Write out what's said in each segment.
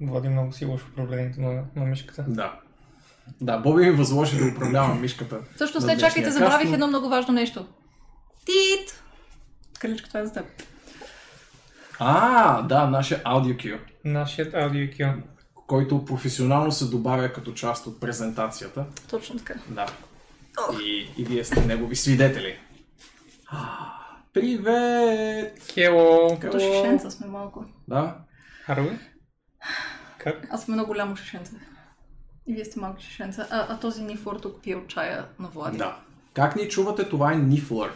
Влади много си лошо управлението на, на мишката. Да. Да, Боби ми възложи да управлявам мишката. Всъщност на не чакайте, забравих но- едно много важно нещо. Тит! Краличка, това е за теб. А, да, нашия аудио кю, Нашият аудио Q. който професионално се добавя като част от презентацията. Точно така. Да. И, и вие сте негови свидетели. Привет! Хело! Като шишенца сме малко. Да, Харуи? Как? Аз съм едно голямо шишенце. И вие сте малки шишенца. А, а този Нифор тук пие от чая на Влади. да. Как ни чувате, това е Нифлър.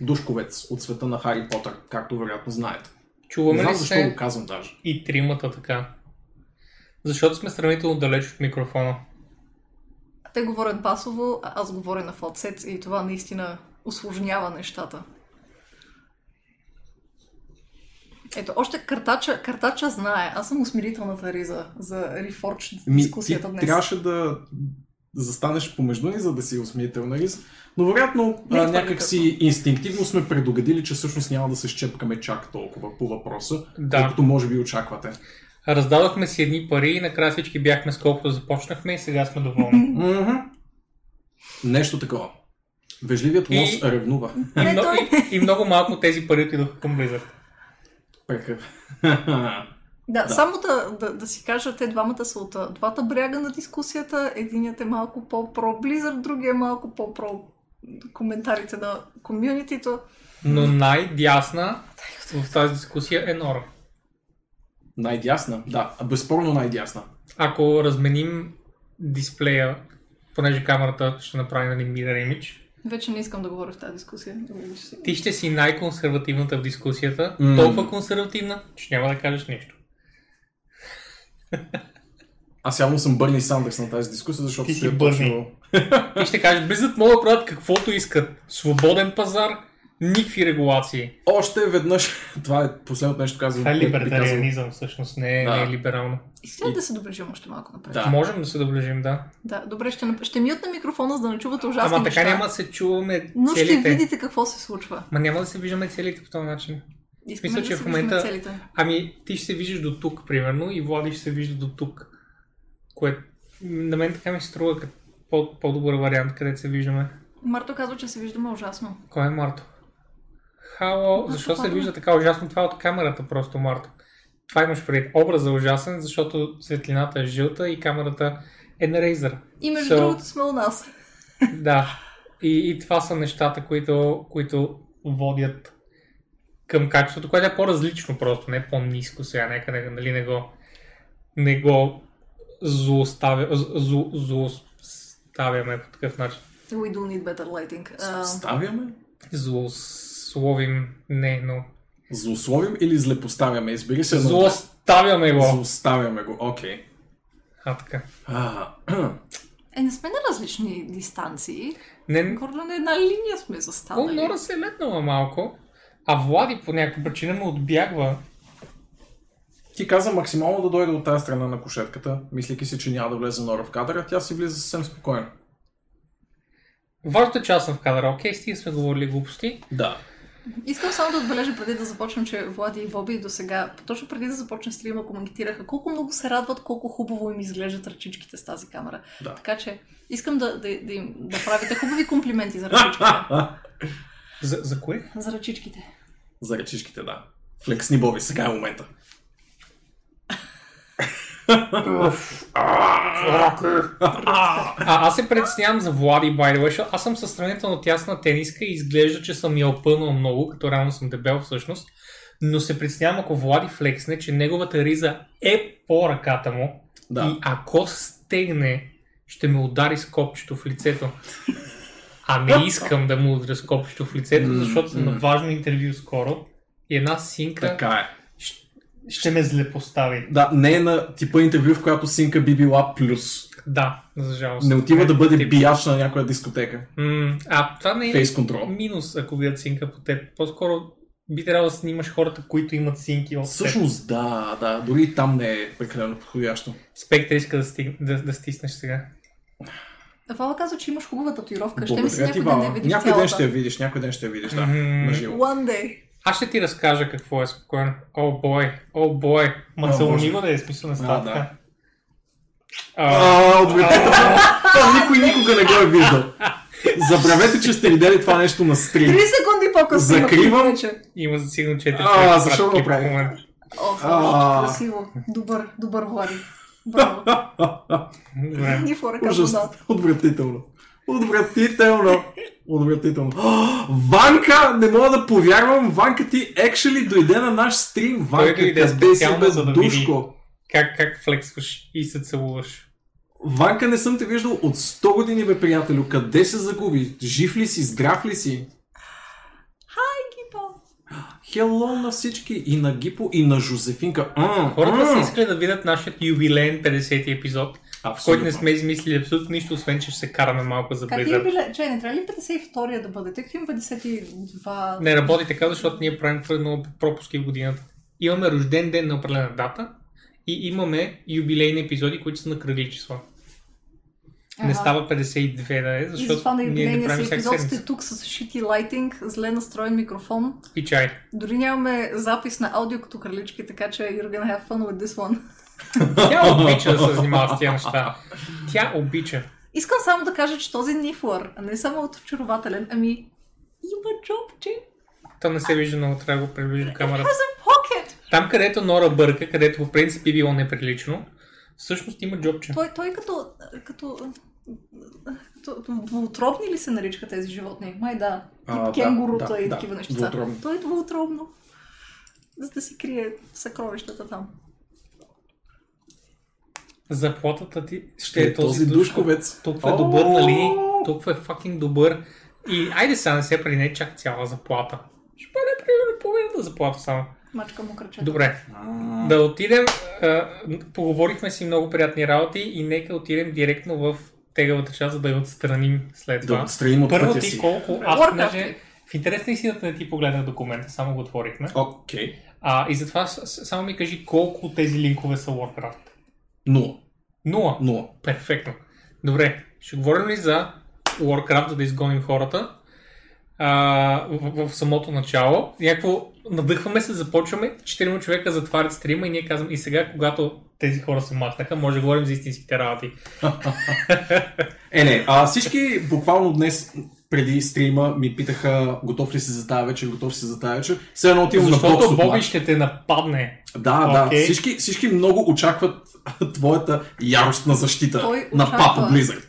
Душковец от света на Хари Потър, както вероятно знаете. Не Чуваме знам ли защо се го казвам даже. и тримата така? Защото сме сравнително далеч от микрофона. Те говорят басово, а аз говоря на фалцет и това наистина усложнява нещата. Ето, още картача, картача знае. Аз съм усмирителната риза за рефорч Ми, дискусията ти днес. трябваше да застанеш помежду ни, за да си усмирителна риза. Но вероятно а, твърде някак си инстинктивно сме предугадили, че всъщност няма да се щепкаме чак толкова по въпроса, Да. колкото може би очаквате. Раздадохме си едни пари и накрая всички бяхме с колкото започнахме и сега сме доволни. Нещо такова. Вежливият И- лос ревнува. И, Не, много, и, и много малко тези пари отидоха към Blizzard. Прека. Да, Да. само да, да, да си кажа, те двамата са от двата бряга на дискусията. Единият е малко по-про Blizzard, другия е малко по-про коментарите на комюнитито. Но най-дясна в тази дискусия е Нора. Най-дясна? Да, безспорно най-дясна. Ако разменим дисплея, понеже камерата ще направи нали, mirror image, Вече не искам да говоря в тази дискусия. Ти ще си най-консервативната в дискусията, М. толкова консервативна, че няма да кажеш нищо. Аз явно съм Бърни Сандърс на тази дискусия, защото Ти си сте Бърни. точно... И ще кажеш, Blizzard могат да правят каквото искат. Свободен пазар, никакви регулации. Още веднъж, това е последното нещо казвам. Това е либертарианизъм, всъщност, не, Да. не е либерално. Искате да се доближим още малко напред. Да. Можем да се доближим, да. Да, добре, ще, ще мютна микрофона, за да не чувате ужасни Ама неща. така няма да се чуваме Но ще целите. видите какво се случва. Ма няма да се виждаме целите по този начин. Искаме Мисля, да че се в момента- целите. Ами, ти ще се виждаш до тук, примерно, и Влади ще се вижда до тук. Което на мен така ми се струва като по- по-добър вариант, където се виждаме. Марто казва, че се виждаме ужасно. Кой е Марто? Хало, защо се вижда така ужасно? Това е от камерата просто, Марто. Това имаш пред. Образът е ужасен, защото светлината е жълта и камерата е на Razer. И между So- другото сме у нас. Да. И, и това са нещата, които, които водят към качеството, което е по-различно просто, не по-низко сега, нека не, нали, не го не го злоставя, з- зло, злоставяме по такъв начин. We do need better lighting. А, Ставяме? Злословим, не, но... Злословим или злепоставяме? Избери се. Злоставяме го! Злоставяме го, окей. А, така. А, Е, не сме на различни дистанции. Не, Горе на една линия сме застанали. О, Нора се е летнала малко, а Влади по някаква причина ме отбягва. Ти каза максимално да дойде от тази страна на кошетката, мислейки си, че няма да влезе Нора в кадъра, тя си влиза съвсем спокойно. Важното е, че аз съм в кадъра. Окей, стига сме говорили глупости. Да. Искам само да отбележа преди да започнем, че Влади и Боби до сега, точно преди да започне стрима, коментираха колко много се радват, колко хубаво им изглеждат ръчичките с тази камера. Да. Така че искам да, да, да, им, да правите хубави комплименти за ръчичките. За, за кое? за ръчичките. За ръчичките, да. Флексни Боби, сега е момента. А, аз се притеснявам за Влади, by the way, защото аз съм със сравнително тясна тениска и изглежда, че съм я опънал много, като реално съм дебел всъщност. Но се притеснявам, ако Влади флексне, че неговата риза е по ръката му Да. и ако стегне, ще ме удари с копчето в лицето. А не искам да му удря с копчето в лицето, защото съм на важно интервю скоро и една синка Така е. Ще ме злепостави. Да, не е на типа интервю, в която синка би била плюс. Да, за жалост. Не отива да бъде Тип. бияч на някоя дискотека. М, а това не е минус, ако видят синка по теб. По-скоро би трябвало да снимаш хората, които имат синки от теб. Всъщност, да, да, дори и там не е прекалено подходящо. Спектър иска да, стиг... да, да стиснеш сега. Вала казва, че имаш хубава татуировка. Ще ми се Благодаря ти, някой ден да видиш Някой ден ще я видиш, някой ден ще я видиш, да, на живо. One day. Аз ще ти разкажа какво е спокойно. О, бой, о, бой. Ма О, целунива да е смисъл на да. така. А, отвратително. Това никой никога не го е виждал. Забравете, че сте видели това нещо на стрим. Три секунди по-късно. има Закривам. Има за сигурно 4 А, защо го направих? О, красиво. Добър, добър Влади. Браво. Добре. Отвратително. Отвратително. Отвратително. О, Ванка! Не мога да повярвам. Ванка ти actually дойде на наш стрим. Ванка, дойде къде си специално, за да види. душко? Как, как флексваш и се целуваш? Ванка не съм те виждал от 100 години, бе, приятелю. Къде се загуби? Жив ли си? Здрав ли си? Екипа. Хело на всички. И на Гипо, и на Жозефинка. М, Хората м. са искали да видят нашия юбилеен 50 епизод, в който не сме измислили абсолютно нищо, освен че ще се караме малко за Как е Blizzard. биле? Чай, не трябва ли 52-я да бъде? Тъй има 52... Не работи така, защото ние правим твърде много пропуски в годината. Имаме рожден ден на определена дата и имаме юбилейни епизоди, които са на кръгли числа. Не Ага. става 52 да е, И защото затова на ние не правим си всяка епизод седмица. сте тук с шити лайтинг, зле настроен микрофон. И чай. Дори нямаме запис на аудио като кралички, така че you're gonna have fun with this one. Тя обича да се занимава с тия неща. Тя обича. Искам само да кажа, че този Нифлър не е само очарователен, ами има джобче. То не се вижда много, трябва да го приближи до камерата. Has a pocket. Там, където Нора бърка, където по принцип би било неприлично, всъщност има джобче. Той, той като, като, като двуутробни ли се наричаха тези животни? Май да. Тип А, да, кенгурута да, и да, такива неща. двуутробни. Той е двуутробно. За да си крие съкровищата там. Заплатата ти ще Ще е този, душковец. душковец. Толкова е добър, нали? Толкова е факинг добър. И айде сега не се прине чак цяла заплата. Ще бъде примерно половината заплата само. Мачка му кръче. Добре, да отидем. А, поговорихме си много приятни работи и нека отидем директно в тегавата част, за да я отстраним след Да това. отстраним от Първо пътя ти си. колко... Аз понеже в интерес на истината не ти погледнах документа, само го отворихме. Окей. А, и затова само ми кажи колко от тези линкове са Warcraft. Нула. Нула. Нула. Перфектно. Добре, ще говорим ли за Warcraft, за да изгоним хората? А, в, в, самото начало. Някакво надъхваме се, започваме, четирима човека затварят стрима и ние казвам и сега, когато тези хора се махнаха, може да говорим за истинските работи. Е, не, а всички буквално днес преди стрима ми питаха готов ли си за тази вечер, готов ли си за тази вечер. Все едно отивам на Защото Боби ще те нападне. Да, да. Окей. Всички, всички много очакват твоята яростна защита Той на. Папа Blizzard.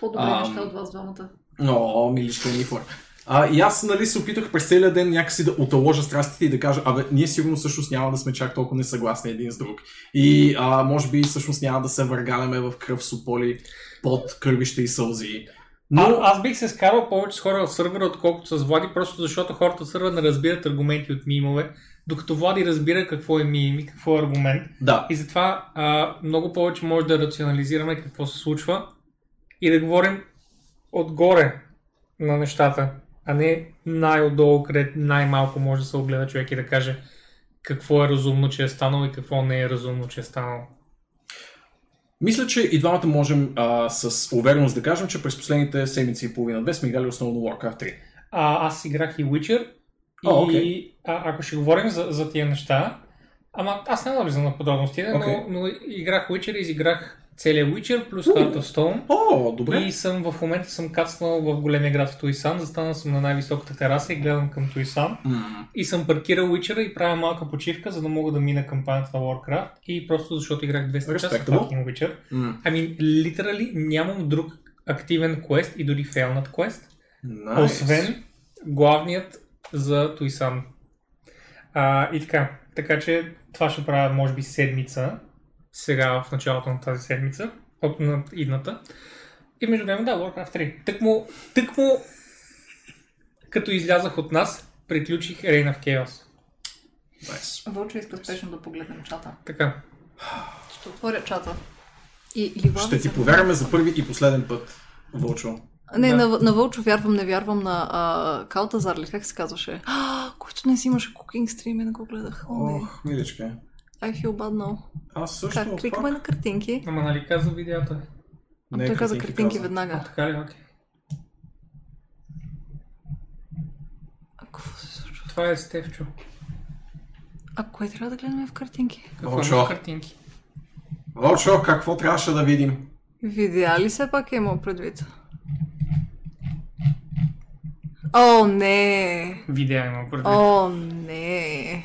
По-добре неща от вас двамата. О, миличка Нифор. А, и аз нали, се опитах през целия ден някакси да оталожа страстите и да кажа, абе, ние сигурно всъщност няма да сме чак толкова несъгласни един с друг. И а, може би всъщност няма да се въргаляме в кръв, сополи, под кървища и сълзи. Но... Но, А, аз бих се скарал повече с хора в сървъра, отколкото с Влади, просто защото хората в сървъра не разбират аргументи от мимове, докато Влади разбира какво е мим и какво е аргумент. да, И затова а, много повече може да рационализираме какво се случва и да говорим отгоре на нещата, а не най-отдолу, където най-малко може да се огледа човек и да каже какво е разумно, че е станало и какво не е разумно, че е станало. Мисля, че и двамата можем а, с увереност да кажем, че през последните седмици и половина-две сме играли основно Warcraft 3. А, аз играх и Witcher и О, окей. а, ако ще говорим за, за тия неща, ама аз няма да влизам на подробностите, Окей. но, но играх Witcher и изиграх целият Witcher плюс Heart of Stone. О, добре. И съм в момента съм кацнал в големия град в Туисан, застанал съм на най-високата тераса и гледам към Туисан. М, И съм паркирал Witcher и правя малка почивка, за да мога да мина кампанията на Warcraft. И просто защото играх 200 часа в fucking Witcher. м. Ами, literally нямам друг активен квест и дори фейлнат квест, Nice. освен главният за Туисан. А, и така, така че това ще правя може би седмица, сега в началото на тази седмица, от на идната. И между време да, Warcraft 3. Тък му, тък му като излязах от нас, приключих Reign of Chaos. Nice. Вълчо иска спешно да погледнем чата. Така. Ще отворя чата. И, Ще ти повярваме за първи и последен път, Вълчо. Не, Да. на, на Вълчо вярвам, не вярвам на а, Калтазар ли, как се казваше? А, който не си имаше кукинг стрим и не го гледах. О, не. Ох, миличка. I feel bad now. Аз също. Как? Кликаме fuck. на картинки. Ама нали каза видеята? Не, Той каза картинки каза. А, веднага. така ли? Окей. А, Какво се случва? Това е Стевчо. А кое трябва да гледаме в картинки? Какво Вълчо. има в картинки? Вълчо, какво трябваше да видим? Видеа ли все пак е имал предвид? О, не! Видео има предвид. О, не!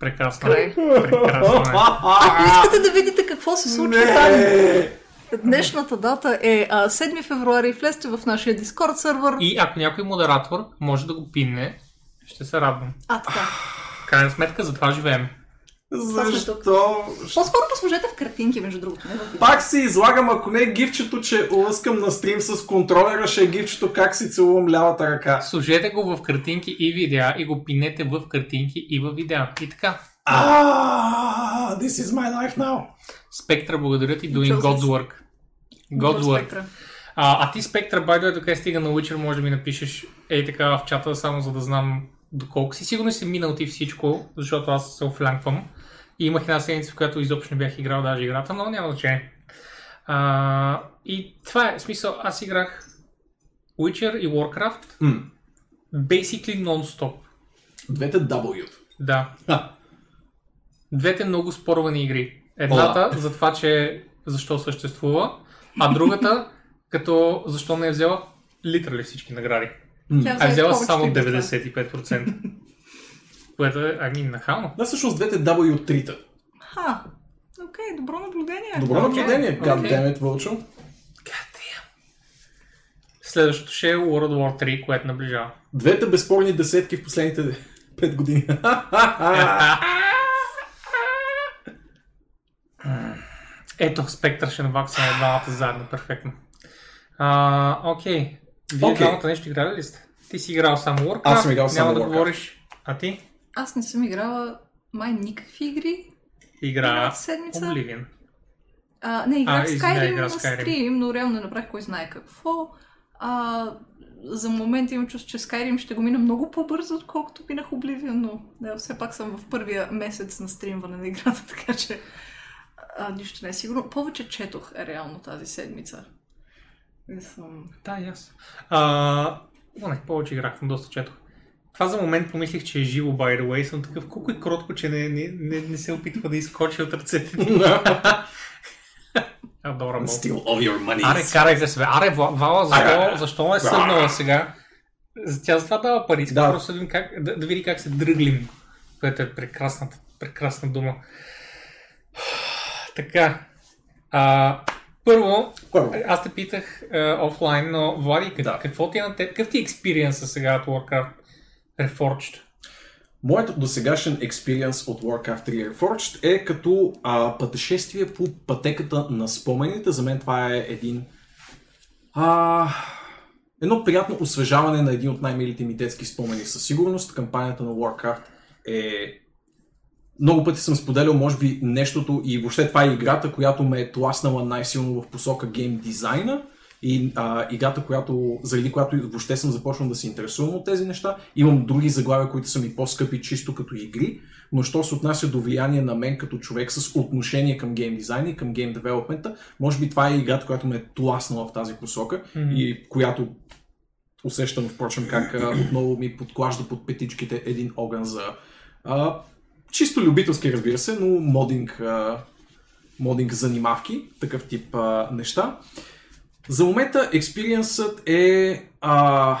Прекрасно. Край. Прекрасно е. Ако искате да видите какво се случва там, Не! днешната дата е а, 7 февруари. Влезте в нашия Discord сервер. И ако някой модератор може да го пинне, ще се радвам. А, така. Крайна сметка, за това живеем. Защо? По-скоро посложете в картинки, между другото. Не. Пак си излагам, ако не е гифчето, че лъскам на стрим с контролера, ще е гифчето как си целувам лявата ръка. Сложете го в картинки и видеа и го пинете в картинки и в видеа. И така. Ah, this is my life now. Спектра, благодаря ти, doing. God's work. God's work. А, а ти Спектра, байде, докъде стига на Witcher, може да ми напишеш ей така в чата, само за да знам доколко си. Сигурно си минал ти всичко, защото аз се офлянквам. И имах една седмица, в която изобщо не бях играл даже играта, но няма значение. А, и това е, смисъл, аз играх Witcher и Warcraft М, basically non-stop. Двете W. Да. Ха. Двете много спорвани игри. Едната за това, че защо съществува, а другата като защо не е взела литерали всички награди. Тя А е взе взела само игри. 95%. Което е, ами, нахално. Да, всъщност двете W от трите. Ха. Окей, добро наблюдение. Добро наблюдение, окей. goddammit, Вълчо. Следващото ще е World War 3, което наближава. Двете безспорни десетки в последните 5 години. Ето, Спектър ще наваксаме двамата заедно, перфектно. А, окей. Вие двамата нещо играли ли сте? Ти си играл само Warcraft, Аз съм играл само няма да говориш. А ти? Аз не съм играла май никакви игри. Игра седмица. Oblivion. А, не, играх А, Skyrim игра на стрим, но реално не направих кой знае какво. А, за момент имам чувство, че Skyrim ще го мина много по-бързо, отколкото минах Oblivion, но да, все пак съм в първия месец на стримване на играта, така че а, нищо не е сигурно. Повече четох реално тази седмица. Не съм... Да, и аз. А, не, повече играх, но доста четох. Това за момент помислих, че е живо, by the way. Съм такъв, колко е кротко, че не, не, не, не се опитва да изкочи от ръцете ти. Мол. Steal all your money. Аре, карай за себе. Аре, Ва- Вала, защо, Аре. защо е съднала сега? За- Тя затова дава пари. Да. просто да, видим как, да, да види как се дръглим. Което е прекрасната, прекрасна дума. Така. А, първо, Първо. аз те питах а, офлайн, но Влади, как, Да. какво ти е на теб? Какъв ти е експириенса сега от Warcraft Reforged? Моят досегашен експириенс от Warcraft 3 Reforged е като а, пътешествие по пътеката на спомените. За мен това е един а, едно приятно освежаване на един от най-милите ми детски спомени. Със сигурност кампанията на Warcraft е много пъти съм споделял, може би, нещото и въобще това е играта, която ме е тласнала най-силно в посока гейм дизайна и а, играта, която, заради която въобще съм започнал да се интересувам от тези неща. Имам други заглавия, които са ми по-скъпи чисто като игри, но що се отнася до влияние на мен като човек с отношение към гейм дизайна и към гейм девелопмента, може би това е играта, която ме е тласнала в тази посока Мгм. и която усещам, впрочем, как а, отново ми подклажда под петичките един огън за а, чисто любителски, разбира се, но модинг, а, модинг занимавки, такъв тип а, неща. За момента експириенсът е а,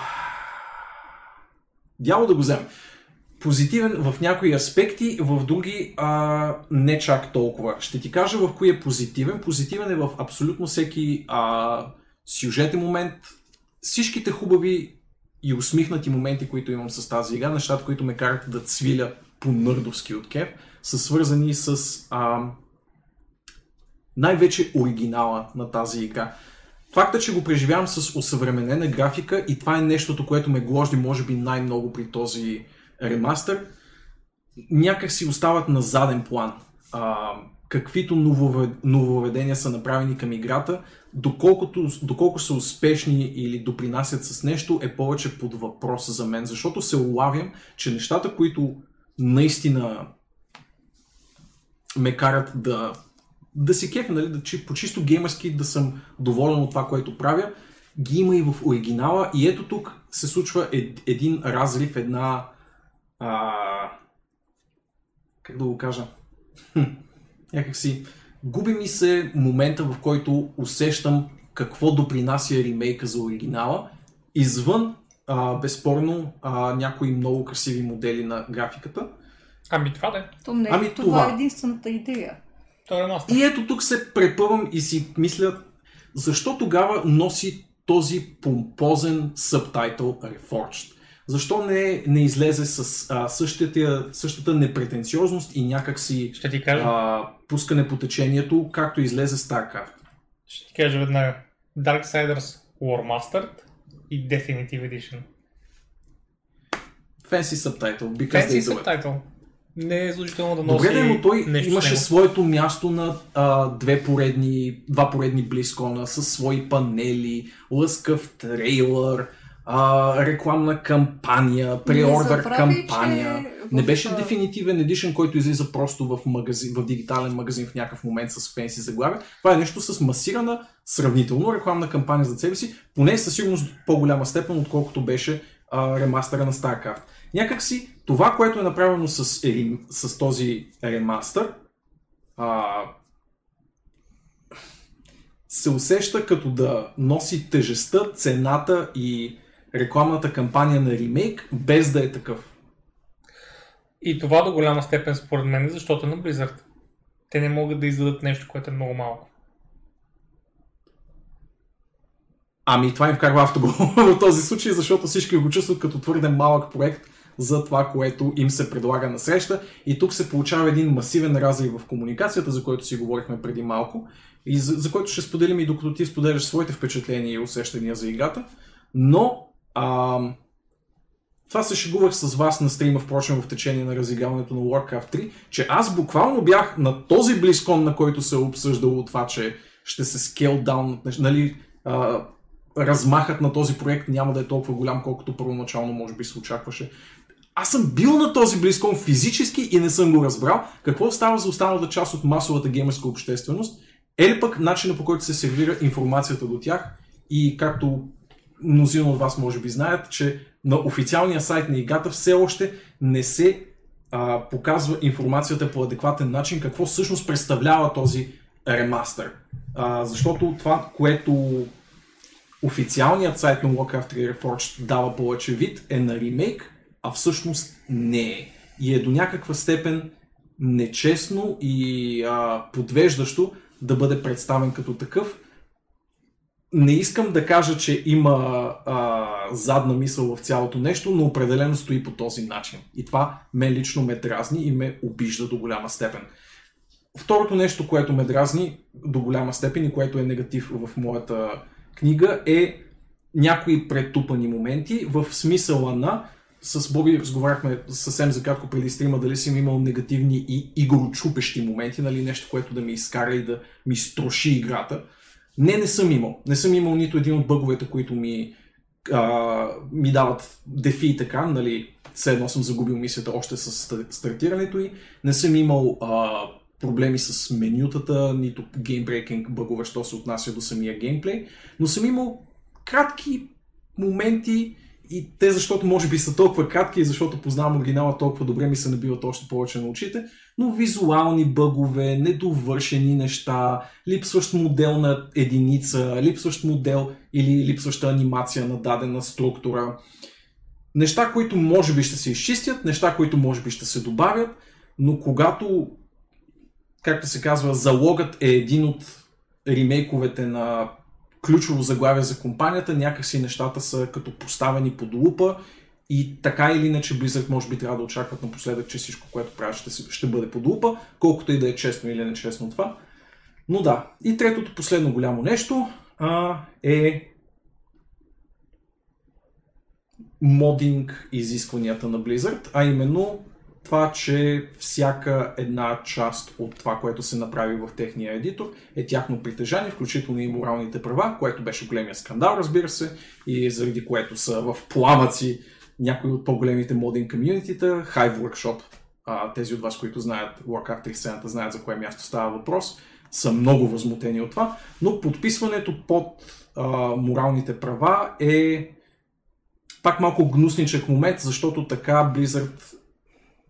дяло да го вземем. Позитивен в някои аспекти, в други а, не чак толкова. Ще ти кажа в кои е позитивен. Позитивен е в абсолютно всеки а, сюжетен момент, всичките хубави и усмихнати моменти, които имам с тази игра, нещата, които ме карат да цвиля по-нърдовски от кеф, са свързани с а, най-вече оригинала на тази игра. Факта, че го преживявам с осъвременена графика и това е нещото, което ме гложди може би най-много при този ремастър, някак си остават на заден план. А, каквито нововведения са направени към играта, доколкото, доколко са успешни или допринасят с нещо, е повече под въпрос за мен, защото се улавям, че нещата, които наистина ме карат да, да се кефя, нали, да, че, по чисто геймърски да съм доволен от това, което правя, ги има и в оригинала и ето тук се случва ед, един разрив, една а, как да го кажа, хм, някак си, губи ми се момента, в който усещам какво допринася ремейка за оригинала, извън, а, безспорно, а, някои много красиви модели на графиката. Ами това да е. То не, Ами това, това. е единствената идея. И ето тук се препъвам и си мисля, защо тогава носи този помпозен субтайтъл Reforged? Защо не, не излезе с а, същата, същата непретенциозност и някакси Ще ти кажа. а, пускане по течението, както излезе StarCraft? Ще ти кажа веднага. Darksiders War Mastered и Definitive Edition. Fancy subtitle, because Fancy subtitle. Не е задължително да носи Добре, но той нещо имаше с него. своето място на а, две поредни, два поредни близкона с свои панели, лъскав трейлър, а, рекламна кампания, преордър кампания. че Не беше дефинитивен едишън, който излиза просто в, магазин, в дигитален магазин в някакъв момент с фенси заглавия. Това е нещо с масирана, сравнително рекламна кампания за себе си, поне със сигурност по-голяма степен, отколкото беше а, ремастъра на StarCraft. Някакси това, което е направено с, ери- с този ремастър, а, се усеща като да носи тежестта, цената и рекламната кампания на ремейк, без да е такъв. И това до голяма степен според мен е защото е на Blizzard. Те не могат да издадат нещо, което е много малко. Ами това им вкарва автогол в този случай, защото всички го чувстват като твърде малък проект за това, което им се предлага на среща. И тук се получава един масивен разрив в комуникацията, за който си говорихме преди малко, и за, за който ще споделим и докато ти споделяш своите впечатления и усещания за играта. Но ам, това се шегувах с вас на стрима, впрочем, в течение на разиграването на Warcraft 3, че аз буквално бях на този близкон, на който се е обсъждало това, че ще се скейл даун, нали, а, размахът на този проект няма да е толкова голям, колкото първоначално може би се очакваше. Аз съм бил на този близкон физически и не съм го разбрал. Какво става за останалата част от масовата геймерска общественост? Е ли пък начина по който се сервира информацията до тях и както мнозина от вас може би знаят, че на официалния сайт на играта все още не се а, показва информацията по адекватен начин, какво всъщност представлява този ремастър. А, защото това, което официалният сайт на Warcraft 3 Reforged дава повече вид е на ремейк, а всъщност не е. И е до някаква степен нечестно и а, подвеждащо да бъде представен като такъв. Не искам да кажа, че има а, задна мисъл в цялото нещо, но определено стои по този начин. И това мен лично ме дразни и ме обижда до голяма степен. Второто нещо, което ме дразни до голяма степен и което е негатив в моята книга е някои претупани моменти в смисъла на с Боби разговаряхме съвсем за кратко преди стрима дали съм имал негативни и игрочупещи моменти, нали, нещо, което да ми изкара и да ми строши играта. Не, не съм имал. Не съм имал нито един от бъговете, които ми, а, ми дават дефи и така, нали, все едно съм загубил мисията още с ста- стартирането й. Не съм имал а, проблеми с менютата, нито геймбрейкинг бъгове, що се отнася до самия геймплей, но съм имал кратки моменти и те защото може би са толкова кратки и защото познавам оригинала толкова добре ми се набиват още повече на очите, но визуални бъгове, недовършени неща, липсващ модел на единица, липсващ модел или липсваща анимация на дадена структура. Неща, които може би ще се изчистят, неща, които може би ще се добавят, но когато, както се казва, залогът е един от ремейковете на ключово заглавие за компанията, някакси нещата са като поставени под лупа и така или иначе Blizzard може би трябва да очакват напоследък, че всичко, което правят ще, ще бъде под лупа, колкото и да е честно или нечестно това. Но да, и третото последно голямо нещо а, е модинг изискванията на Blizzard, а именно това, че всяка една част от това, което се направи в техния едитор, е тяхно притежание, включително и моралните права, което беше големия скандал, разбира се, и заради което са в пламъци някои от по-големите модинг комьюнитита, Hive Workshop, а, тези от вас, които знаят Warcraft 3 сцената, знаят за кое място става въпрос, са много възмутени от това, но подписването под а, моралните права е пак малко гнусничък момент, защото така Blizzard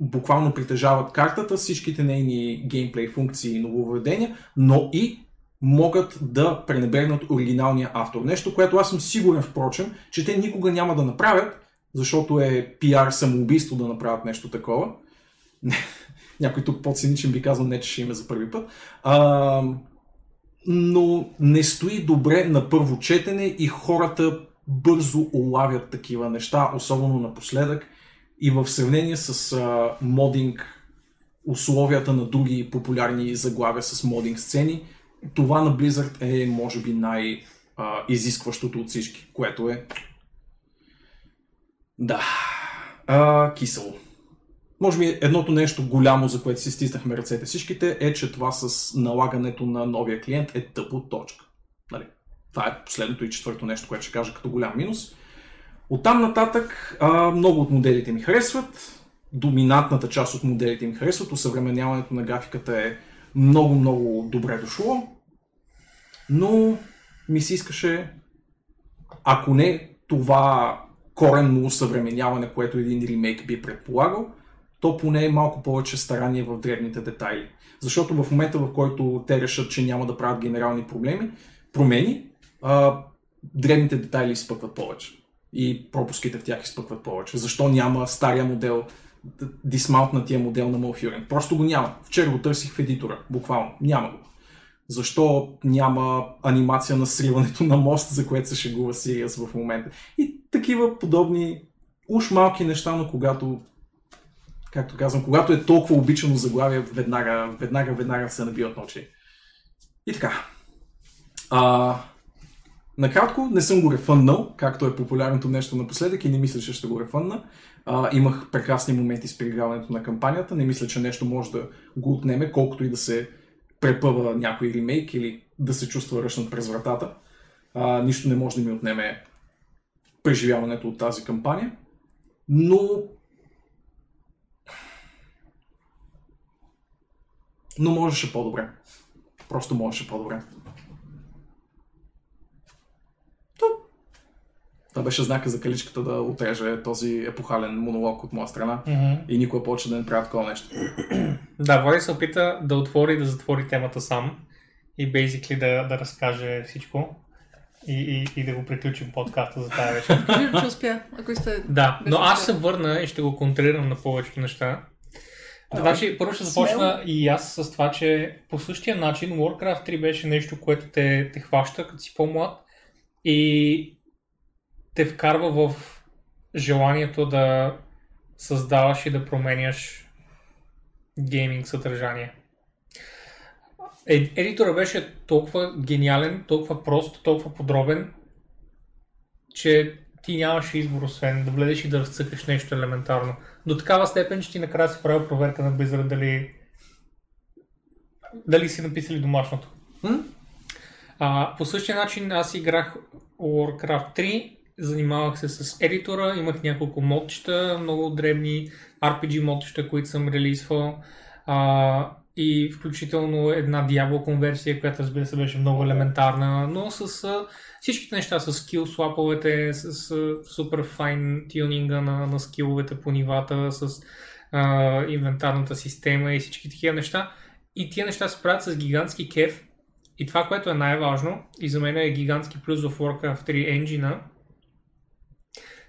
буквално притежават картата, всичките нейни геймплей функции и нововведения, но и могат да пренебрегнат оригиналния автор. Нещо, което аз съм сигурен, впрочем, че те никога няма да направят, защото е пиар самоубийство да направят нещо такова. Някой тук по-циничен би казал не, че ще има за първи път. А, но не стои добре на първо четене и хората бързо улавят такива неща, особено напоследък и в сравнение с а, модинг условията на други популярни заглавия с модинг сцени, това на Blizzard е може би най-изискващото от всички, което е да, а, кисело. Може би едното нещо голямо, за което си стиснахме ръцете всичките, е, че това с налагането на новия клиент е тъпо точка. Нали? Това е последното и четвърто нещо, което ще кажа като голям минус. Оттам нататък а, много от моделите ми харесват. Доминантната част от моделите ми харесват. Усъвременяването на графиката е много-много добре дошло. Но ми се искаше, ако не това коренно усъвременяване, което един ремейк би предполагал, то поне е малко повече старание в древните детайли. Защото в момента, в който те решат, че няма да правят генерални проблеми, промени, а, древните детайли изпъкват повече. И пропуските в тях изпъкват повече. Защо няма стария модел, дисмаунтнатия модел на Малфюрен? Просто го няма. Вчера го търсих в едитора, буквално. Няма го. Защо няма анимация на сриването на мост, за което се шегува Сириас в момента? И такива подобни уж малки неща, но когато както казвам, когато е толкова обичано заглавие, веднага, веднага, веднага се набиват ночи. И така. А, накратко, не съм го рефъннал, както е популярното нещо напоследък и не мисля, че ще го рефънна. А, имах прекрасни моменти с приграването на кампанията. Не мисля, че нещо може да го отнеме, колкото и да се препъва някой ремейк или да се чувства ръчнат през вратата. А, нищо не може да ми отнеме преживяването от тази кампания. Но но можеше по-добре. Просто можеше по-добре. Това беше знака за каличката да отреже този епохален монолог от моя страна Mm-hmm. и никога повече да не правя такова нещо. Да, Води се опита да отвори и да затвори темата сам и basically да, да разкаже всичко и, и, и да го приключим подкаста за тази вечер. Виждам, че успя, ако сте... Да, но аз се върна и ще го контрирам на повечето неща. Значи, първо ще започна и аз с това, че по същия начин Warcraft 3 беше нещо, което те, те хваща като си по-млад и те вкарва в желанието да създаваш и да променяш гейминг съдържание. Е- Едитора беше толкова гениален, толкова прост, толкова подробен, че ти нямаше избор, освен да влезеш и да разцъкаш нещо елементарно. До такава степен, че ти накрая си правил проверка на Blizzard дали, дали си написали домашното. М? А, по същия начин аз играх Warcraft 3, занимавах се с едитора, имах няколко модчета, много дребни RPG модчета, които съм релизвал. А, и включително една Diablo конверсия, която разбира се беше много елементарна, но с а, всичките неща, с скил слаповете, с а, супер файн тюнинга на, на скиловете по нивата, с а, инвентарната система и всички такива неща. И тия неща се правят с гигантски кеф. И това, което е най-важно, и за мен е гигантски плюс в Warcraft 3 енджина,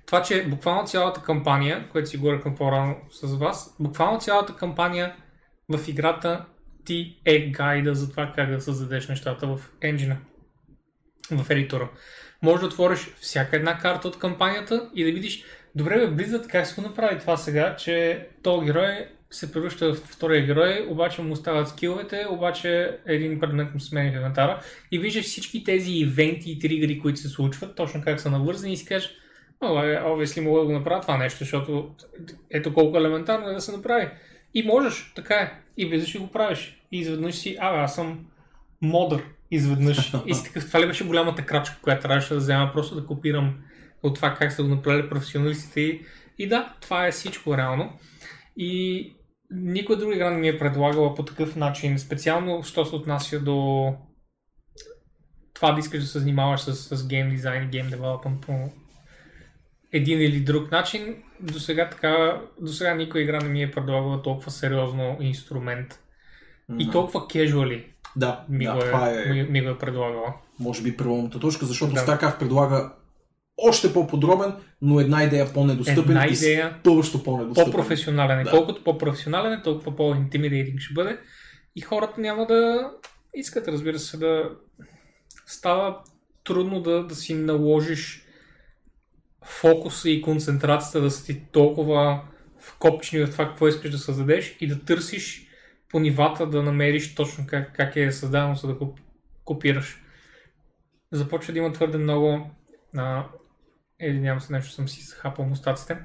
това, че буквално цялата кампания, което си говорихме по-рано с вас, буквално цялата кампания в играта ти е гайда за това как да създадеш нещата в енджина, в едитора. Може да отвориш всяка една карта от кампанията и да видиш, добре бе, Blizzard как се го направи това сега, че този герой се превръща в втория герой, обаче му остават скиловете, обаче един предмет му смени в инвентара и виждаш всички тези ивенти и тригъри, които се случват, точно как са навързани и си кажеш, О, е, obviously мога да го направя това нещо, защото ето колко елементарно е да се направи. И можеш, така е. И влизаш и го правиш. И изведнъж си, а, аз съм модър. Изведнъж. И си такъв, това ли беше голямата крачка, която трябваше да взема, просто да копирам от това как са го направили професионалистите. И, и да, това е всичко реално. И никой друг игра не ми е предлагала по такъв начин, специално, що се отнася до това да искаш да се занимаваш с, с гейм дизайн и гейм девелопмент по един или друг начин. до сега така, до сега никой игра не ми е предлагала толкова сериозно инструмент. И толкова casually Да, ми, да, го, е, е, ми, ми го е предлагала. може би, преломната точка, защото Да. StarCraft предлага още по-подробен, но една идея по-недостъпен Една и идея, спъващо по-недостъпен. по-професионален. Да. Колкото по-професионален е, толкова по-интимидейтинг ще бъде. И хората няма да искат, разбира се, да става трудно да, да си наложиш фокуса и концентрацията да са ти толкова вкопчени в това, какво искаш да създадеш и да търсиш по нивата да намериш точно как, как е създадено, за да го копираш. Започва да има твърде много а, Извинявам се, нещо съм си захапал мустаците.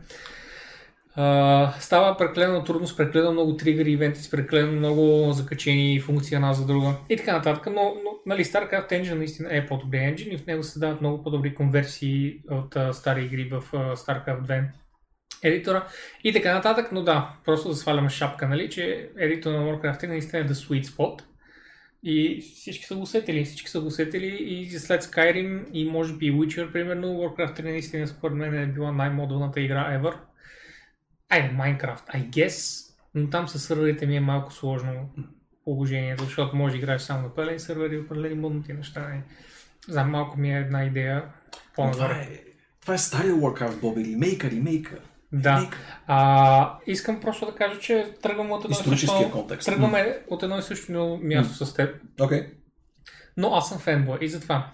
Става прекалено трудно с прекалено много тригъри ивенти, с прекалено много закачени функции една за друга и така нататък, но, но нали, StarCraft Engine наистина е по-добри engine и в него се дават много по-добри конверсии от uh, стари игри в uh, StarCraft 2 едитора и така нататък, но да, просто да сваляме шапка, нали, че едитора на Warcraft 3 наистина е the sweet spot и всички са го усетили, всички са го усетили и след Skyrim и може би Witcher, примерно, Warcraft 3 наистина според мен е била най-модулната игра ever. Айде, Minecraft, I guess, но там с сървърите ми е малко сложно положението, защото може да играеш само на пълен сървър и определени модните неща. Не знам, малко ми е една идея по-назад. Това е, това е стария Warcraft, Боби. Ремейка, ремейка. Да. А, искам просто да кажа, че тръгвам от едно Историческия също, контекст. тръгваме от едно и също място с теб. Окей. Но аз съм фенбой и затова.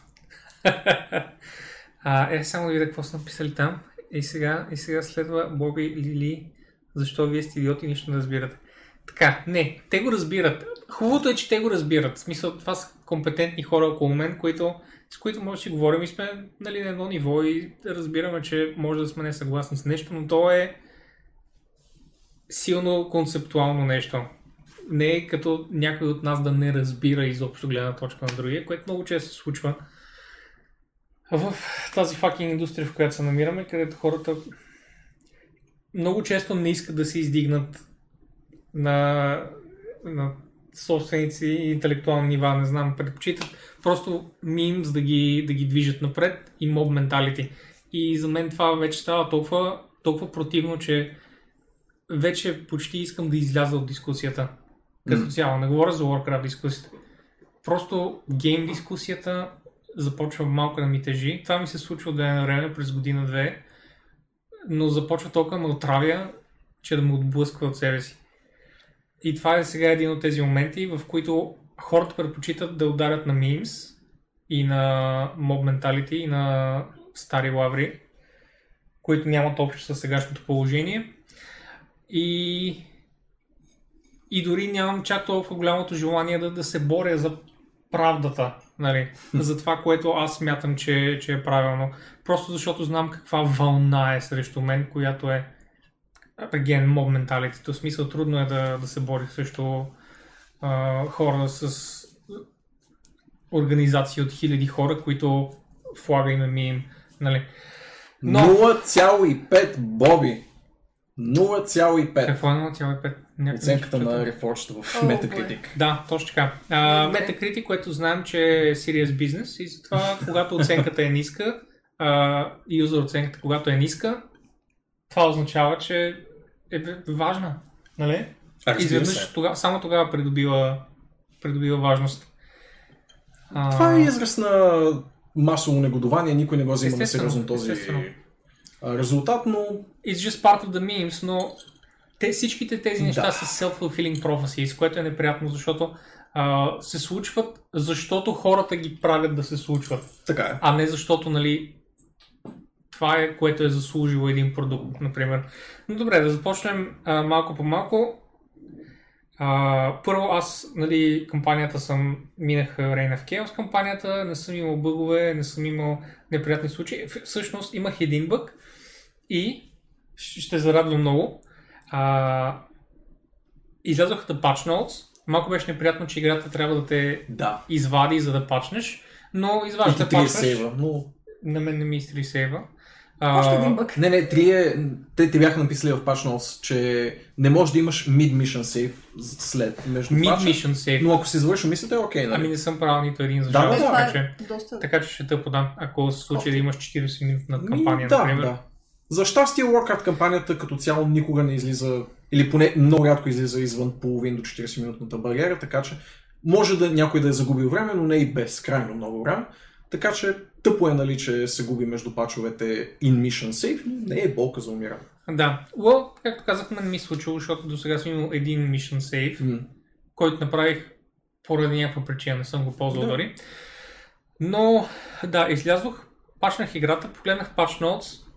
а, е, само да видя какво са написали там. И сега, и сега следва Боби Лили. Защо вие сте идиоти и нищо не разбирате? Така, не, те го разбират. Хубавото е, че те го разбират. В смисъл, това са компетентни хора около мен, които, с които може да си говорим и сме нали, на едно ниво и разбираме, че може да сме не съгласни с нещо, но то е силно концептуално нещо. Не е като някой от нас да не разбира изобщо гледна точка на другия, което много често се случва в тази факинг индустрия, в която се намираме, където хората много често не искат да се издигнат на, на собствените си интелектуални нива, не знам, предпочитат просто мимс да ги, да ги движат напред и моб менталити. И за мен това вече става толкова, толкова противно, че вече почти искам да изляза от дискусията. Като цяло, не говоря за Warcraft дискусията. Просто гейм дискусията започва малко да ми тежи. Това ми се случва от време на време през година-две, но започва толкова да ме отравя, че да ме отблъсква от себе си. И това е сега един от тези моменти, в които хората предпочитат да ударят на мимс и на моб менталити и на стари лаври, които нямат общо с сегашното положение. И, и дори нямам чак толкова голямото желание да, да се боря за правдата, нали? за това, което аз смятам, че, че е правилно. Просто защото знам каква вълна е срещу мен, която е again, mob mentality. В смисъл трудно е да, да се бори срещу а, хора с организации от хиляди хора, които флага им е мим. Нали? Но- 0,5 Боби. 0,5. Какво е 0,5? Някъде Оценката на. Reforged в О, Metacritic. Да, точно така. А. Metacritic, което знаем, че е serious business и затова, когато оценката е ниска, а, юзер оценката, когато е ниска, това означава, че е важна. Нали? Изведнъж се. тогава, само тогава придобива, придобива важност. А, Това е израз на масово негодование, никой не го взима на сериозно този естествено. резултат, но It's just part of the memes, но те, всичките тези неща Да. са self-fulfilling prophecies, което е неприятно, защото а, се случват, защото хората ги правят да се случват, така е. а не защото, нали, това е, което е заслужило един продукт, например. Но добре, да започнем а, малко по малко. А, първо аз, нали, кампанията съм, минах Reign of Chaos кампанията, не съм имал бъгове, не съм имал неприятни случаи. Всъщност имах един бъг и ще зарадвам много. А, излязоха да patch notes. Малко беше неприятно, че играта трябва да те Да. извади, за да пачнеш, но И изваждаш ти да три пачнеш. сейва, но... На мен не ми изтри сейва. Още А, един бък. Не, не, три е... Те ти бяха написали в Patch Notes, че не можеш да имаш mid-mission save след между Mid-mission save. но ако си завършил мисията е окей, нали? Ами не съм правил нито един за Да, да, така, че, е доста... така че ще те подам, ако се случи да имаш 40 минутна Ми, кампания, да, например. да. За щастие, Warcraft кампанията като цяло никога не излиза, или поне много рядко излиза извън половин до 40 минутната бариера, така че може да някой да е загубил време, но не и безкрайно много време. Така че тъпо е, нали, че се губи между пачовете in mission save, но не е болка за умиране. Да. Well, както казахме, не ми се случило, защото до сега съм имал един mission save, М. който направих поради някаква причина, не съм го ползвал Да. дори. Но, да, излязох, пачнах играта, погледнах Patch Notes.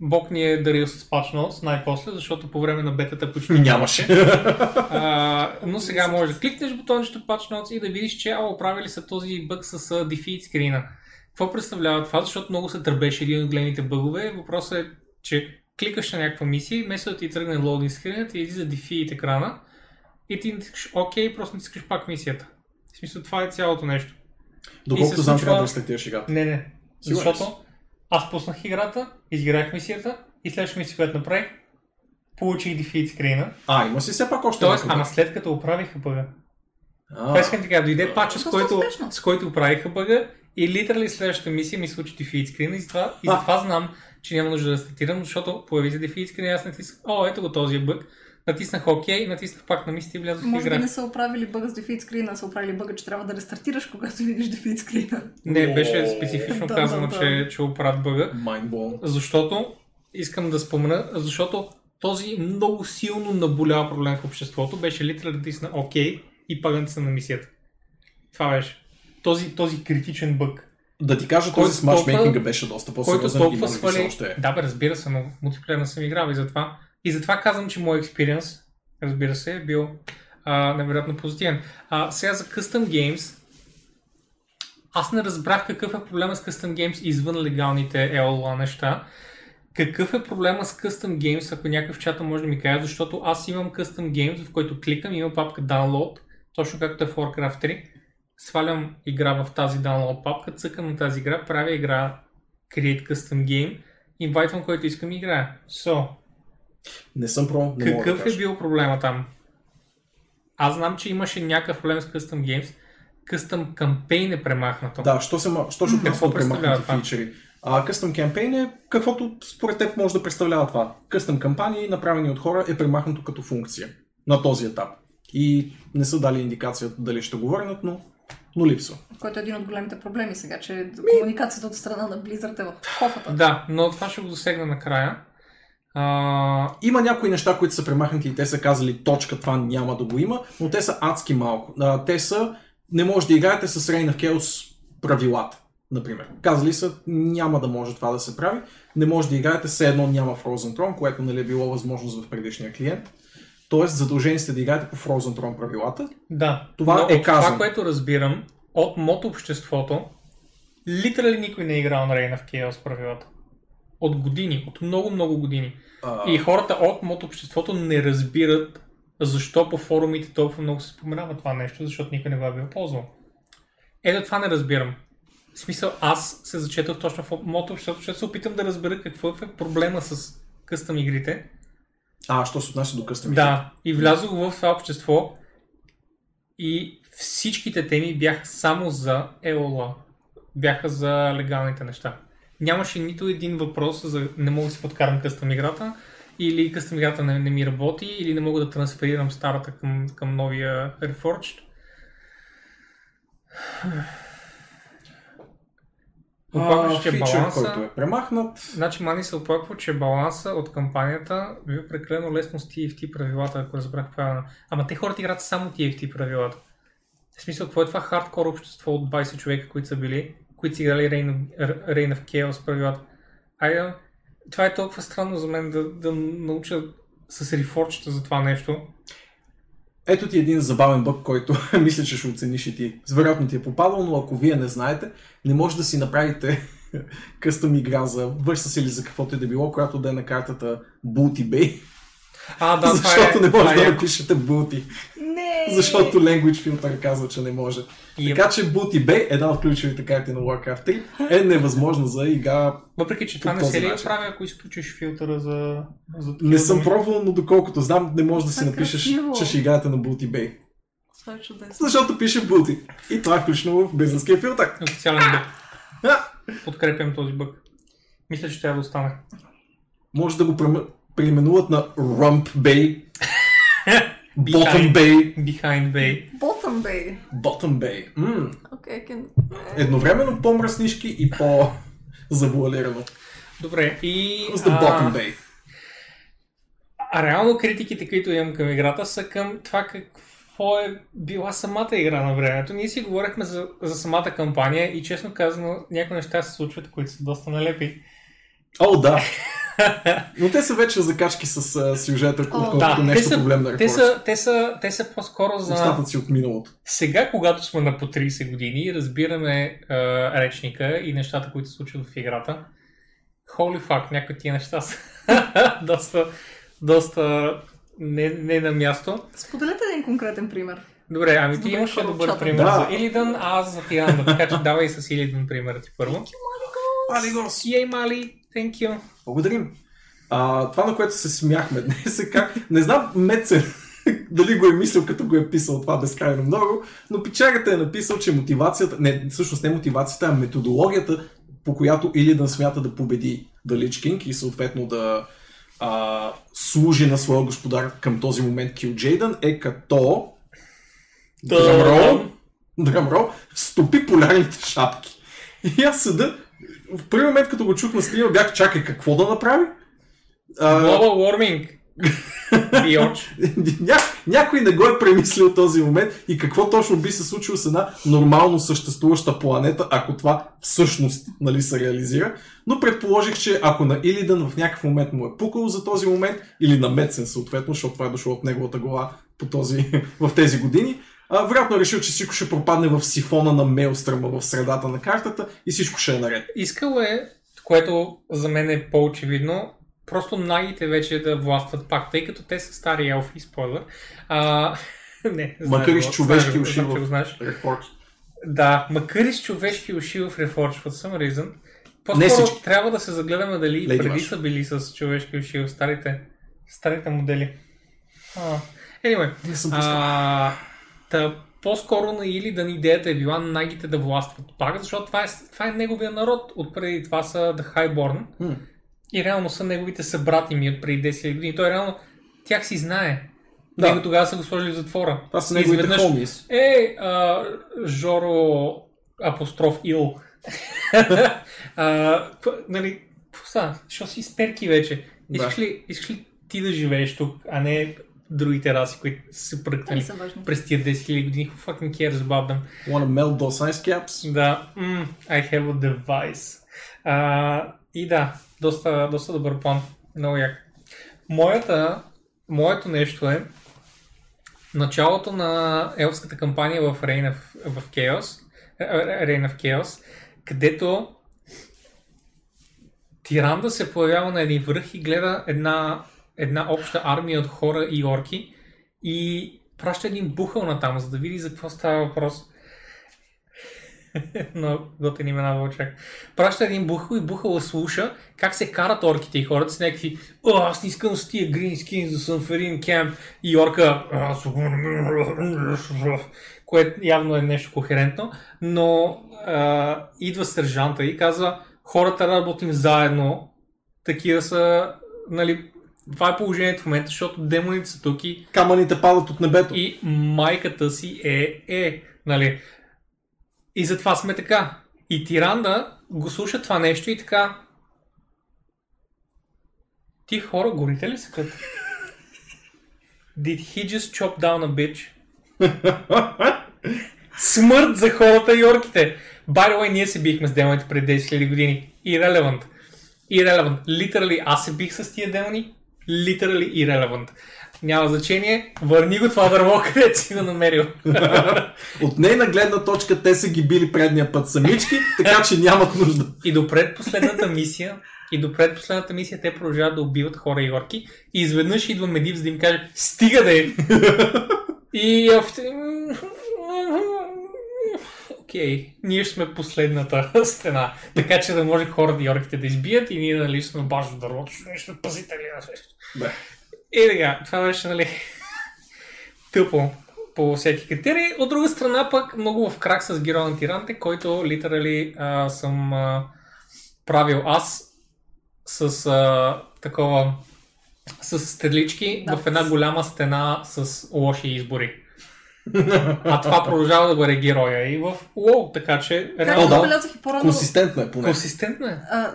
Бог ни е дарил с Notes най-после, защото по време на бетата почти Нямаше. А, но сега можеш да кликнеш бутончето Patch Notes и да видиш, че а, оправили са този бъг с defeat скрина. Какво представлява това? Защото много се търбеше един от големите бъгове. Въпросът е, че кликаш на някаква мисия и вместо да ти тръгне лоудинг скрина, ти излиза defeat екрана и ти натискаш OK, просто натискаш пак мисията. В смисъл, това е цялото нещо. Доколкото И знам, случва- трябва да рестартираш играта. Не, не. Сигурен Защото аз пуснах играта, изиграх мисията и следващата мисия, която направих, получих defeat скрина. А, има си все пак още Тоест, ама след като оправиха бъга. Това искам така, дойде пача, с Доста който, с който оправиха бъга и литерали следващата мисия ми случи defeat screen и затова, и затова знам, че няма нужда да стартирам, защото появи се defeat screen и аз натиснах, о, ето го този е бъг, натиснах OK, натиснах пак на мисията и влязох в Може би игра. не са оправили бъга с дефит скрина, а са оправили бъга, че трябва да рестартираш, когато видиш дефит скрина. Не, беше специфично казано, че, че оправят бъга, Mind blown. защото, искам да спомена, защото този много силно наболял проблем в обществото беше литерали да натисна OK и пак натисна на мисията. Това беше. Този, този критичен бъг. Да ти кажа, този с матчмейкинга толкова- беше доста по-сериозен и толкова може би още е. Да, бе, разбира се, но мултиплеер не съм играл и затова, и затова казвам, че моят експириенс, разбира се, е бил а, невероятно позитивен. А, сега за Custom Games, аз не разбрах какъв е проблема с Custom Games извън легалните EOLA неща. Какъв е проблема с Custom Games, ако някой в чата може да ми каже, защото аз имам Custom Games, в който кликам, има папка Download, точно както е в Warcraft 3. Свалям игра в тази Download папка, цъкам на тази игра, правя игра Create Custom Game, инвайтвам който искам и играя. So, Не съм про, не мога да какъв е бил проблема там? Аз знам, че имаше някакъв проблем с Custom Games. Custom Campaign е премахнато. Да, що, се, що ще представлява премахнати това? фичери? А Custom Campaign е каквото според теб може да представлява това. Custom кампании, направени от хора, е премахнато като функция на този етап. И не са дали индикация дали ще го върнат, но, но липсва. Който е един от големите проблеми сега, че комуникацията от страна на Blizzard е в кофата. Да, но това ще го засегна накрая. А, Има някои неща, които са премахнати и те са казали точка, това няма да го има, но те са адски малко. А, те са, не може да играете с Reign of Chaos правилата, например. Казали са, няма да може това да се прави, не може да играете, все едно няма Frozen Throne, което нали, е било възможност в предишния клиент. Тоест, задължени сте да играете по Frozen Throne правилата. да, Това но е казано. Това, което разбирам от мод обществото, литерали никой не е играл на Reign of Chaos правилата. От години, от много-много години. А, И хората от мод обществото не разбират защо по форумите толкова много се споменава това нещо, защото никой не го е бил ползвал. Ето това не разбирам. В смисъл, аз се зачетох точно в мод обществото, защото се опитам да разбера какво е проблема с къстъм игрите. а, що се отнася до къстъм? Да, и влязох в това общество и всичките теми бяха само за EOLA. Бяха за легалните неща. Нямаше нито един въпрос за не мога да си подкарам къстъм играта или къстъм играта не, не ми работи или не мога да трансферирам старата към, към новия Reforged. Оплакваш, че фичър, баланса... който е премахнат. Значи Мани се оплаква, че баланса от кампанията бил прекалено лесно с TFT правилата, ако разбрах правилно. Ама те хората играят само TFT правилата. В смисъл, какво е това хардкор общество от 20 човека, които са били, които са играли Reign of, Chaos правилата? Айде, това е толкова странно за мен да, да науча с рефорчета за това нещо. Ето ти един забавен бък, който мисля, че ще оцениш и ти. Вероятно ти е попадал, но ако вие не знаете, не може да си направите къстъм игра за Versus или за каквото и да било, която да е на картата Booty Bay, А, да, това защото е, не може това да е. напишете Booty, Не! защото Language Filter казва, че не може. И, Така че Booty Bay, една от ключовите карти на Warcraft 3, е невъзможна за игра. въпреки, че това не се ли прави, ако изключиш филтъра за... за Не съм пробвал, но доколкото знам, не може да си е напишеш, че ще играете на Booty Bay. Е. Защото пише Booty. И това е включено в бизнеския филтър. Официален бък. Подкрепям този бък. Мисля, че трябва да остане. Може да го преме- преименуват на Rump Bay, Bottom. Bay, Behind Bay. Bottom Bay. Bottom Bay. М, Okay, can... едновременно по-мръснишки и по-завуалирано. Добре, и... Who's the Bottom Bay? А реално критиките, които имам към играта, са към това какво е била самата игра на времето. Ние си говорихме за, за самата кампания и честно казано някои неща се случват, които са доста налепи. О, да. Но те са вече закачки с а, сюжета, отколкото Да, нещо са, проблем на те, са, те, са, те са по-скоро за... Остатъци от миналото. Сега, когато сме на по 30 години и разбираме а, речника и нещата, които се случват в играта, holy fuck, някои тия неща са доста, доста не, не на място. Споделете един конкретен пример. Добре, ами ти Добре, имаше добър пример Да. за Илидан, а аз за Тиранда, така че давай с Илидан примера ти първо. Алигос! Ей, Мали, thank you. Благодарим. А, това, на което се смяхме днес е как... Не знам Мецен дали го е мислил, като го е писал това безкрайно много, но печагата е написал, че мотивацията... Не, всъщност не мотивацията, а методологията, по която Илидан смята да победи King и съответно да а, служи на своя господар към този момент Кил Джейдън е като... Дръмрол, дръмрол, стопи полярните шапки. И аз седа, в първи момент, като го чух на стрима, бях чакай какво да направи. Global warming. Ня, някой не го е премислил този момент и какво точно би се случило с една нормално съществуваща планета, ако това всъщност нали, се реализира. Но предположих, че ако на Илидан в някакъв момент му е пукало за този момент, или на Мецен съответно, защото това е дошло от неговата глава по този, в тези години, а, вероятно е решил, че всичко ще пропадне в сифона на Мейлстръма в средата на картата и всичко ще е наред. Искал е, което за мен е по-очевидно, просто нагите вече да властват пак, тъй като те са стари елфи, спойлер. А, не, Макар и с човешки уши знам, че в-. Да, макар и с човешки уши в Reforged, for some reason, по-скоро трябва да се загледаме дали Lady преди Bash. са били с човешки уши в старите, старите модели. А, anyway, Не съм а, та, по-скоро на Илидан идеята е била нагите да властват пак, защото това е, това е неговия народ. Отпреди това са The Highborn М. и реално са неговите събрати ми от преди 10 000 години. Той реално тях си знае. Да. Него тогава са го сложили в затвора. Това са неговите изведнъж, хомис. Е, а, Жоро апостроф Ил. а, нали, какво става? Що си сперки вече? Искаш ли, искаш ли ти да живееш тук, а не другите раси, които са пръкнали през тия 10 000 години? Who fucking cares about them? Wanna melt those ice caps? Да, mm, I have a device. А, и да, доста, доста добър план. Много як. Моята, моето нещо е началото на елфската кампания в Reign of, в Chaos, е, е, Reign of Chaos, където Тиранда се появява на един връх и гледа една, една обща армия от хора и орки и праща един бухъл на там, за да види за какво става въпрос. Но готин имена вълчак. Праща един бухъл и бухъл слуша как се карат орките и хората с някакви О, аз не искам с тия грин скин за Санферин кемп и орка което явно е нещо кохерентно, но а, идва сержанта и казва хората работим заедно, такива са, нали, това е положението в момента, защото демоните са тук и Камъните падат от небето. и майката си е е, нали. И затова сме така. И Тиранда го слуша това нещо и така. Ти хора, горите ли са като? Did he just chop down a bitch? Смърт за хората и орките! By the way, ние се бихме с демоните преди 10 000 години. Irrelevant. Irrelevant. Literally, аз се бих с тия демони. Literally irrelevant. Няма значение. Върни го това дърво, където си го намерил. От нейна гледна точка те са ги били предния път самички, така че нямат нужда. И до предпоследната мисия, и до предпоследната мисия те продължават да убиват хора и орки. И изведнъж идва Медив за да им каже Стига да е! И. Окей, ние сме последната стена. Така че да може хората и орките да избият и ние нали сме баш в дървото, ще сме пазители. Да. И така, това беше, нали, тъпо по всеки критерий. От друга страна пък много в крак с Героя на Тиранте, който литерали а, съм а, правил аз с а, такова с стрелички Да. в една голяма стена с лоши избори. А това продължава да бъде героя и в WoW, така че реално да. и по-рано, Консистентно е поне. консистентно е. а,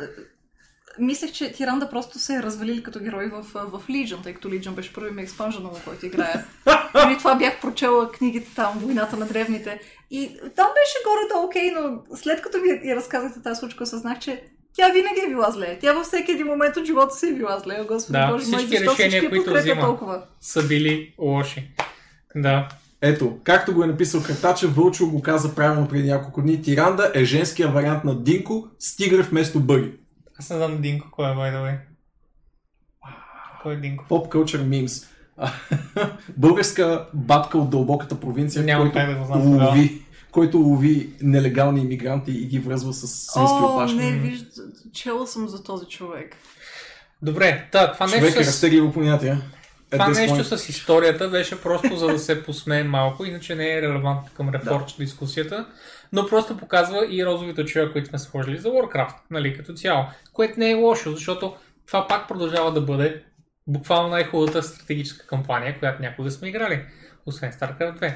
мислех, че Тиранда просто се е развалили като герой в, в Legion, тъй като Legion беше първи ми експанжен, в който играя. Преди това бях прочела книгите там, Войната на древните. И там беше горе-долу окей, но след като ми я разказахте тази случка, осъзнах, че тя винаги е била зле. Тя във всеки един момент от живота си е била зле. О, Господи Да, Боже мой, всички защо решения, всички които взима. толкова? Са били лоши. Да. Ето, както го е написал Хартача, Вълчо го каза правилно преди няколко дни. Тиранда е женския вариант на Динко с тигър вместо бъги. Аз не знам Динко кой е, by the way. Кой е Динко? Pop culture memes. Българска батка от дълбоката провинция, Няма който, да знам лови, който лови нелегални иммигранти и ги връзва с свински О, опашки. не, вижда, чела съм за този човек. Добре, да, това Човек нещо е с... разтегливо понятие. Това нещо point. с историята беше просто за да се посмеем малко, иначе не е релевантно към рефорч дискусията, но просто показва и розовите очила, които сме сложили за Warcraft, нали, като цяло. Което не е лошо, защото това пак продължава да бъде буквално най-хубавата стратегическа кампания, която някога сме играли, освен StarCraft 2.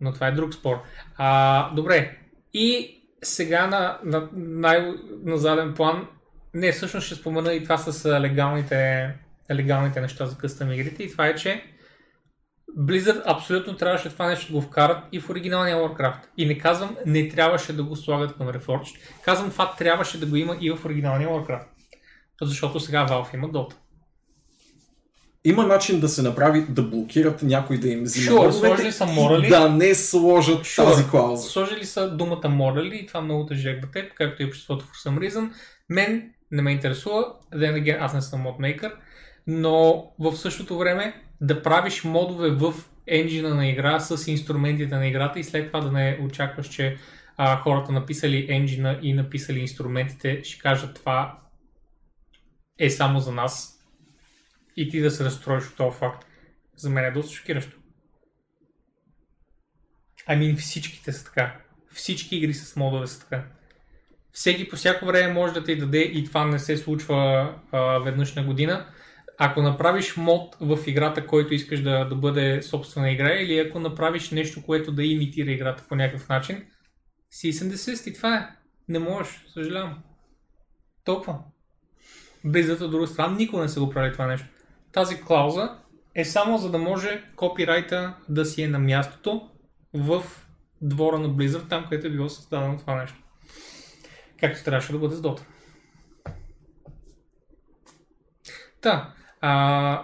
Но това е друг спор. А, добре, и сега на, на, най- на заден план, не, всъщност ще спомена и това с легалните, легалните неща за къстъм игрите и това е, че Blizzard абсолютно трябваше това нещо да го вкарат и в оригиналния Warcraft. И не казвам, не трябваше да го слагат към Reforged. Казвам, това трябваше да го има и в оригиналния Warcraft. Защото сега Valve има Dota. Има начин да се направи да блокират някой да им взима Sure, сложили са морали. да не сложат Sure. тази клауза. Сложили са думата морали и това много тъжек да теб, както и обществото for some reason. Мен не ме интересува, then again, аз не съм модмейкър, но в същото време да правиш модове в енджина на игра с инструментите на играта и след това да не очакваш, че а, хората написали енджина и написали инструментите ще кажат това е само за нас и ти да се разстроиш от този факт. За мен е доста шокиращо. Ами всичките са така. Всички игри с модове са така. Всеки по всяко време може да ти даде и това не се случва а, веднъж на година. Ако направиш мод в играта, който искаш да, да бъде собствена игра, или ако направиш нещо, което да имитира играта по някакъв начин, си съм desist и това е. Не можеш, съжалявам. Толкова. Blizzard от друга страна никога не са го правили това нещо. Тази клауза е само за да може копирайта да си е на мястото в двора на Blizzard, там където е било създадено това нещо. Както трябваше да бъде с Dota. Та, а,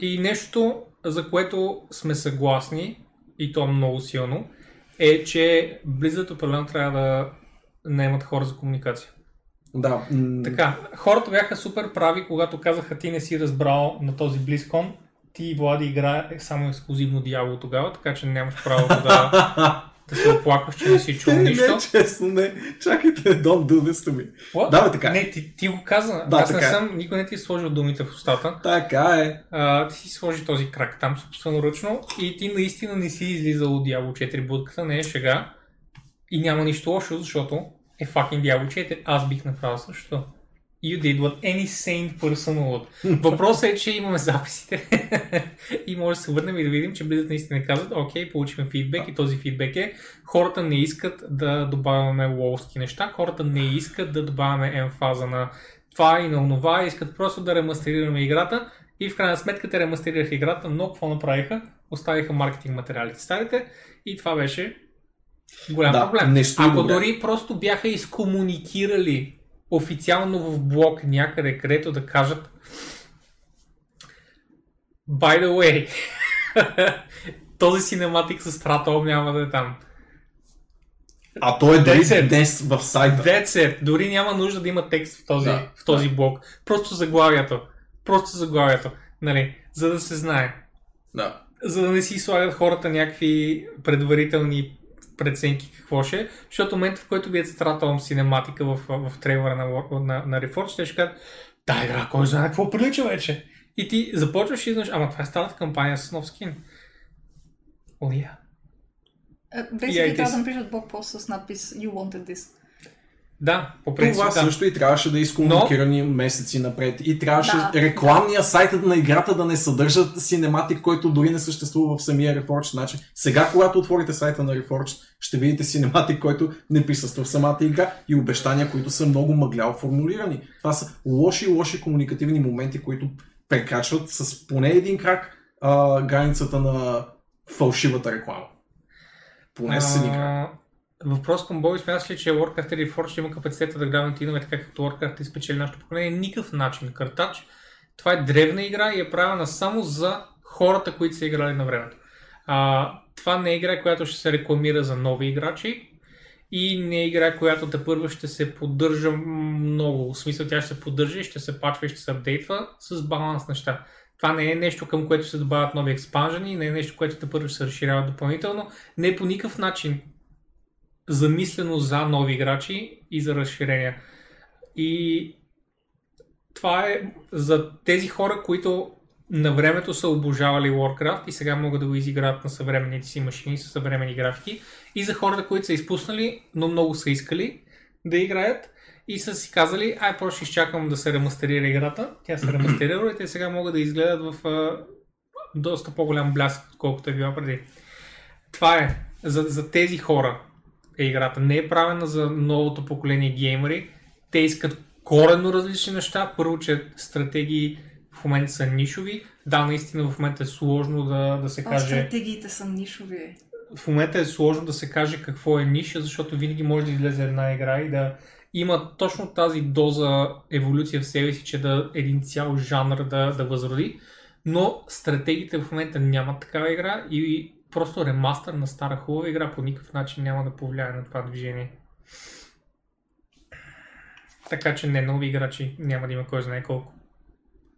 и нещо, за което сме съгласни, и то много силно, е, че Blizzard определено трябва да наемат хора за комуникация. Да. Така, хората бяха супер прави, когато казаха ти не си разбрал на този BlizzCon, ти Влади игра е само ексклюзивно дявол тогава, така че нямаш право да, да се оплакваш, че не си чул Не, нищо. не, честно, не. Чакайте, don't do this to me. What? Да, бе, така е. Не, ти, ти го каза. Да, Аз не така е. съм, никой не ти е сложил думите в устата. Така е. А, ти си сложи този крак там собственоръчно и ти наистина не си излизал от Diablo 4 будката, не е шега. И няма нищо лошо, защото е fucking Diablo 4. Аз бих направил същото. You did what any sane person would. Въпросът е, че имаме записите и може да се върнем и да видим, че Blizzard наистина казват, окей, получихме фидбек и този фидбек е, хората не искат да добавяме лолски неща, хората не искат да добавяме емфаза на това и на онова, искат просто да ремастерираме играта и в крайна сметка те ремастерираха играта, но какво направиха? Оставиха маркетинг материалите старите и това беше голям Да, проблем. не стои Ако дори просто бяха изкомуникирали официално в блог някъде, където да кажат By the way, този синематик с Стратом няма да е там. А той е дори днес в сайта. That's it. Дори няма нужда да има текст в този, Да, в този блог. Просто заглавието. Просто заглавието. Нали? За да се знае. Да. За да не си слагат хората някакви предварителни преценки какво ще е, защото в момента, в който видят Stratholm синематика в, в, трейлера на, на, на Reforged, те ще кажат, да, игра, кой знае какво прилича вече. И ти започваш и знаеш, ама това е старата кампания с нов скин. О, yeah. Basically трябва да напишат блокпост с надпис You wanted this. Да, по принцип, Това да. също и трябваше да е изкомуникирани месеци напред. И трябваше Да. рекламния сайт на играта да не съдържа синематик, който дори не съществува в самия Reforged. Значи, сега, когато отворите сайта на Reforged, ще видите синематик, който не присъства в самата игра и обещания, които са много мъгляво формулирани. Това са лоши, лоши комуникативни моменти, които прекрачват с поне един крак а, границата на фалшивата реклама. Поне с един крак. Въпрос към Боби, смяташ ли, че Warcraft 3 Reforged има капацитета да грабне тинове, така както Warcraft изпечели нашето поколение? Никакъв начин. Картач, това е древна игра и е правена само за хората, които са играли на времето. А, това не е игра, която ще се рекламира за нови играчи и не е игра, която те първо ще се поддържа много. В смисъл тя ще се поддържа ще се пачва и ще се апдейтва с баланс неща. Това не е нещо към което се добавят нови експанжени, не е нещо, което те първо ще се разширява допълнително. Не е по никакъв начин замислено за нови играчи и за разширения. И това е за тези хора, които на времето са обожавали Warcraft и сега могат да го изиграят на съвременните си машини с съвременни графики. И за хората, които са изпуснали, но много са искали да играят и са си казали, ай, просто ще изчакам да се ремастерира играта. Тя се ремастерира и те сега могат да изгледат в а, доста по-голям блясък, отколкото е била преди. Това е за, за тези хора е играта. Не е правена за новото поколение геймери. Те искат коренно различни неща. Първо, че стратегии в момента са нишови. Да, наистина в момента е сложно да, да се А каже... стратегиите са нишови. В момента е сложно да се каже какво е ниша, защото винаги може да излезе една игра и да има точно тази доза еволюция в себе си, че да един цял жанр да, да възроди. Но стратегиите в момента нямат такава игра и просто ремастър на стара хубава игра по никакъв начин няма да повлияе на това движение. Така че не, нови играчи няма да има кой знае колко.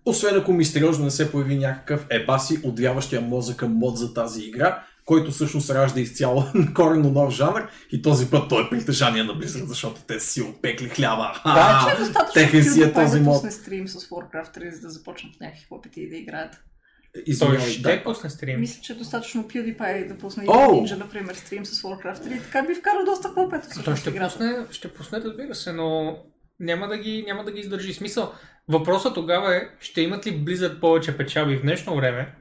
Освен ако мистериозно не се появи някакъв ебаси отвяващия мозъка мод за тази игра, който всъщност ражда изцяло коренно нов жанр и този път той е притежание на Blizzard, защото те си опекли хляба. Да, Че е достатъчно си е този да мод. пусне стрим с Warcraft 3, за да започнат някакви хлопети и да играят. Той Извинявай, ще да. пусне стрим. Мисля, че е достатъчно PewDiePie да пусне oh! Ninja, например, стрим с Warcraft 3. Така би вкарал доста хлопета Той ще играта. пусне, ще пусне, разбира се, но няма да ги, няма да ги издържи. Смисъл, въпросът тогава е, ще имат ли Blizzard повече печалби в днешно време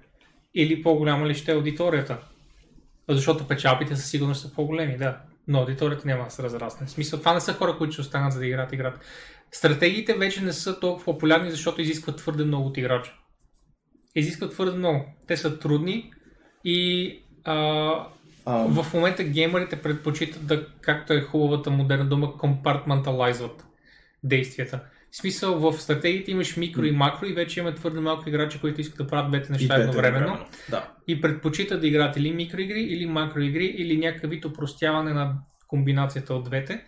или по-голяма ли ще е аудиторията? Защото печалбите със сигурност са по-големи, да. Но аудиторията няма да се разрасне. В смисъл, това не са хора, които ще останат за да играят играта. Стратегиите вече не са толкова популярни, защото изискват твърде много от играча. Изискват твърде много. Те са трудни и а, А, в момента геймерите предпочитат да, както е хубавата модерна дума, компартменталайзват действията. В смисъл, в стратегиите имаш микро и макро и вече имаме твърде малко играчи, които искат да правят двете неща едновременно. Да. И предпочитат да играят или микроигри, или макроигри, или някакъв вид упростяване на комбинацията от двете.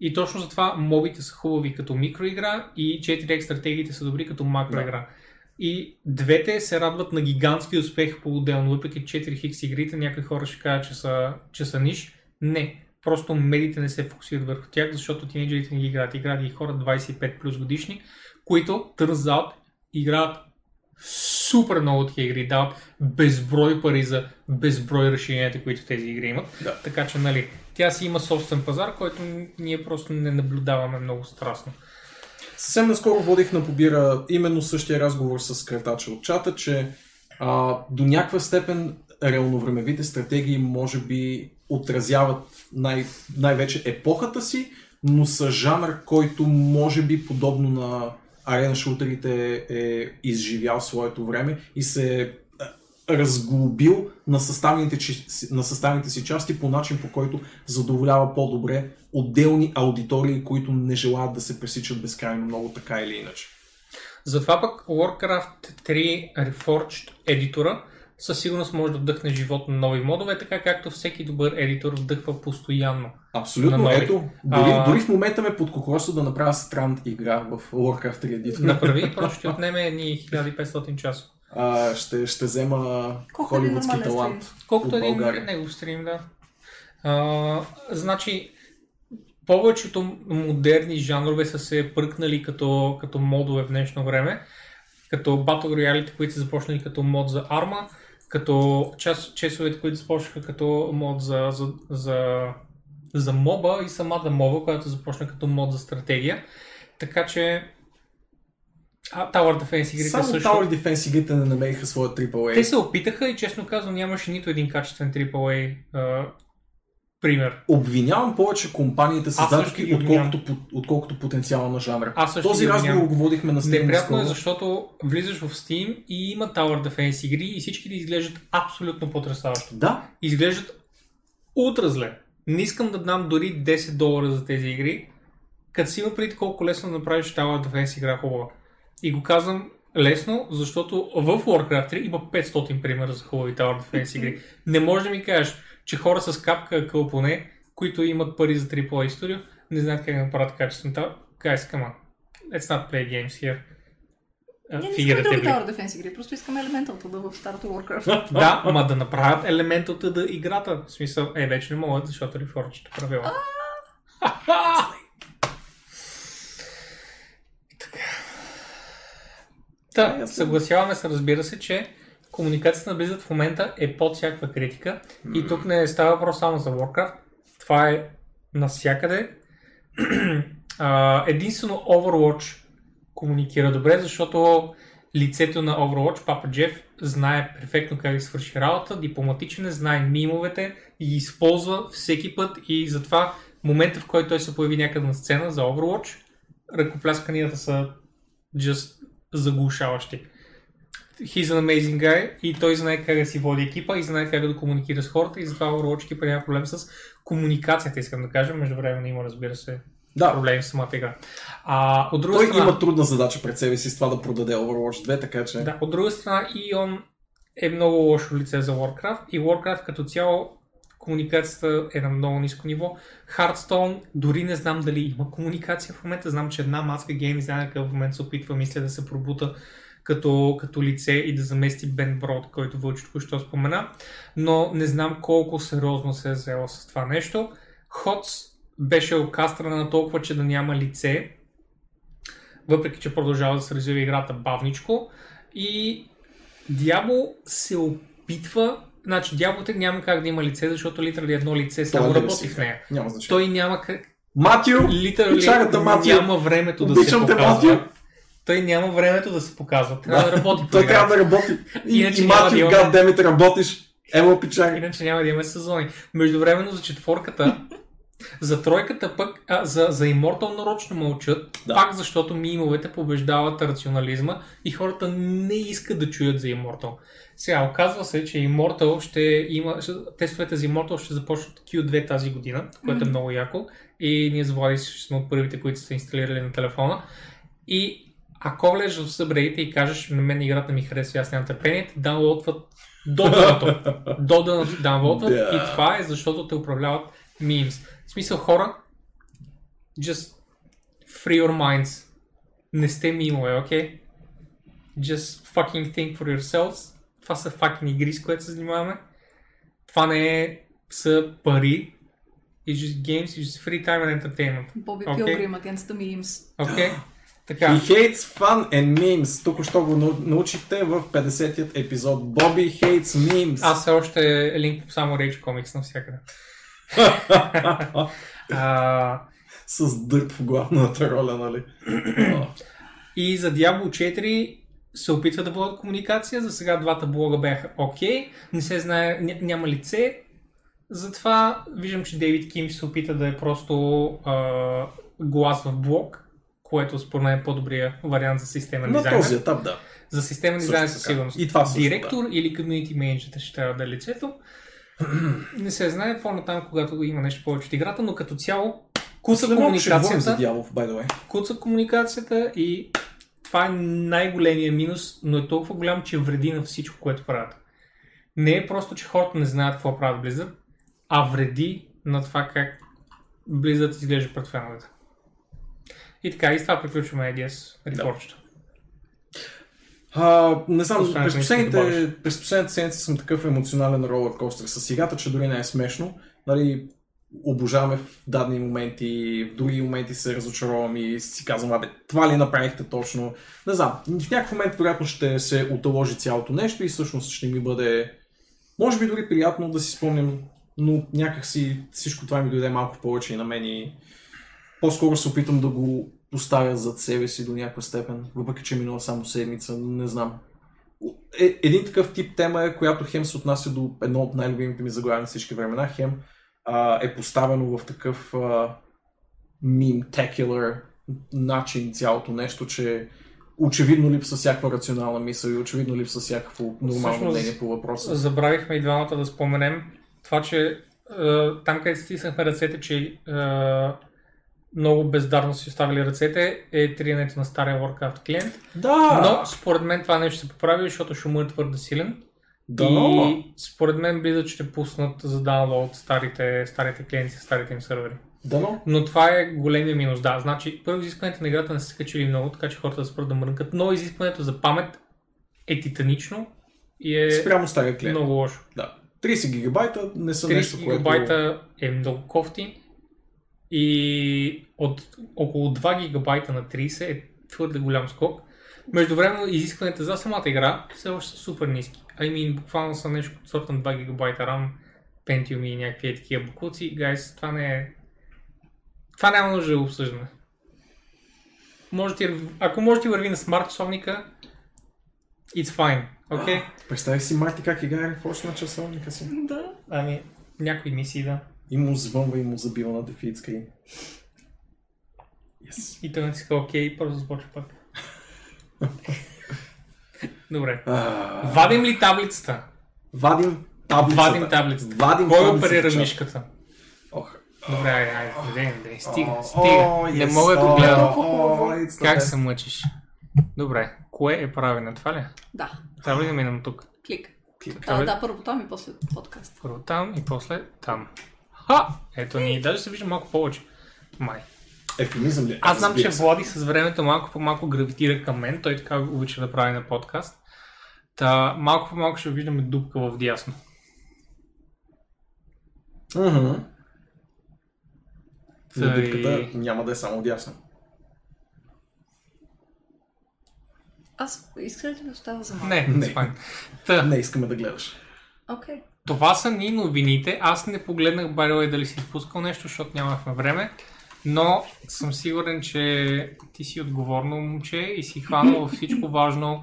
И точно затова мобите са хубави като микроигра и 4X стратегиите са добри като макроигра. И двете се радват на гигантски успех по-отделно, въпреки 4X игрите, някои хора ще кажат, че са, че са ниш. Не, просто медиите не се фокусират върху тях, защото тинейджерите не ги играят. Играят ги хора 25 плюс годишни, които turns out играят супер много такива игри, дават безброй пари за безброй разширенията, които тези игри имат. Да. Така че, нали, тя си има собствен пазар, който ние просто не наблюдаваме много страстно. Съвсем наскоро водих на побира именно същия разговор с картача от чата, че а, до някаква степен реалновремевите стратегии може би отразяват най- най-вече епохата си, но са жанр, който може би подобно на арена шутерите е изживял своето време и се е разглобил на съставните, на съставните си части по начин, по който задоволява по-добре отделни аудитории, които не желаят да се пресичат безкрайно много така или иначе. Затова пък Warcraft 3 Reforged едитора със сигурност може да вдъхне живот на нови модове, така както всеки добър едитор вдъхва постоянно. Абсолютно, ето, дори, А- дори в момента ме подкокосва да направя странт игра в Warcraft 3 Editor. Направи, просто ще отнеме едни 1500 часа. А, ще, ще взема Колко холивудски талант Колкото от един негов стрим, да. А, значи, повечето модерни жанрове са се пръкнали като, като модове в днешно време, като Battle Royale, които са започнали като мод за арма, като част чесовете, които започнаха като мод за, за, за за моба и самата моба, която започна като мод за стратегия. Така че а, Tower Defense игрите Само също. Tower Defense игрите не намериха своя AAA. Те се опитаха и честно казвам нямаше нито един качествен AAA а, пример. Обвинявам повече компаниите ги обвинявам. отколкото, отколкото потенциала на жанра. Аз също Този разговор го водихме на Steam. Неприятно е, защото влизаш в Steam и има Tower Defense игри и всички да изглеждат абсолютно потрясаващо. Да, Изглеждат ултра зле. Не искам да дам дори 10 долара за тези игри, като си има преди колко лесно да направиш Tower Defense игра хубава. И го казвам лесно, защото в Warcraft 3 има 500 примера за хубави Tower Defense игри. Не можеш да ми кажеш, че хора с капка кълпоне, които имат пари за AAA студио, не знаят как да направят качествено Tower. Guys, come on. Let's not play games here. Ние не искаме други. Tower Defense игри, просто искаме елементалта да в старото Warcraft. Да, ма да направят елемент от да играта. В смисъл, е, вече не могат, защото Reforged правила. Та, ясно. съгласяваме се, разбира се, че комуникацията на Blizzard в момента е под всякаква критика. И тук не става въпрос само за Warcraft. Това е навсякъде. Единствено Overwatch комуникира добре, защото лицето на Overwatch, Папа Джеф, знае перфектно как да свърши работа, дипломатичен е, знае мимовете и използва всеки път и затова момента, в който той се появи някъде на сцена за Overwatch, ръкоплясканията са just заглушаващи. He's an amazing guy и той знае как да си води екипа и знае как да комуникира с хората и затова Overwatch екипа няма проблем с комуникацията, искам да кажа. Между време има, разбира се, да. проблеми с самата игра. А, от друга Той страна, има трудна задача пред себе си с това да продаде Overwatch 2, така че... да, от друга страна Ion е много лошо лице за Warcraft и Warcraft като цяло комуникацията е на много ниско ниво. Hearthstone дори не знам дали има комуникация в момента. Знам, че една маска гейм дизайнерка в момента се опитва, мисля, да се пробута като, като лице и да замести Бен Брод, който Вълчо току-що спомена. Но не знам колко сериозно се е взела с това нещо. HOTS беше окастрана на толкова, че да няма лице, въпреки че продължава да се развива играта бавничко. И Diablo се опитва, значи Diablo няма как да има лице, защото литерали едно лице само е работи в нея. Няма значение. Той няма как, Матио! Матио! няма времето да се Обичам те, показва. Матио! Той няма времето да се показва. Трябва да работи по Той трябва да работи. И, Иначе и да Матио, гаддемит, работиш. Емо пичак. Иначе няма да имаме сезони. Междувременно за четворката, за тройката пък, а, за, за Immortal нарочно мълчат, Да. пак защото мимовете побеждават рационализма и хората не искат да чуят за Immortal. Сега, оказва се, че Immortal ще има, тестовете за Immortal ще започнат Q2 тази година, което е много яко и ние с Влади ще сме от първите, които са се инсталирали на телефона. И ако влезеш в събредите и кажеш, на мен играта ми харесва, аз нямам търпение, те даунлоудват до дъното. до дъното даунлоудват Да. и това е защото те управляват мимс. В смисъл хора, just free your minds. Не сте мимове, окей? Okay? Just fucking think for yourselves. Това са fucking игри, с които се занимаваме. Това не е са пари. It's just games, it's just free time and entertainment. Bobby Окей. Pilgrim against the memes. Окей? He Така. hates fun and memes. Тук що го нау- научихте в 50-тият епизод. Bobby hates memes. Аз все още линк само Rage Comics навсякъде. а, С дърт в главната роля, нали? И за Diablo 4 се опитва да водят комуникация. За сега двата блога бяха окей. Не се знае, ня, няма лице. Затова виждам, че Дейвид Ким се опита да е просто а, глас в блог, което според мен е по-добрия вариант за системен На дизайнер. този етап, да. За системен Също дизайн със сигурност. И това също, Директор или community manager ще трябва да е лицето. Не се знае по-натам, когато има нещо повече от играта, но като цяло куца След говорим за комуникацията дявол, by the way. куца комуникацията и това е най-големия минус, но е толкова голям, че вреди на всичко, което правят. Не е просто, че хората не знаят какво правят Blizzard, а вреди на това как Blizzard изглежда пред феновете. И така, и с това приключваме IDS репортчето. А, не знам, през последните, през последните седмици съм такъв емоционален ролер костър с играта, че дори не е смешно. Нали, обожаваме в дадени моменти, в други моменти се разочаровам и си казвам, абе, това ли направихте точно? Не знам, в някакъв момент вероятно ще се отложи цялото нещо и всъщност ще ми бъде, може би дори приятно да си спомням но някакси всичко това ми дойде малко повече и на мен и по-скоро се опитам да го поставя зад себе си до някаква степен, въпреки че е минала само седмица, не знам. Е, един такъв тип тема е, която хем се отнася до едно от най-любимите ми заглавия на всички времена, хем а, е поставено в такъв а, meme-tacular начин цялото нещо, че очевидно липса всякаква рационална мисъл и очевидно липса всякакво нормално Всъщност, мнение по въпроса. Забравихме и двамата да споменем това, че е, там, където стиснахме ръцете, че е, много бездарно си оставили ръцете, е триенето на стария Warcraft клиент. Да! Но според мен това нещо се поправи, защото шумът е твърде силен. да, И според мен близо ще пуснат за download старите, старите клиенти, старите им сървъри. Дано. Но това е големия минус. Да, значи първо изискването на играта не са качили много, така че хората да спрат да мрънкат, но изискването за памет е титанично и е Спрямо стария клиент. много лошо. Да. 30 гигабайта не са 30 нещо, което... гигабайта е много кофти и от около 2 гигабайта на 30 е твърде голям скок. Междувременно изискванията за самата игра все още са супер ниски. I mean, буквално са нещо от сорта на 2 гигабайта RAM, Pentium и някакви е такива букуци. Гайс, това не е... Това няма нужда да го обсъждаме. Може ти, ако може ти върви на смарт часовника, it's fine, окей? Okay? Представи си Марти как играе в на часовника си. Да. Ами, някои мисии, да. И му звънва и му забива на дефицка и... Yes. И той натиска окей и просто започва пак. Добре. А, Вадим ли таблицата? Вадим таблицата. Вадим таблицата. Вадим Кой оперира мишката? Ох. Добре, айде, айде, айде, айде, стига, стига. Не yes. мога да гледам. it's the Как се мъчиш? Добре, кое е правилно? Това ли? Да. Трябва ли да минем тук? Клик. Клик. А, Трябва ли- да, първо там и после подкаст. Първо там и после там. Ха! Ето ни, даже се вижда малко повече. Май. Ефемизъм ли? Аз знам, че. Влади с времето малко по-малко гравитира към мен. Той така обича да прави на подкаст. Та малко по-малко ще виждаме дупка в дясно. Но Тъй- дупката няма да е само дясно. Аз исках ли да остава за малко? Не, Не. Та, Не искаме да гледаш. Окей. Това са ни новините. Аз не погледнах by дали си изпускал нещо, защото нямахме време. Но съм сигурен, че ти си отговорно момче и си хванал всичко важно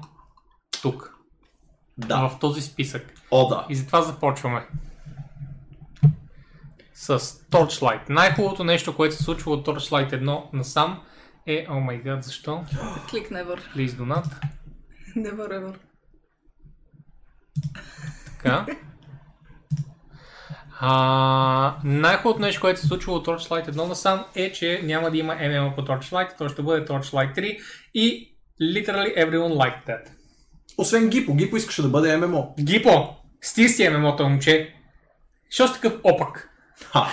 тук, Да. в този списък. О, да. И затова започваме. С Torchlight. Най-хубавото нещо, което се случва от Torchlight 1 насам е... О май гад, защо? Клик never. Please do not. Never ever. Така. А, най-хубавото нещо, което се случва от Torchlight 1 насам е, че няма да има MMO по Torchlight, то ще бъде Torchlight 3 и literally everyone liked that. Освен Гипо. Гипо искаше да бъде ММО. Гипо, стига си MMO-то, момче. Що си такъв опак? Ха.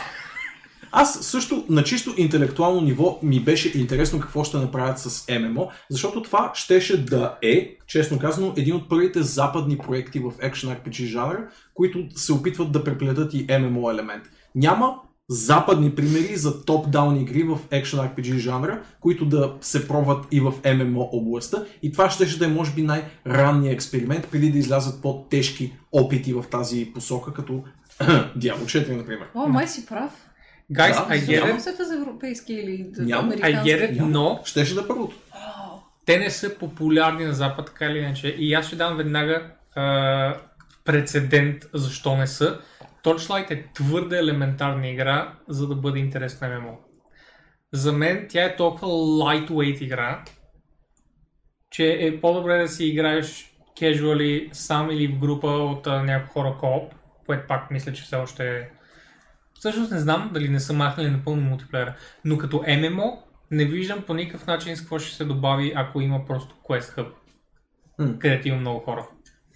Аз също на чисто интелектуално ниво ми беше интересно какво ще направят с ММО, защото това щеше да е, честно казано, един от първите западни проекти в Action RPG жанра, които се опитват да преплетат и ММО елемент. Няма западни примери за топ-даун игри в Action RPG жанра, които да се пробват и в ММО областта и това щеше да е може би най-ранният експеримент, преди да излязат по-тежки опити в тази посока, като Diablo 4, например. О, май си прав. Guys, Да, I get няма. it, Сета за европейски или Няма. I американски. get it, но Щеше да е първото. Те не са популярни на Запад, така или иначе. И аз ще дам веднага а, прецедент защо не са. Torchlight е твърде елементарна игра, за да бъде интересна ММО. За мен тя е толкова lightweight игра, че е по-добре да си играеш casually сам или в група от а, няколко хора кооп, което пак мисля, че все още е... Всъщност не знам дали не са махнали напълно мултиплеера, но като ММО не виждам по никакъв начин с какво ще се добави, ако има просто Quest Hub, М. където има много хора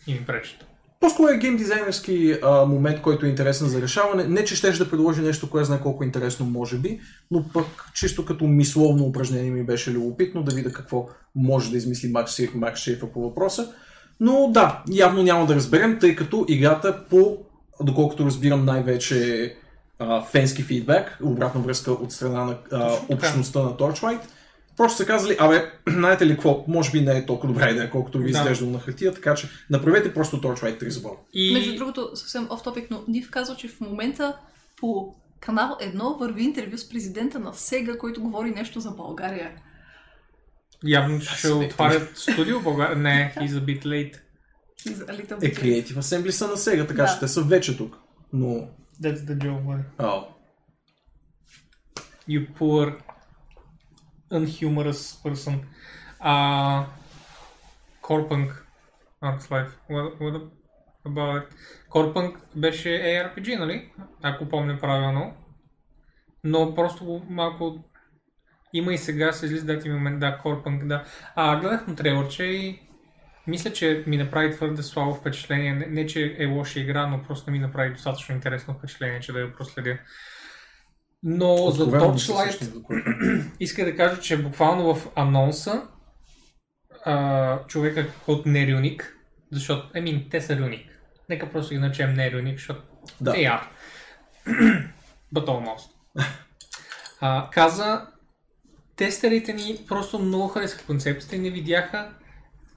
и ми пречат. По-скоро е геймдизайнерски а, момент, който е интересен за решаване. Не, че щеш да предложи нещо, което знае колко е интересно може би, но пък чисто като мисловно упражнение ми беше любопитно да видя какво може да измисли Макс Шейфа по въпроса. Но да, явно няма да разберем, тъй като играта по, доколкото разбирам най-вече а, фенски фидбек, обратна връзка от страна на а, общността на Torchlight, Просто са казали, абе, знаете ли какво, може би не е толкова добра идея, колкото ви Да. изглежда на хартия, така че направете просто Torchlight 3 забор. И... Между другото, съвсем оф топик, но Нив казва, че в момента по канал 1 върви интервю с президента на Сега, който говори нещо за България. Явно, че ще отварят студио в България. Не, he's a bit late. Е. Creative Assembly са на сега, така Да. че те са вече тук. Но, That's the joke, man. ау. You poor, unhumorous person. Uh, Corpunk, Arcs Life. What, what about it? Беше ARPG, нали? Ако помня правилно. Но просто го малко... Има и сега, се излиза дати момент, да, Corpunk, да. А, гледах му трейлърче и мисля, че ми направи твърде слабо впечатление. Не, не, че е лоша игра, но просто не ми направи достатъчно интересно впечатление, че да я проследя. Но за Torchlight сещам за кое. иска да кажа, че буквално в анонса а, човека от Нерюник, защото, еми, те са Рюник. Нека просто ги наречем Нерюник, защото Да. те are. But almost. А, каза, тестерите ни просто много харесаха концепцията и не видяха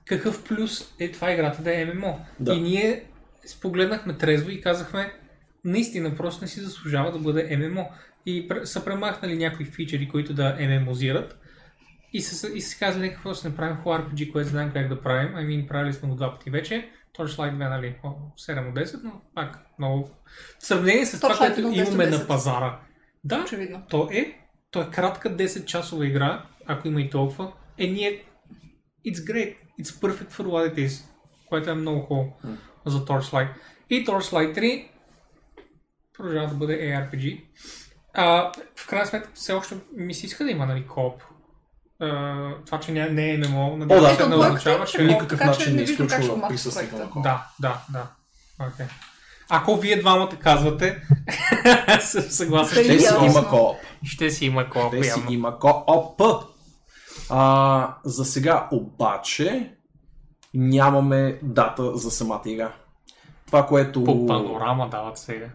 какъв плюс е това играта да е ММО. Да. И ние спогледнахме трезво и казахме, наистина просто не си заслужава да бъде ММО. И са премахнали някои фичери, които да ММОзират. И са, и са казали, нека просто направим хубаво RPG, което знаем как да правим. Ами, правили сме го два пъти вече. Torchlight 2, нали, о, 7 от 10, но пак много... В сравнение с това, Torchlight което 1 от 10 имаме от на 10. пазара. Да, Очевидно. то е, то е кратка 10 часова игра, ако има и толкова. Е, ние... It's great. It's perfect for what it is. Което е много хубаво за Torchlight. И Torchlight 3 продължава да бъде ARPG. А, в крайна сметка все още ми се иска да има нали, кооп. А, това, че не, е ММО, да. надявам се Ето, не означава, че... Никакъв начин не ще изключва присъствието на кооп. Да, да, да. Okay. Ако вие двамата казвате, съм съгласен, Те Ще си има кооп. ще си има кооп. Ще си има кооп. А, за сега обаче нямаме дата за самата игра. Това, което... По панорама дават сега.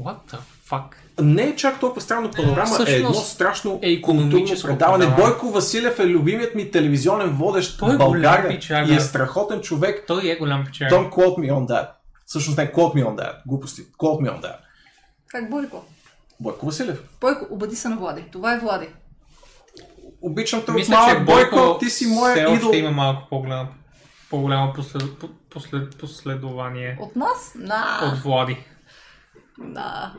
What the fuck? Не е чак толкова странно панорама, Всъщност е едно страшно е икономическо културно предаване. предаване. Бойко Василев е любимият ми телевизионен водещ Той е в България и е страхотен човек. Той е голям печал. Don't quote me on that. Всъщност не, quote me on that. Глупости. Quote me on that. Как Бойко? Бойко Василев. Бойко, обади се на Влади. Това е Влади. Обичам те от малък Бойко, Бойко, ти си все моя идол. още има малко по-голямо, по-голямо послед, по- послед, последование От нас? На. от Влади. Да.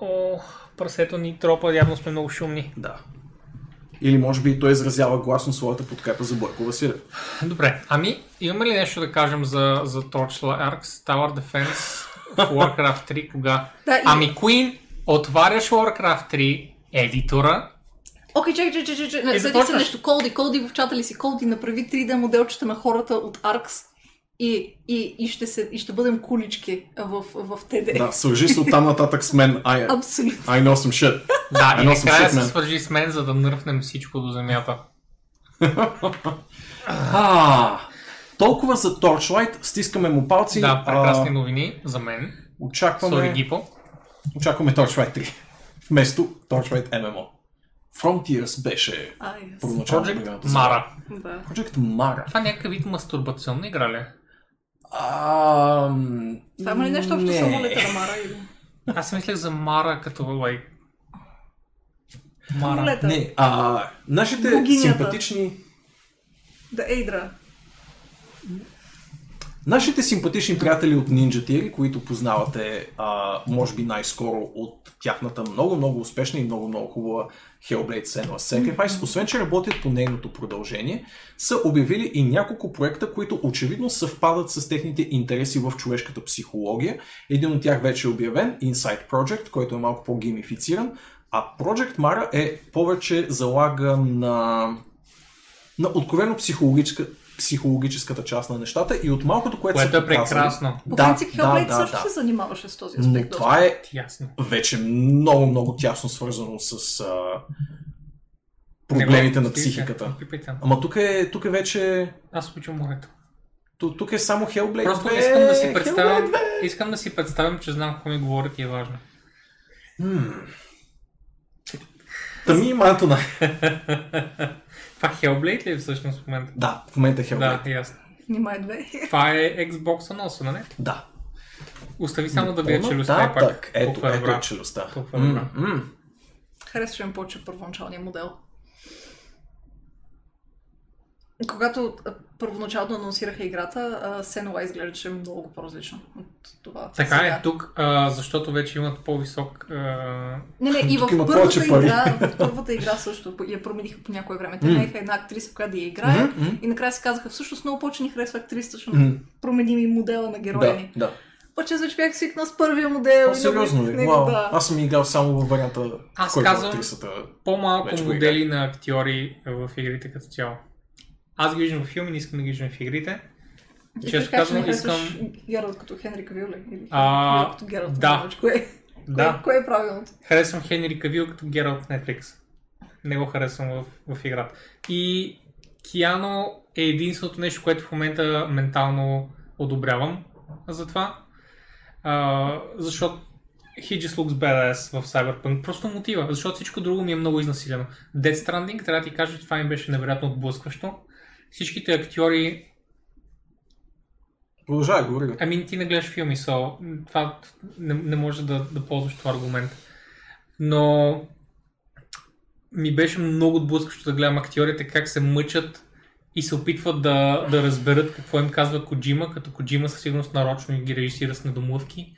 О, прасето ни тропа, явно сме много шумни. Да. Или може би той изразява гласно своята подкрепа за Бойко Василев. Добре, ами имаме ли нещо да кажем за, за Torchlight Tower Defense в Warcraft 3, кога? Да, и- Ами Queen, отваряш Warcraft 3, едитора, Окей, чакай, чакай, чакай, чакай. И Не, Сети се нещо. Колди, Колди в чата ли си? Колди, направи 3D моделчета на хората от Аркс и, и, и, ще, се, и ще бъдем кулички в, в ТД. Да, свържи се оттам нататък с мен. I, Абсолютно. I know some shit. Да, и Едно съм накрая се свържи с мен, за да нърфнем всичко до земята. А, толкова за Torchlight. Стискаме му палци. Да, прекрасни А, новини за мен. очакваме, Сори, Гипо. очакваме Torchlight 3. Вместо Torchlight MMO. Frontiers беше yes. първоначално. Mara. Да. Project Mara. Това някакъв вид мастурбационна игра ли? е? А, Това има ли нещо общо с самолета на Мара? Или... Аз си мислех за Мара като, like... Мара. Не, а, нашите Богинята. симпатични Да, Ейдра. Нашите симпатични приятели от Ninja Theory, които познавате, а, може би най-скоро от тяхната много-много успешна и много-много хубава Hellblade Senua's Sacrifice, освен че работят по нейното продължение, са обявили и няколко проекта, които очевидно съвпадат с техните интереси в човешката психология. Един от тях вече е обявен, Inside Project, който е малко по-геймифициран, а Project Mara е повече залага на на откровено психологическа, психологическата част на нещата и от малкото, което, Което е прекрасно. По Да, принцип, да, Hellblade да, също да. се занимаваше с този Но аспект. това е Ясно. вече много, много тясно свързано с а, проблемите на психиката. Пипайте. Ама тук е, тук е вече... Аз обичам морето. ту- Тук е само Hellblade Просто 2. искам да си представям, Hellblade 2. искам да си представям, че знам какво ми говорят и е важно. М, Тъмни Мантона. Това Hellblade ли е всъщност в момента? Да, в момента е Hellblade. Да, ясно. Нима е две. Това е Xbox носа, нали? Да. Остави само да видя челюстта пак. Ето, е ето е челюстта. Толкова добра. М, м. Харесваше ми повече първоначалния модел. Когато а, първоначално анонсираха играта, а, Сенова изглеждаше много по-различно от това. Така сега. е тук, а, защото вече имат по-висок... А... Не, не, и в първата, игра, в първата игра също я промениха по някое време. Те наеха една актриса, която да я играе и накрая се казаха, всъщност много повече ни харесва актрисата, защото променим и модела на героя ни. Да, да. Обаче аз вече бях свикнал с първия модел. О, и сериозно ли? Вау. да. Аз съм играл само във варианта, Аз който казвам- актрисата... По-малко модели на актьори в игрите като цяло. Аз ги виждам в филми, не искам да ги виждам в игрите. И Често казвам, искам... Гералт като Хенри Кавил ли? Или А, като Гералт? да. Кое, Да, кое, кое е правилното? харесвам Хенри Кавил като Гералт в Netflix. Не го харесвам в, в играта. И Киано е единственото нещо, което в момента ментално одобрявам за това. А, защото he just looks badass в Cyberpunk. Просто мотива, защото всичко друго ми е много изнасилено. Dead Stranding, трябва да ти кажа, че това ми беше невероятно отблъскващо. Всичките актьори Продължавай, говори. Ами ти не гледаш филми, so, това не, не може да, да ползваш това аргумент. Но ми беше много отблъскващо да гледам актьорите как се мъчат и се опитват да, да разберат какво им казва Коджима, като Коджима със сигурност нарочно ги режисира с недомлъвки.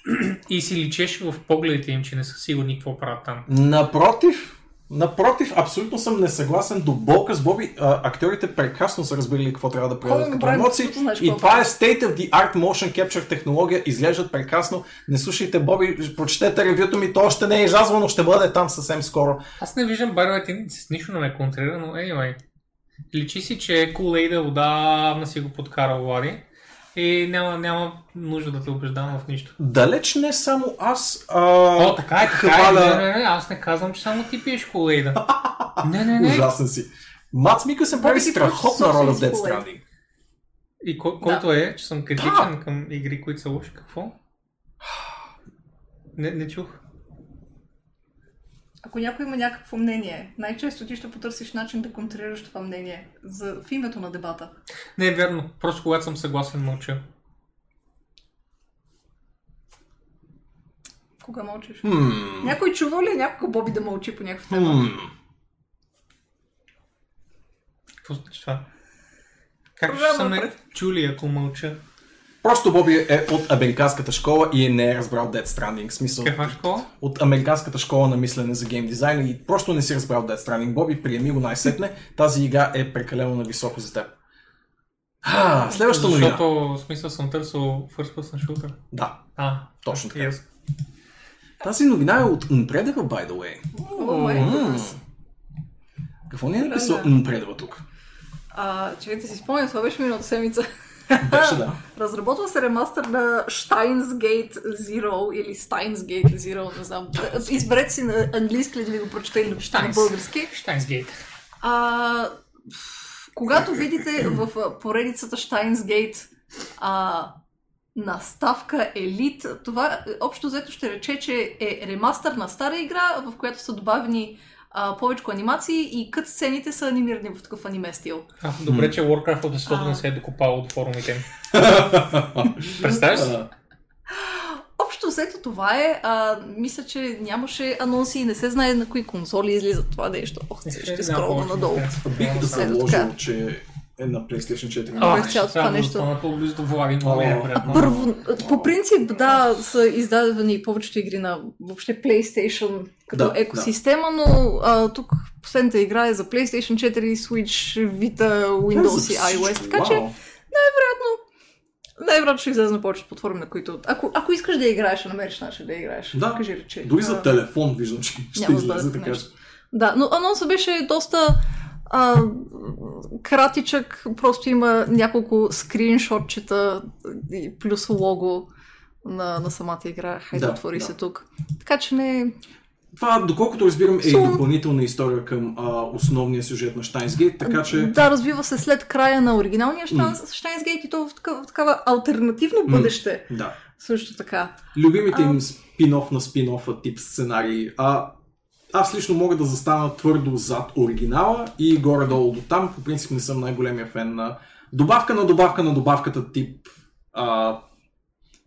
и си личеше в погледите им, че не са сигурни какво правят там. Напротив, напротив, абсолютно съм несъгласен до болка с Боби. А, актьорите прекрасно са разбирали какво трябва да правят като емоции. И това е state of the art motion capture технология. Изглеждат прекрасно. Не слушайте Боби, прочетете ревюто ми, то още не е излязло, но ще бъде там съвсем скоро. Аз не виждам Байрове, ти с нищо не ме контрира, но anyway. Личи си, че Kool-Aid отдавна си го подкарал Влади. И няма, няма нужда да те убеждавам в нищо. Далеч не само аз. А... О, така е, така е. хваля- Не, не, не, аз не казвам, че само ти пиеш Kool-Aid. Не, не, не. Ужасен си. Мац Микълсън прави страхотна роля в си Stranding. И кой, който е, че съм критичен към игри, които са лоши. Какво? Не, не чух. Ако някой има някакво мнение, най-често ти ще потърсиш начин да контрираш това мнение за, в името на дебата. Не е верно. Просто когато съм съгласен, мълча. Кога мълчиш? Хм. Някой чува ли някога Боби да мълчи по някаква тема? Хм. Какво значи това? Как ще съм не чули, ако мълча? Просто Боби е от американската школа и не е разбрал Dead Stranding. Смисъл, Каква школа? от американската школа на мислене за гейм дизайн и просто не си разбрал Dead Stranding. Боби, приеми го най-сетне. Тази игра е прекалено нависоко за теб. А, следващата новина. Защото, в смисъл, съм търсил First Person Shooter. Да, А, Точно така. ясно. тази новина е от Unpredeva, by the way. Гуднес. Какво ни е написал Да. Unpredeva тук? А, чакайте си спомням, това беше миналата седмица. Беше да. Разработва се ремастър на Steins Gate Zero или Steins Gate Zero, не знам. Изберете си на английски ли да ви го прочета или на Steins. български. Штайнсгейт. А, когато видите в поредицата Steins Gate а, наставка Елит, това е, общо взето ще рече, че е ремастър на стара игра, в която са добавени а, повече анимации и кът сцените са анимирани в такъв аниме стил. А, добре, че Warcraft от защото А. не се е докопал от форумите. Представяш си? Общо взето това е. А, мисля, че нямаше анонси и не се знае на кои конзоли излиза това нещо. Ох, Не ще се знам скролна надолу. Бих да така. че е на PlayStation 4. А, През цялото това да нещо. застана по-близо до Влади, ми е приятно. Първо, по принцип, да, са издадени повечето игри на въобще PlayStation като Да, екосистема, но а, тук последната игра е за PlayStation 4, Switch, Vita, Windows и iOS, така че Вау. най-вероятно ще излезе на повечето платформи, на които... Ако, ако искаш да играеш, ще намериш начин да играеш. Да. Кажи рече. Дори А, за телефон виждам, че ще да излезе така. Да, но анонсът беше доста а, кратичък, просто има няколко скриншотчета и плюс лого на, на самата игра. Хайде, Да, отвори да. се тук. Така че не... Това, доколкото разбирам, е Сум. допълнителна история към а, основния сюжет на Штайнсгейт, така че... Да, развива се след края на оригиналния М. Штайнсгейт и то в такава, в такава альтернативно бъдеще. Да. Също така. Любимите А. им спин-оф на спин-офа тип сценарии. А аз лично мога да застана твърдо зад оригинала и горе-долу до там. По принцип не съм най-големия фен на добавка на добавка на добавката тип а,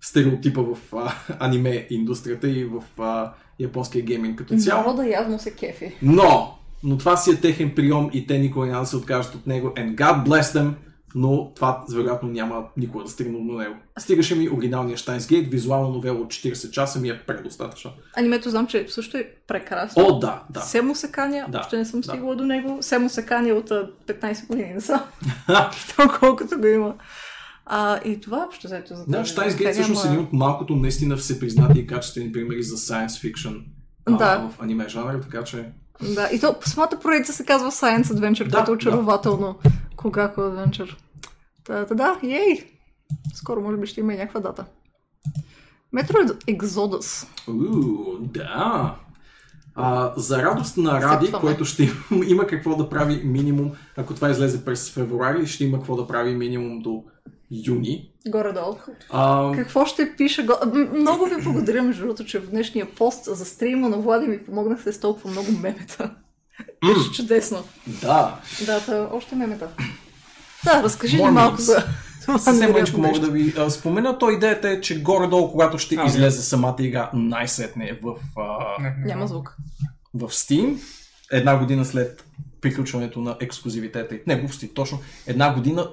стереотипа в а, аниме индустрията и в а, японския гейминг като цяло. Народа явно се кефи. Но, но това си е техен прием и те никога няма да се откажат от него. And God bless them, но това вероятно няма никога да стигне до него. Стигаше ми оригиналния Gate, визуална новела от 40 часа ми е предостатъчно. Анимето знам, че също е прекрасно. О, да, да. Семо се каня, Да, още не съм да. стигала до него. Семо се каня от а, 15 години не са. колкото го има. А, и това общо взето за Да, серия, всъщност е един от малкото наистина всепризнати и качествени примери за science fiction а, Да. в аниме жанра, така че... Да, и то самата поредица се казва Science Adventure, Да, което е да. Очарователно. Когато Adventure. Та, та, да, ей! Скоро може би ще има и някаква дата. Metroid Exodus. Уу, да. А, за радост на Ради, Сепваме. който ще има, има какво да прави минимум, ако това излезе през февруари, ще има какво да прави минимум до юни. Горе-долу. А, Какво ще пише? Много ви благодаря, между другото, че в днешния пост за стрима на Влади ми помогнахте с толкова много мемета. Беше чудесно. да, Да, та, още мемета. Да, разкажи ни малко за... съвсем мъничко мога да ви а, спомена. То идеята е, че горе-долу, когато ще А, излезе самата игра най-сетне в, а, Не, Няма звук. в Steam, една година след приключването на ексклюзивитета. и- Не, глупости, точно една година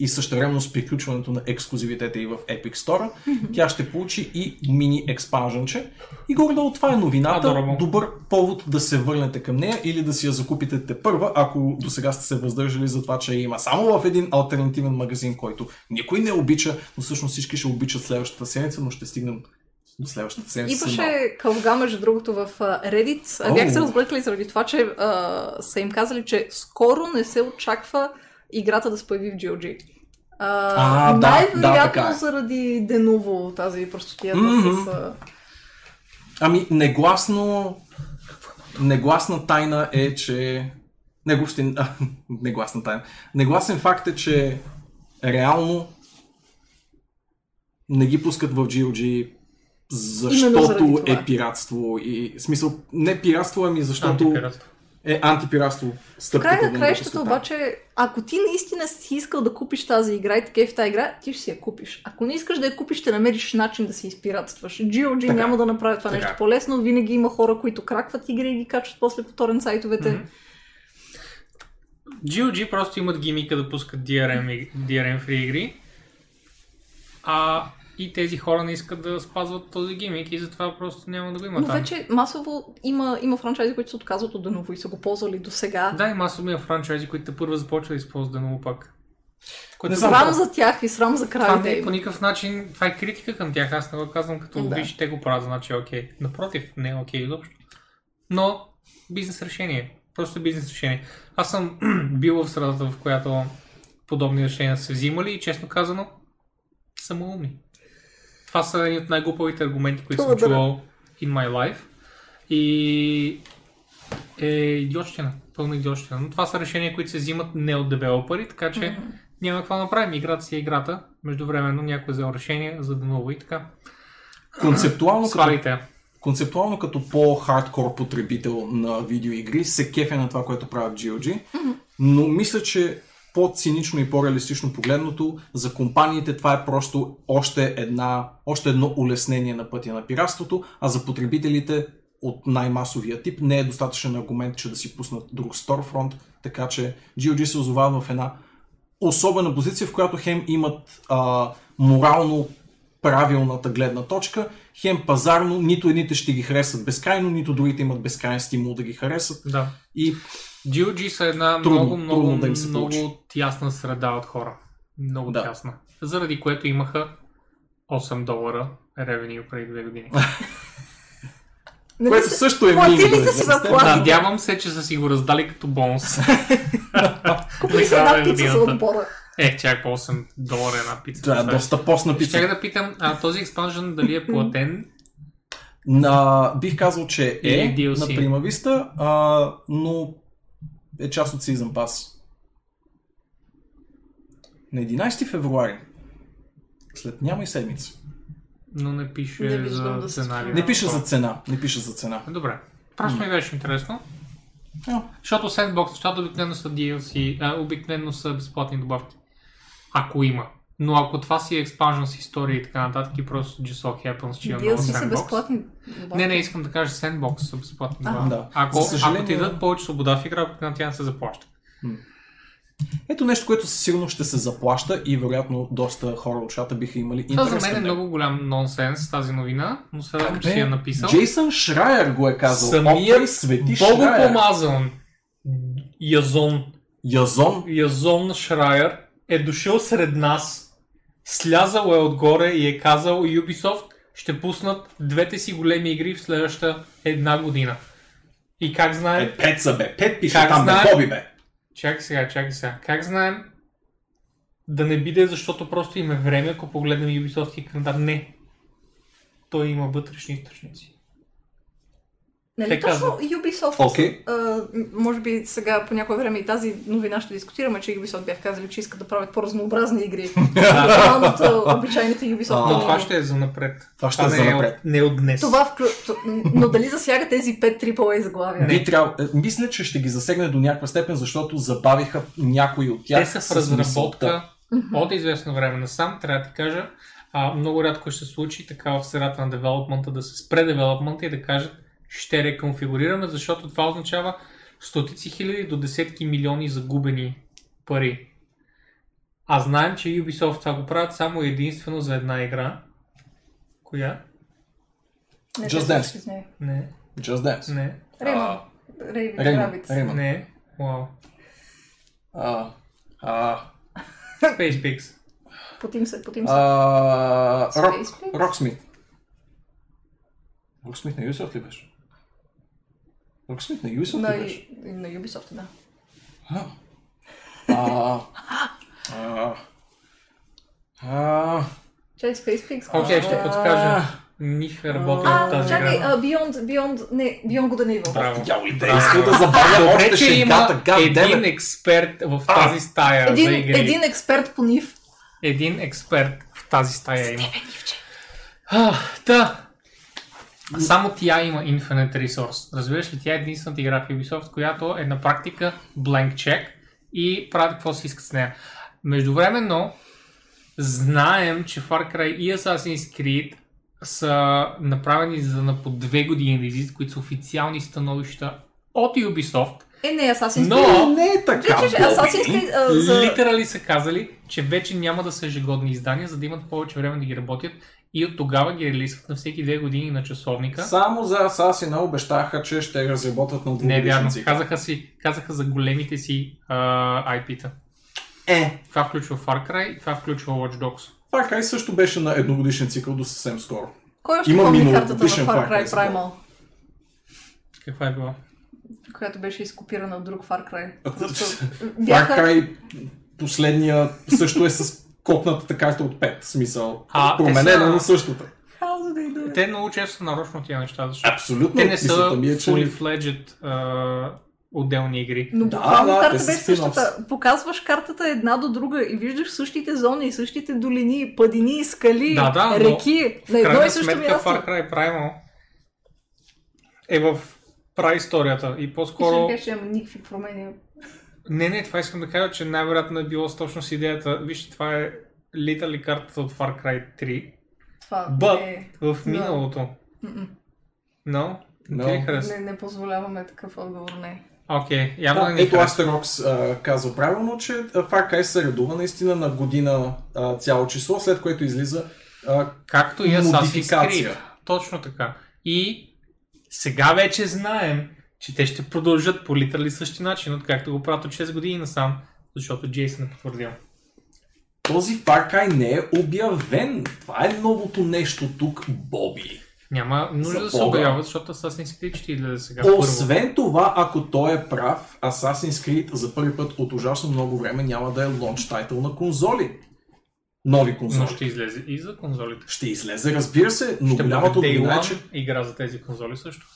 и същевременно с приключването на ексклюзивитета и в Epic Store, тя ще получи и мини експанженче. И горе-долу това е новината. Adorable. Добър повод да се върнете към нея или да си я закупите те първа, ако до сега сте се въздържали за това, че я има само в един альтернативен магазин, който никой не обича, но всъщност всички ще обичат следващата седмица, но ще стигнем до следващата седмица. Имаше кълга, между другото, в а, Reddit. А, Бях се разбъркали заради това, че а, са им казали, че скоро не се очаква играта да се появи в GOG. А, А, най-вероятно да, е. заради Денуво, тази простотията Мгм. с... А... Ами, негласно... Негласна тайна е, че... Негласен... а, Негласна тайна. Негласен факт е, че реално не ги пускат в GOG защото е пиратство и смисъл не пиратство, ами защото Антипиратство. Е антипиратство. В Стъпката края да на краищата обаче, ако ти наистина си искал да купиш тази игра и такива в тази игра, ти ще си я купиш. Ако не искаш да я купиш, ще намериш начин да си изпиратстваш. GOG Така. няма да направи това Така. нещо по-лесно. Винаги има хора, които кракват игри и ги качват после по торрент сайтовете. Мгм. GOG просто имат гимика да пускат DRM, DRM фри игри, а и тези хора не искат да спазват този гимик и затова просто няма да го има Но там. вече масово има, има франчайзи, които се отказват от Деново и са го ползвали до сега. Да, и масово има франчайзи, които първо започват да използват да много пак. Което Не знам, Срам за тях и срам за това кралите не е по никакъв начин, това е критика към тях, аз не го казвам като Да. виж, те го правят, значи е окей. Напротив, не е окей изобщо. Но бизнес решение. Просто бизнес решение. Аз съм бил в средата, в която подобни решения са се взимали и честно казано, са умни. Това са едни от най-глупавите аргументи, които съм чувал in my life. И е идиотщина. Пълна идиотщина. Но това са решения, които се взимат не от девелопери, така че Мгм. няма какво да направим. Играта си е играта. Междувременно някой е взел решение за да ново и така. Концептуално като концептуално като по-хардкор потребител на видеоигри се кефя на това, което правят GOG, но мисля, че по-цинично и по-реалистично погледното, за компаниите това е просто още, една, още едно улеснение на пътя на пиратството, а за потребителите от най-масовия тип не е достатъчен аргумент, че да си пуснат друг Storefront, така че GOG се озовават в една особена позиция, в която хем имат а, морално правилната гледна точка, хем пазарно, нито едните ще ги харесат безкрайно, нито другите имат безкрайен стимул да ги харесат. Да. И GOG са една Трудно, много, много, трудно да им се получи. много тясна среда от хора. Много Да. тясна. Заради което имаха 8 долара ревеню преди две години. Нали което се- също е платили мини до са си. Надявам се, че са си го раздали като бонус. Купи Накрая една на пица за отбора. Е, чак по 8 долара една пица. Това е Представяш? доста постна пица. Щях да питам, а този експанжен дали е платен? На, бих казал, че е DLC. на Prima Vista, а, но е част от Season Pass. На 11 февруари, след няма и седмица. Но не пише Не за да спомня. Не пише за цена, не пише за цена. Добре. Просто ми беше интересно. А. Защото Sandbox нещата обикновено са DLC, а, обикновено са безплатни добавки. Ако има. Но ако това си expansion с история и така нататък и просто just so happens, че има много DLC са Sandbox. безплатни. Не, не, искам да кажа Sandbox са безплатни А. Да. Ако, съжаление- ако ти дадат повече свобода в игра, на тя не се заплаща. Ето нещо, което със сигурност ще се заплаща и вероятно доста хора от чата биха имали Това интерес за мен е много голям нонсенс, тази новина, но се радвам, че си я написал. Джейсън Шрайер го е казал. Самият свети Шрайер. Богопомазан Язон, Язон. Язон Шрайер е дошъл сред нас, слязал е отгоре и е казал Ubisoft ще пуснат двете си големи игри в следващата една година. И как знаем? Е, пет са бе. Пет пише Как там бе. знаем? Боби бе. Чакай сега, чакай сега. Как знаем да не биде, защото просто има време, ако погледнем Ubisoft календар? Не. Той има вътрешни източници. Нали Те точно. Ubisoft, Окей. а, може би сега по някое време и тази новина ще дискутираме, че Ubisoft бях казали, че искат да правят по-разнообразни игри. Нормално от обичайните Ubisoft. А, Но това ще е за напред. Това ще е не за напред. от- Не от днес. Това вклю... Но дали засяга тези 5 AAA заглавия? Би трябва, е, мисля, че ще ги засегне до някаква степен, защото забавиха някои от тях. Те са в разработка от известно време насам. Трябва да ти кажа, а, много рядко ще се случи така в средата на девелопмента да се спре девелопмента и да кажат ще реконфигурираме, защото това означава стотици хиляди до десетки милиони загубени пари. А знаем, че Ubisoft това го правят само единствено за една игра. Коя? Не, Just Dance. Не, Just Dance. не, Рабитс. Реймон. не. Вау. А, а, Space Pix. Потим се, потим се. а, Рок, Space Pix? Роксмит. Роксмит на Ubisoft ли беше? Роксмит на Ubisoft На, беше? на Ubisoft, да. А, а, а, а, Чай, Space Pix. Окей, ще подскажа. Ниф е работил в А, тази чакай, игра. Beyond, Beyond, не, Beyond Good and Evil. Браво. Дявол, да иска да забавя още че има един експерт в тази стая Един, за игри. един експерт по НИФ. Един експерт в тази стая има. А, Та. Само тя има Infinite Resource. Разбираш ли, тя е единствената игра в Ubisoft, която е на практика blank check и правят какво си искат с нея. Междувременно, знаем, че Far Cry и Assassin's Creed са направени за на по две години да излизат, които са официални становища от Ubisoft. Е, не, Assassin's Но- Creed. Не е така, Че, че, Assassin's. Creed а, за... Литерали са казали, че вече няма да са ежегодни издания, за да имат повече време да ги работят и от тогава ги релизват на всеки две години на часовника. Само за Асасина обещаха, че ще разработят на Не вярно. Казаха, си, казаха за големите си а, IP-та. Е, Това включва Far Cry и това включва Watch Dogs. Far Cry също беше на едногодишен цикъл до съвсем скоро. Кой още Има помни картата на Far Cry Primal, Каква е била? която беше изкопирана от друг Far Cry? Просто Far. Cry последния също е с копнатата карта от 5. В смисъл, А, променена са- на същата. Те много често са нарочно тия неща, защото Абсолютно. те не са е, че... fully fledged а, отделни игри. Но Да, буквално да, карта спин-офс. същата. Показваш картата една до друга и виждаш същите зони, същите долини, падини, скали, Да, да, но реки на едно и също сметка място. Far Cry Primal е в праисторията и по-скоро... Скоро... Беше, никакви промени. Не, не, това искам да кажа, че най-вероятно е било с точно с идеята. Вижте, това е литали картата от Far Cry 3, Това But- не, в миналото. Но? No. Ли хареса? не, не позволяваме такъв отговор, не. Окей, явно Да, не ето. Астерокс казва правилно, че Far Cry се редува наистина на година а, цяло число, след което излиза а, Както и Assassin's. Creed. Точно така. И сега вече знаем, че те ще продължат по литерали същи начин, откакто го правят от 6 години насам, защото Джейсън е потвърдил. този Far Cry не е обявен. Това е новото нещо тук, Боби. Няма нужда да се обявяват, защото Assassin's Creed ще излезе сега първо. Освен това, ако той е прав, Assassin's Creed за първи път от ужасно много време няма да е лонч тайтъл на конзоли. Нови Но конзоли. ще излезе и за конзолите. Ще излезе, разбира се, но Ще голямата е, че... игра за тези конзоли също.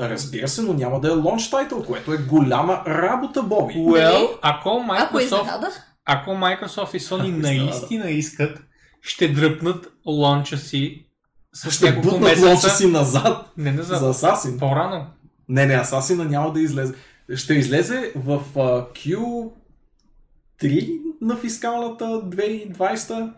Разбира се, но няма да е лонч тайтъл, което е голяма работа, Боби. Well, ако Microsoft, ако Microsoft и Sony наистина искат, ще дръпнат лонча си с Ще няколко бутнат лонча месеца. си назад Не назад. за Assassin. По-рано. Не, не, Асасина няма да излезе. Ще излезе в а, Q3 на фискалната 2020.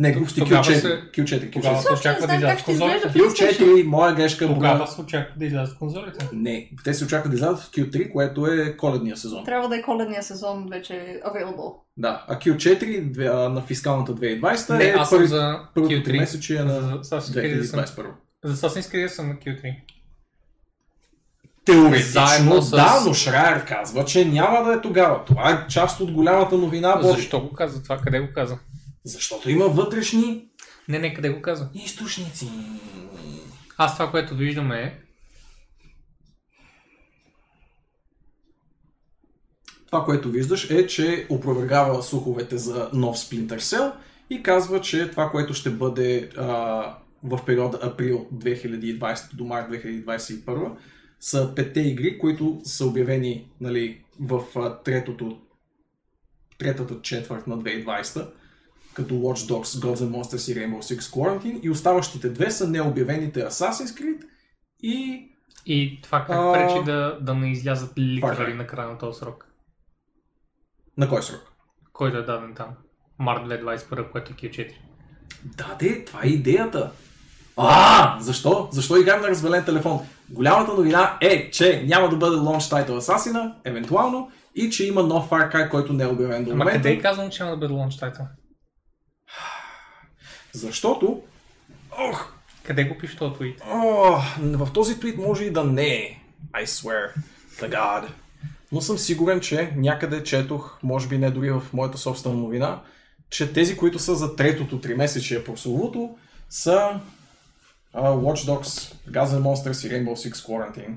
Не, глупости, Тогава Q4. се- Q4, Тогава Q4. се очаква да излязат конзолите. Q4, моя грешка. Тогава броя- се очаква да излязат конзолите. Не, те се очакват да излязат в Q3, което е коледния сезон. Трябва да е коледния сезон вече available. Да, а Q4 две- а, на фискалната 2020 Не, е аз първи- за първото Q3. 3 месече на За Assassin's Creed съм- 2021. За Assassin's Creed съм на Q3. Теоретично, с- да, но Шрайер казва, че няма да е тогава. Това е част от голямата новина. Защо го каза това? Къде го каза? Защото има вътрешни Не, не, къде го каза? източници. Аз това, което виждам е... Това, което виждаш е, че опровергава слуховете за нов Splinter Cell и казва, че това, което ще бъде а, в периода април 2020 до март 2021 са петте игри, които са обявени нали, в третото, третата четвърт на 2020 като Watch Dogs, Gods and Monsters и Rainbow Six Quarantine и оставащите две са необявените Assassin's Creed и И това как А, пречи да, да не излязат Cry. на края на този срок? на кой срок? Който е даден там? Март 2021, което е Q4. Да, де, това е идеята. А, защо? Защо играем на развален телефон? Голямата новина е, че няма да бъде launch title Assassin, евентуално, и че има нов Far Cry, който не е обявен до Ама къде е момента. казано, че няма да бъде launch title? Защото, ох, Къде го пише този твит? О, в този твит може и да не е. I swear to God. Но съм сигурен, че някъде четох, може би не дори в моята собствена новина, че тези, които са за третото три месече прословото, са uh, Watch Dogs, N' Monsters и Rainbow Six Quarantine.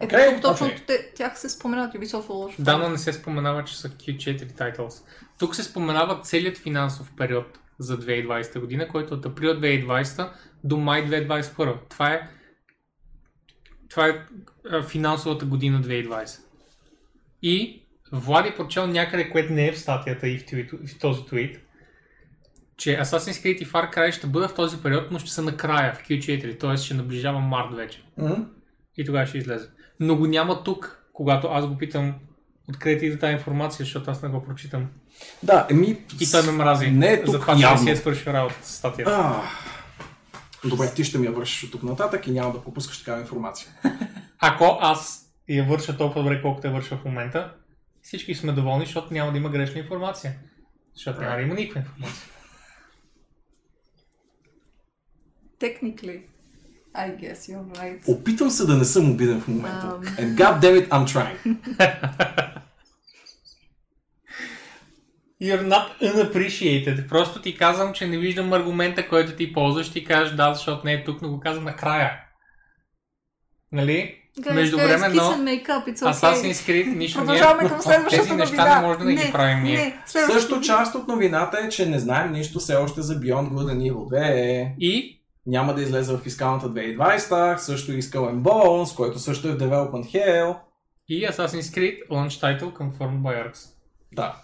Ето Окей, тук точно окей. те, тях се споменат Ubisoft лошо. Да, но не се споменава, че са Q4 titles. Тук се споменава целият финансов период за 2020 година, който е от април 2020 до май 2021. Това е, това е финансовата година 2020. И Влади прочел някъде, което не е в статията и в, твит, в този твит, че Assassin's Creed и Far Cry ще бъдат в този период, но ще са накрая в Q4, т.е. ще наближава март вече. Mm-hmm. И тогава ще излезе. Но го няма тук, когато аз го питам откъде ти иде тази информация, защото аз не го прочитам. Да, еми... И той ме мрази. Не е тук Затова, не явно. си е свършил работата с статията. А, добре, ти ще ми я вършиш от тук нататък и няма да пропускаш такава информация. Ако аз я върша толкова добре, колкото я върша в момента, всички сме доволни, защото няма да има грешна информация. Защото няма да има никаква информация. Technically, I guess you're right. Опитвам се да не съм обиден в момента. Ам. And god damn it, I'm trying. You're not unappreciated. Просто ти казвам, че не виждам аргумента, който ти ползваш. Ти кажеш да, защото не е тук, но го казвам накрая. Нали? Guys, up, it's okay. Assassin's Creed, нищо ние... Продължаваме към следващата Тези неща не може да не ги правим ние. Не, Също част от новината е, че не знаем нищо все още за Beyond Good and Evil 2. И Няма да излезе в фискалната 2020, също и Skull and Bones, който също е в Development Hell. И Assassin's Creed Launch Title Confirmed by Arx. Да.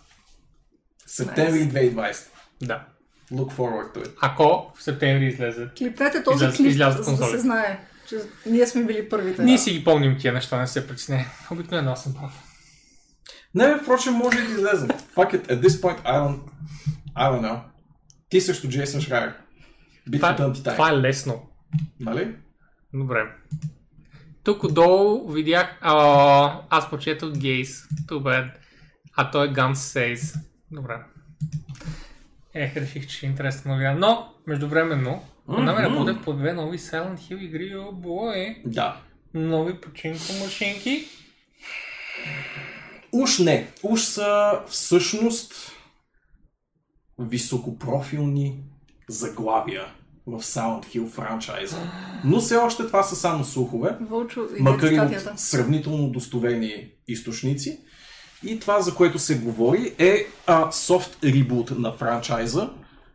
Септември 2020. Да. Look forward to it. Ако в септември излезе. Клипнете този Изляз- клип, излязат за да се знае, че ние сме били първите. Ние си ги помним тия неща, не се притесне. Обикновено аз съм прав. Не, впрочем, може и да излезе. Fuck it, at this point, I don't, I don't know. Ти срещу Джейсън Шрайер. Битката Това, това е лесно. Нали? Добре. Тук отдолу видях... А, аз прочетох Гейс. Bad. А той е Guns Says. Добре. Ех, реших, че е интересна новина. Но, междувременно, mm-hmm. работят по две нови Silent Hill игри. О, бой! Да. Нови починко машинки. Уж не. Уж са всъщност високопрофилни заглавия в Silent Hill франчайза. Но все още това са само слухове, Вълчо, макар и от сравнително достоверни източници. И това, за което се говори, е а, софт ребут на франчайза,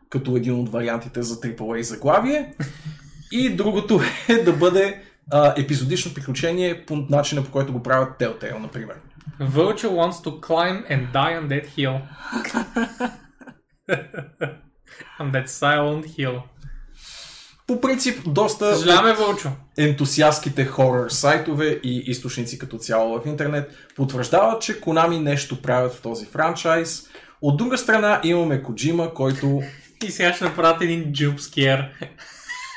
като един от вариантите за AAA заглавие. И другото е да бъде а, епизодично приключение по начина, по който го правят Telltale, например. Vulture wants to climb and die on that hill. on that silent hill. по принцип доста Съжаляваме, Вълчо. ентусиастките хорър сайтове и източници като цяло в интернет потвърждават, че Konami нещо правят в този франчайз. От друга страна имаме Коджима, който И сега ще направят един jumpscare.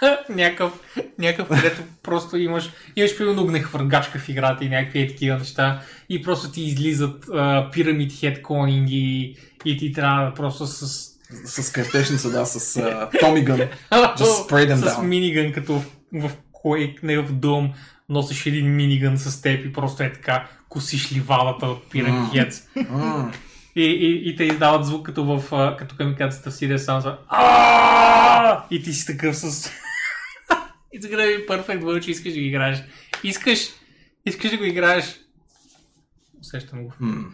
някакъв, някакъв, където просто имаш, имаш примерно огнехвъргачка в играта и някакви е такива неща и просто ти излизат пирамид хед клонинги и ти трябва просто с с картешница, да, с uh, Томигън. Just spray them с down. минигън, като в, в Quake, не в дом, носиш един минигън с теб и просто е така, косиш ливадата от Pyramid Mm. М, И, и, и те издават звук като в като камикацата в Сирия само «Ааа!» и ти си такъв с It's gonna be perfect, Вълчо, искаш да го играеш. Искаш, искаш да го играеш. Усещам го. м.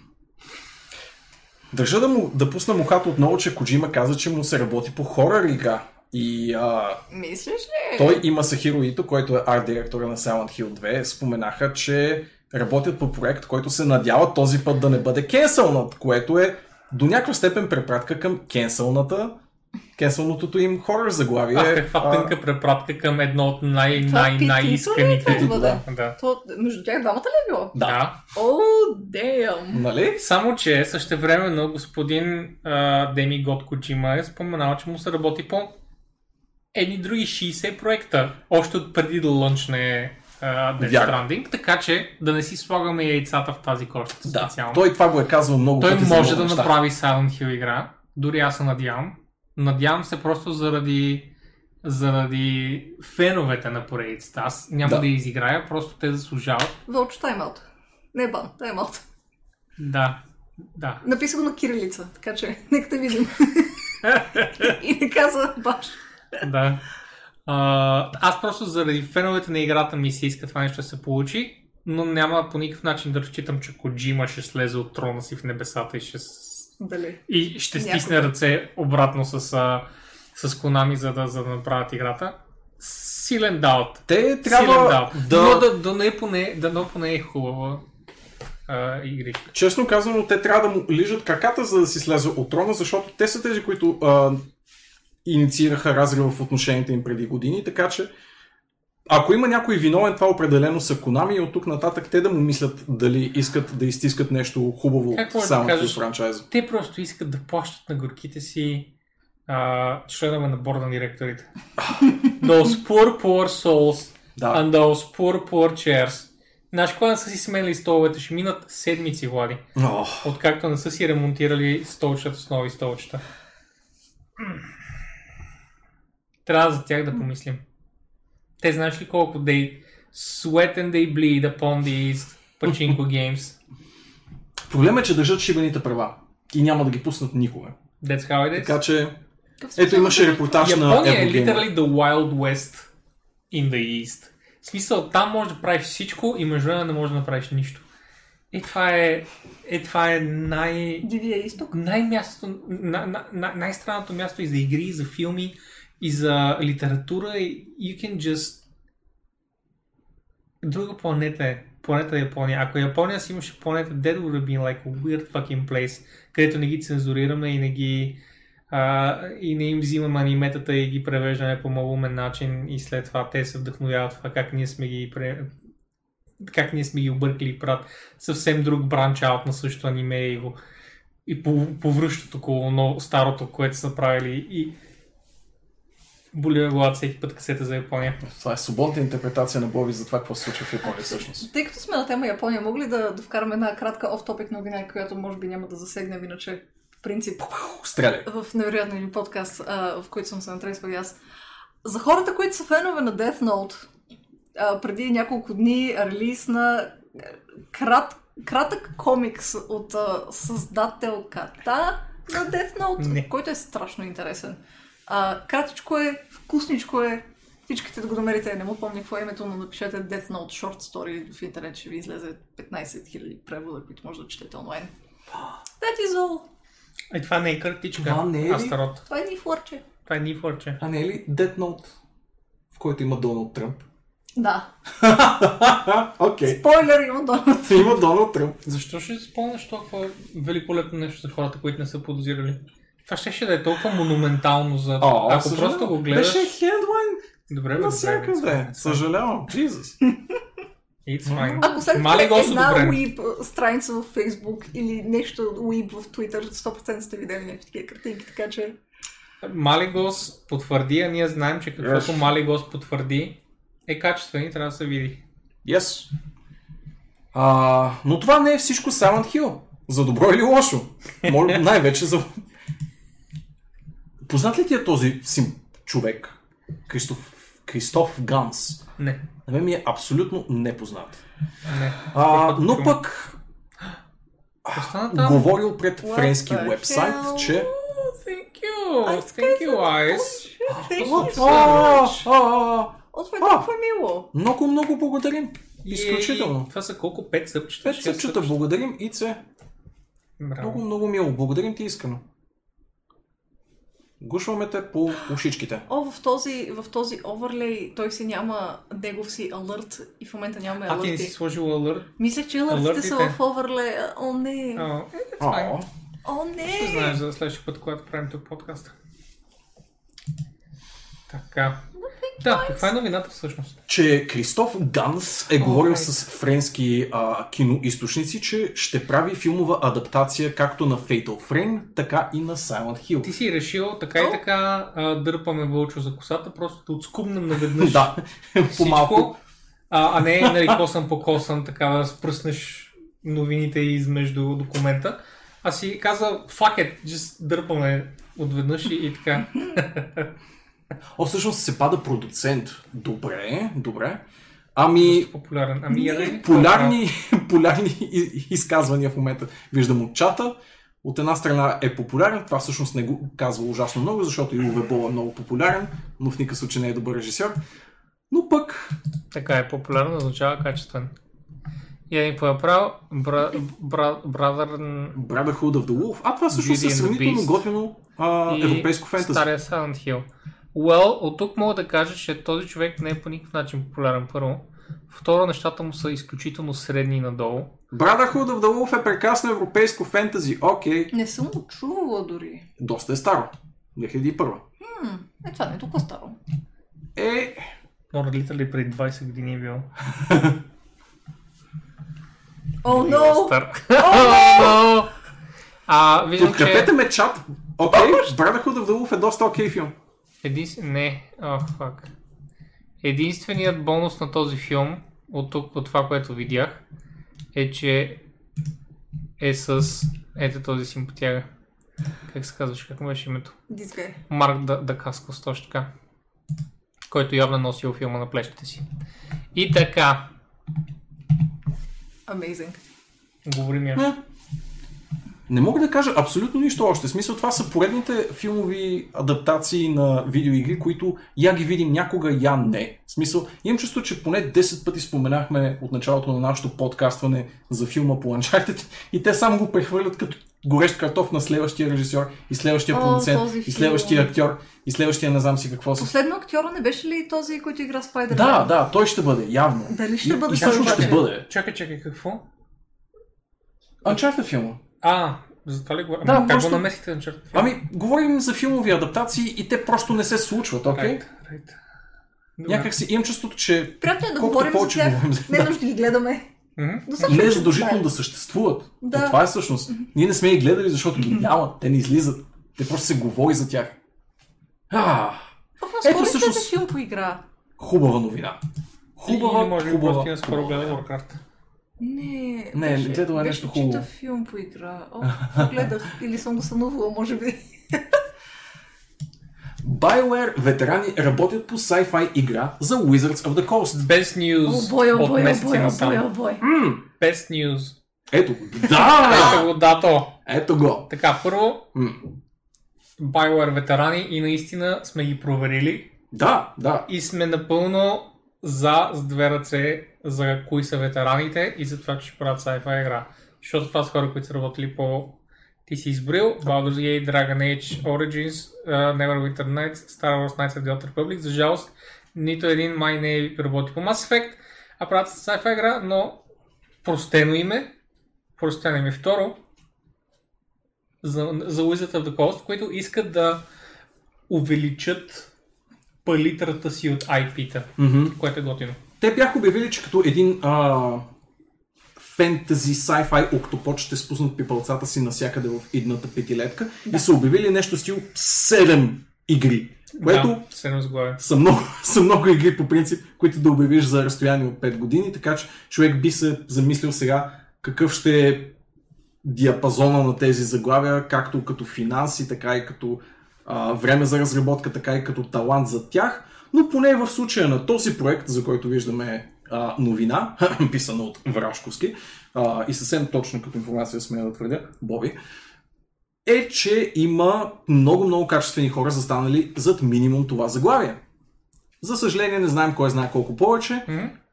Държа да, му, да пусна мухата отново, че Коджима каза, че му се работи по хорър игра. И а, Мислиш ли? той и Масахиро Ито, който е арт директора на Silent Hill 2, споменаха, че работят по проект, който се надява този път да не бъде кенсълнат, което е до някаква степен препратка към кенсълната, кенсълнатото им хорър заглавие. Ах, каква А, тънка препратка към едно от най- най- най-исканите. трябва да е? Да. То, между тях двамата ли е било? Да. О, damn! Нали? Само, че същевременно господин а, Деми Год Коджима е споменал, че му се работи по едни други 60 проекта, още от преди да лънчне а, Death. Stranding, така че да не си слагаме яйцата в тази кошта Да. специално. Той това го е казвал много Той пъти за може много да неща. направи Silent Hill игра, дори аз се надявам. Надявам се просто заради заради феновете на поредицата. Аз няма Да. да. я изиграя, просто те заслужават. Вълчо тайм-аут. Не е бан, тайм-аут. Да, да. Написа го на кирилица, така че нека да видим. И не каза баш. да. А, аз просто заради феновете на играта ми се иска това нещо да се получи, но няма по никакъв начин да разчитам, че Коджима ще слезе от трона си в небесата и ще, Дали. и ще Някога. стисне ръце обратно с, а, с Konami, за да, за да направят играта. Силен даут. Те Силен трябва даут. да... Но да, да, не поне, да, но поне е хубава а, игричка. Честно казано, те трябва да му лижат краката, за да си слезе от трона, защото те са тези, които а, инициираха разрива в отношенията им преди години, така че ако има някой виновен, това определено са Konami и от тук нататък те да му мислят дали искат да изтискат нещо хубаво да само кажеш? франчайза. Те просто искат да плащат на горките си а, членове на борда на директорите. Those poor, poor souls Да. and those poor, poor chairs. Знаеш, кога не са си сменили столовете? Ще минат седмици, Влади. О, Откакто не са си ремонтирали столчета с нови столчета. Трябва за тях да помислим. Те знаеш ли колко they sweat and they bleed upon these pachinko games? Проблемът е, че държат шибаните права и няма да ги пуснат никога. That's how it is. Така че, ето имаше репортаж на Япония е literally the Wild West in the East. В смисъл, там можеш да правиш всичко и между не можеш да направиш нищо. И това е, е, това е най... Дивия изток. най-място, на, на, на, най-странното място и за игри, и за филми, и за литература. You can just... Друга планета е. Планета Япония. Ако Япония си имаше планета, that would have been like a weird fucking place, където не ги цензурираме и не ги а, и не им взимаме аниметата и ги превеждаме по малумен начин и след това те се вдъхновяват това как ние сме ги пре... как ние сме ги объркали и правят съвсем друг бранч аут на същото аниме и го и по- повръщат около старото, което са правили и боли главата всеки път касета за Япония. Това е свободната интерпретация на Боби за това, какво се случва в Япония всъщност. Тъй като сме на тема Япония, мога ли да, да вкараме една кратка оф-топик новина, която може би няма да засегнем, иначе в принцип Стреляй. в невероятния ни подкаст, а, в който съм се натресвал и аз. За хората, които са фенове на Death Note, а, преди няколко дни релиз на крат, кратък комикс от а, създателката на Death Note, Не. който е страшно интересен. А, кратичко е, вкусничко е, всичките да го намерите, не му помня какво е името, но напишете Death Note Short Story в интернет, ще ви излезе 15 000 превода, които може да четете онлайн. That is all. Е, това не е картичка. Това не е ли? Астарот. Това е нифлърче. Това е нифлърче. А не е ли Dead Note, в който има Доналд Тръмп? Да. Окей. Спойлер има Доналд. Има Доналд Тръмп. Защо ще спомняш толкова великолепно нещо за хората, които не са подозирали? Това ще, ще да е толкова монументално за... О, Ако съжалявам. просто го гледаш... Беше хедлайн Добре, бе, добре. Навсякъде. Съжалявам. Jesus. It's fine. Ако след Мали го една а, страница в Facebook или нещо уип в Twitter, 100% сте видели някакви такива картинки, така че... Малигос потвърди, а ние знаем, че каквото Yes. Малигос потвърди е качествен и трябва да се види. Yes. А, но това не е всичко Silent Hill. За добро или лошо. Моля, най-вече за... Познат ли ти е този сим човек? Кристоф, Кристоф Ганс. Не, На мен ми е абсолютно непознат. не. А, но пък Остана там. говорил пред What френски вебсайт, че... Thank you. Thank you, Ice. Thank What? you. А, а, а, О, това е А. толкова мило. Много, много благодарим. Изключително. Това са колко? Пет съпчета? Пет съпчета, благодарим и це. Браво. Много, много мило. Благодарим ти искрено. Гушваме те по ушичките. О, в този, в този оверлей той си няма негов си алърт и в момента нямаме А ти не си алърти. сложил алърт? Мисля, че алъртите са в оверлея. О, не. О, е, it's О. О, Ще не. знаеш за следващия път, когато правим тук подкаста. Така. Да, каква е новината всъщност? че Кристоф Ганс е говорил Alright. с френски а, киноисточници, че ще прави филмова адаптация както на Fatal Frame, така и на Silent Hill. Ти си решил така и О. така а, дърпаме вълчо за косата, просто да отскубнем наведнъж да, по-малко. а, а не нали, косъм по косъм, така да спръснеш новините измежду документа. А си каза, fuck it, just дърпаме отведнъж и, и така. О, всъщност се пада продуцент. Добре, добре. Ами, популярен. Ами, яде. полярни, полярни и- изказвания в момента виждам от чата. От една страна е популярен, това всъщност не го казва ужасно много, защото и Уве Бол е много популярен, но в никакъв случай не е добър режисьор. Но пък, Така е, популярно означава качествен. И един какво е правил? Бра, бра, брадър Brotherhood of the Wolf, а това всъщност е сравнително готино а, европейско фентази. стария Silent Hill. Well, от тук мога да кажа, че този човек не е по никакъв начин популярен първо. Второ, нещата му са изключително средни надолу. Brotherhood of the Wolf е прекрасно европейско фентази, окей. Не съм го чувала дори. Доста е старо. 2001. Хм, е, това не е толкова старо. Е, More Literally преди 20 години е бил. О, но! Стар. Но! А, виждам, подкрепете че... ме чат. Окей, Brotherhood of the Wolf е доста окей филм. Един... Не, oh, fuck. Единственият бонус на този филм, от тук, от това, което видях, е, че е с... Ето този симпатяга. Как се казваш? Как му беше името? This guy. Марк да, Дакаскос, точно така. Който явно е носил филма на плещите си. И така, Amazing. говорим я. Не. Мога да кажа абсолютно нищо още. Смисъл това са поредните филмови адаптации на видеоигри, които я ги видим някога, я не. Смисъл, имам чувство, че поне 10 пъти споменахме от началото на нашето подкастване за филма по Uncharted и те само го прехвърлят като горещ картоф на следващия режисьор и следващия продуцент и следващия актьор и следващия не знам си какво си. Последно актьора не беше ли този, който игра Спайдер? Да, да, той ще бъде, явно. Дали ще И- бъде и всъщност ще бъде. Чакай, чакай, какво? Uncharted филма. А, за това ли го... Да, как просто- го намесите на черта? Ами, говорим за филмови адаптации и те просто не се случват, окей? Right, right. Добре. Някак си имам чувството, че Приятно е да колкото говорим за повече тях. говорим за Не е нужда да ги гледаме. Не е задължително да съществуват. Да. То това е всъщност. Ние не сме ги гледали, защото ги няма. Те не излизат. Те просто се говори за тях. А, Ето всъщност- филм по игра? хубава новина. Хубава, Или може би хубава. просто наскоро гледа Warcraft. Не, Не, беше, гледала е беше нещо чита хубаво. филм по игра. О, гледах. Или съм го сънувала, може би. BioWare ветерани работят по sci-fi игра за Wizards of the Coast. Best news О, бой, о, от бой, о, месеци о, насам. о, бой. М, Best news. ето, да! Ето го, дато. Ето го. Така, първо, М, BioWare ветерани и наистина сме ги проверили Да, да. и сме напълно за с две ръце за кои са ветераните и за това, че ще правят sci-fi игра. Защото това са хора, които са работили по ти си избрил Baldur's Gate, Dragon Age, Origins, uh, Neverwinter Nights, Star Wars Knights of the Old Republic. За жалост, нито един май не е работи по Mass Effect, а правят sci-fi игра, но простено име, простено име второ, за, за Wizard of the Coast, които искат да увеличат палитрата си от IP-та, Мгм. което е готино. Те бяха обявили, че като един а, фентази, sci-fi октопод ще спуснат пипалцата си навсякъде в идната петилетка и са обявили нещо стил 7 игри, което Да, са много, са много игри по принцип, които да обявиш за разстояние от 5 години, така че човек би се замислил сега какъв ще е диапазона на тези заглавия, както като финанси, така и като а, време за разработка, така и като талант за тях. Но поне в случая на този проект, за който виждаме а, новина, писана от Врашковски, а, и съвсем точно като информация сме да твърдя, Боби, е, че има много-много качествени хора застанали зад минимум това заглавие. За съжаление не знаем кой знае колко повече.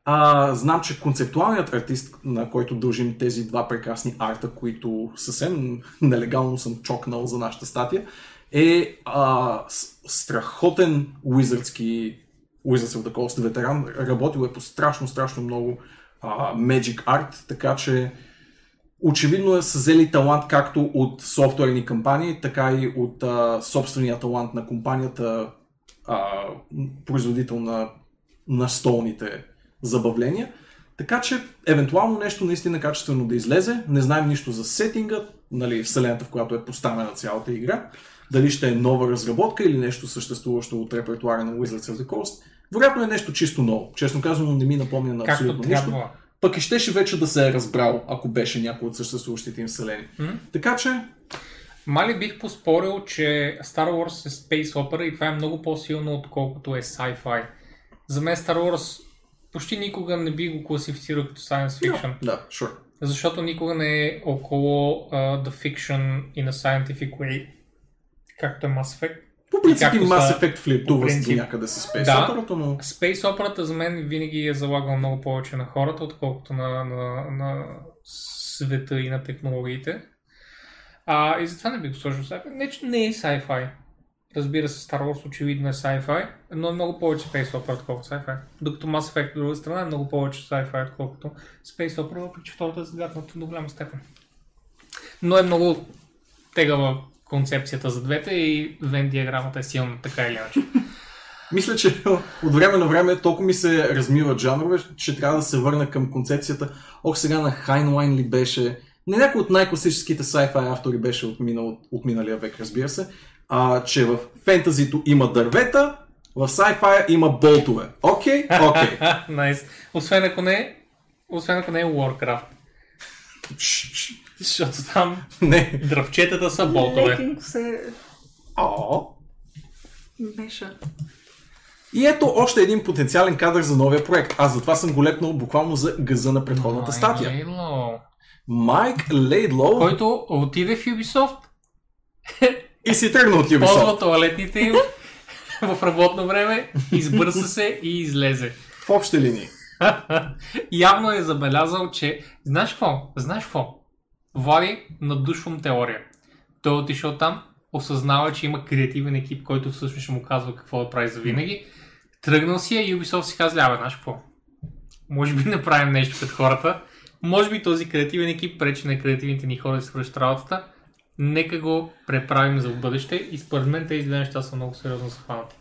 А, знам, че концептуалният артист, на който дължим тези два прекрасни арта, които съвсем нелегално съм чокнал за нашата статия, е а, страхотен уизърдски Wizards of the Coast ветеран. Работил е по страшно, страшно много а, Magic Art, така че очевидно е са взели талант както от софтуерни кампании, така и от а, собствения талант на компанията, а, производител на настолните забавления. Така че, евентуално нещо наистина качествено да излезе. Не знаем нищо за сетинга, нали, вселената, в която е поставена цялата игра. Дали ще е нова разработка или нещо съществуващо от репертуара на Wizards of the Coast. Вероятно е нещо чисто ново. Честно казано, не ми напомня на Както абсолютно нищо. трябва. Пък и щеше вече да се е разбрал, ако беше някой от съществуващите им вселени. М? Така че, Мали бих поспорил, че Star Wars е Space Opera и това е много по-силно, отколкото е sci-fi. За мен Star Wars почти никога не би го класифицирал като science fiction, да, sure. защото никога не е около uh, the fiction in a scientific way, както е Mass Effect. По принцип и Mass са- Effect флиртува принцип. до някъде с Space Да. Opera, но... Space Opera за мен винаги е залагал много повече на хората, отколкото на, на, на света и на технологиите. А, и затова не бих го сложил sci-fi. Не, че не е sci-fi. Разбира се, Star Wars очевидно е sci-fi, но е много повече Space Opera, отколкото sci-fi. Докато Mass Effect от друга страна е много повече sci-fi, отколкото Space Opera, въпреки че втората е загадната до голяма степен. Но е много тегава концепцията за двете и Вен диаграмата е силна, така или иначе. Мисля, че от време на време толкова ми се размиват жанрове, че трябва да се върна към концепцията. Ох, сега на Хайнлайн ли беше? Не някой от най-класическите sci-fi автори беше от, минал, от миналия век, разбира се. А, че в фентазито има дървета, в sci-fi има болтове. Окей, окей. Найс. Освен ако не освен ако не е Warcraft. Защото там Не. дръвчетата са болтове. Лекинг се О. меша. И ето още един потенциален кадър за новия проект. Аз затова съм го лепнал буквално за гъза на предходната статия. Лейло. Майк Лейдлоу Който отиде в Ubisoft, и си тръгна от Ubisoft. ползва туалетните им в работно време, избърса се и излезе. В общи линии. Явно е забелязал, че знаеш какво? Знаеш какво? Влади, надушвам теория. Той е отишъл там, осъзнава, че има креативен екип, който всъщност ще му казва какво да прави за винаги. Тръгнал си е и Ubisoft си казва, абе, знаеш какво? Може би не правим нещо пред хората. Може би този креативен екип пречи на креативните ни хора да свършат работата. Нека го преправим за в бъдеще и според мен тези две неща са много сериозно захванати.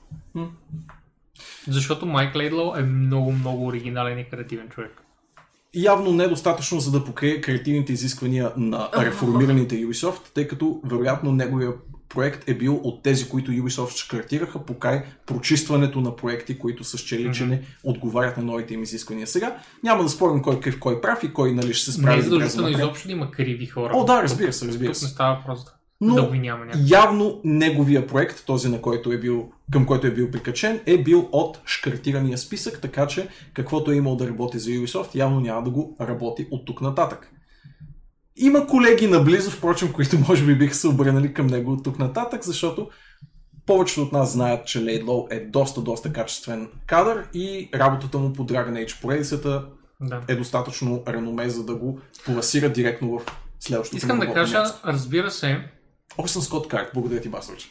Защото Майк Лейдлоу е много, много оригинален и креативен човек. Явно недостатъчно, за да покрие креативните изисквания на реформираните Ubisoft, тъй като вероятно неговия проект е бил от тези, които Ubisoft шкартираха покрай прочистването на проекти, които са счели, че не отговарят на новите им изисквания. Сега няма да спорим кой какъв, кой прав и кой нали, ще се Не справи е добре за задължително изобщо да има криви хора. О, да, разбира се, разбира Тук се. не става въпрос да, Но- да няма някакъв. Явно неговия проект, този на който е бил, към който е бил прикачен, е бил от шкартирания списък, така че каквото е имал да работи за Ubisoft, явно няма да го работи от тук нататък. Има колеги наблизо, впрочем, които може би биха се обърнали към него от тук нататък, защото повечето от нас знаят, че Laidlaw е доста, доста качествен кадър и работата му по Dragon Age поредицата Да. е достатъчно реноме, за да го пласира директно в следващото Искам да кажа, място. разбира се, Орсън Скот Карт, благодаря ти, Басович.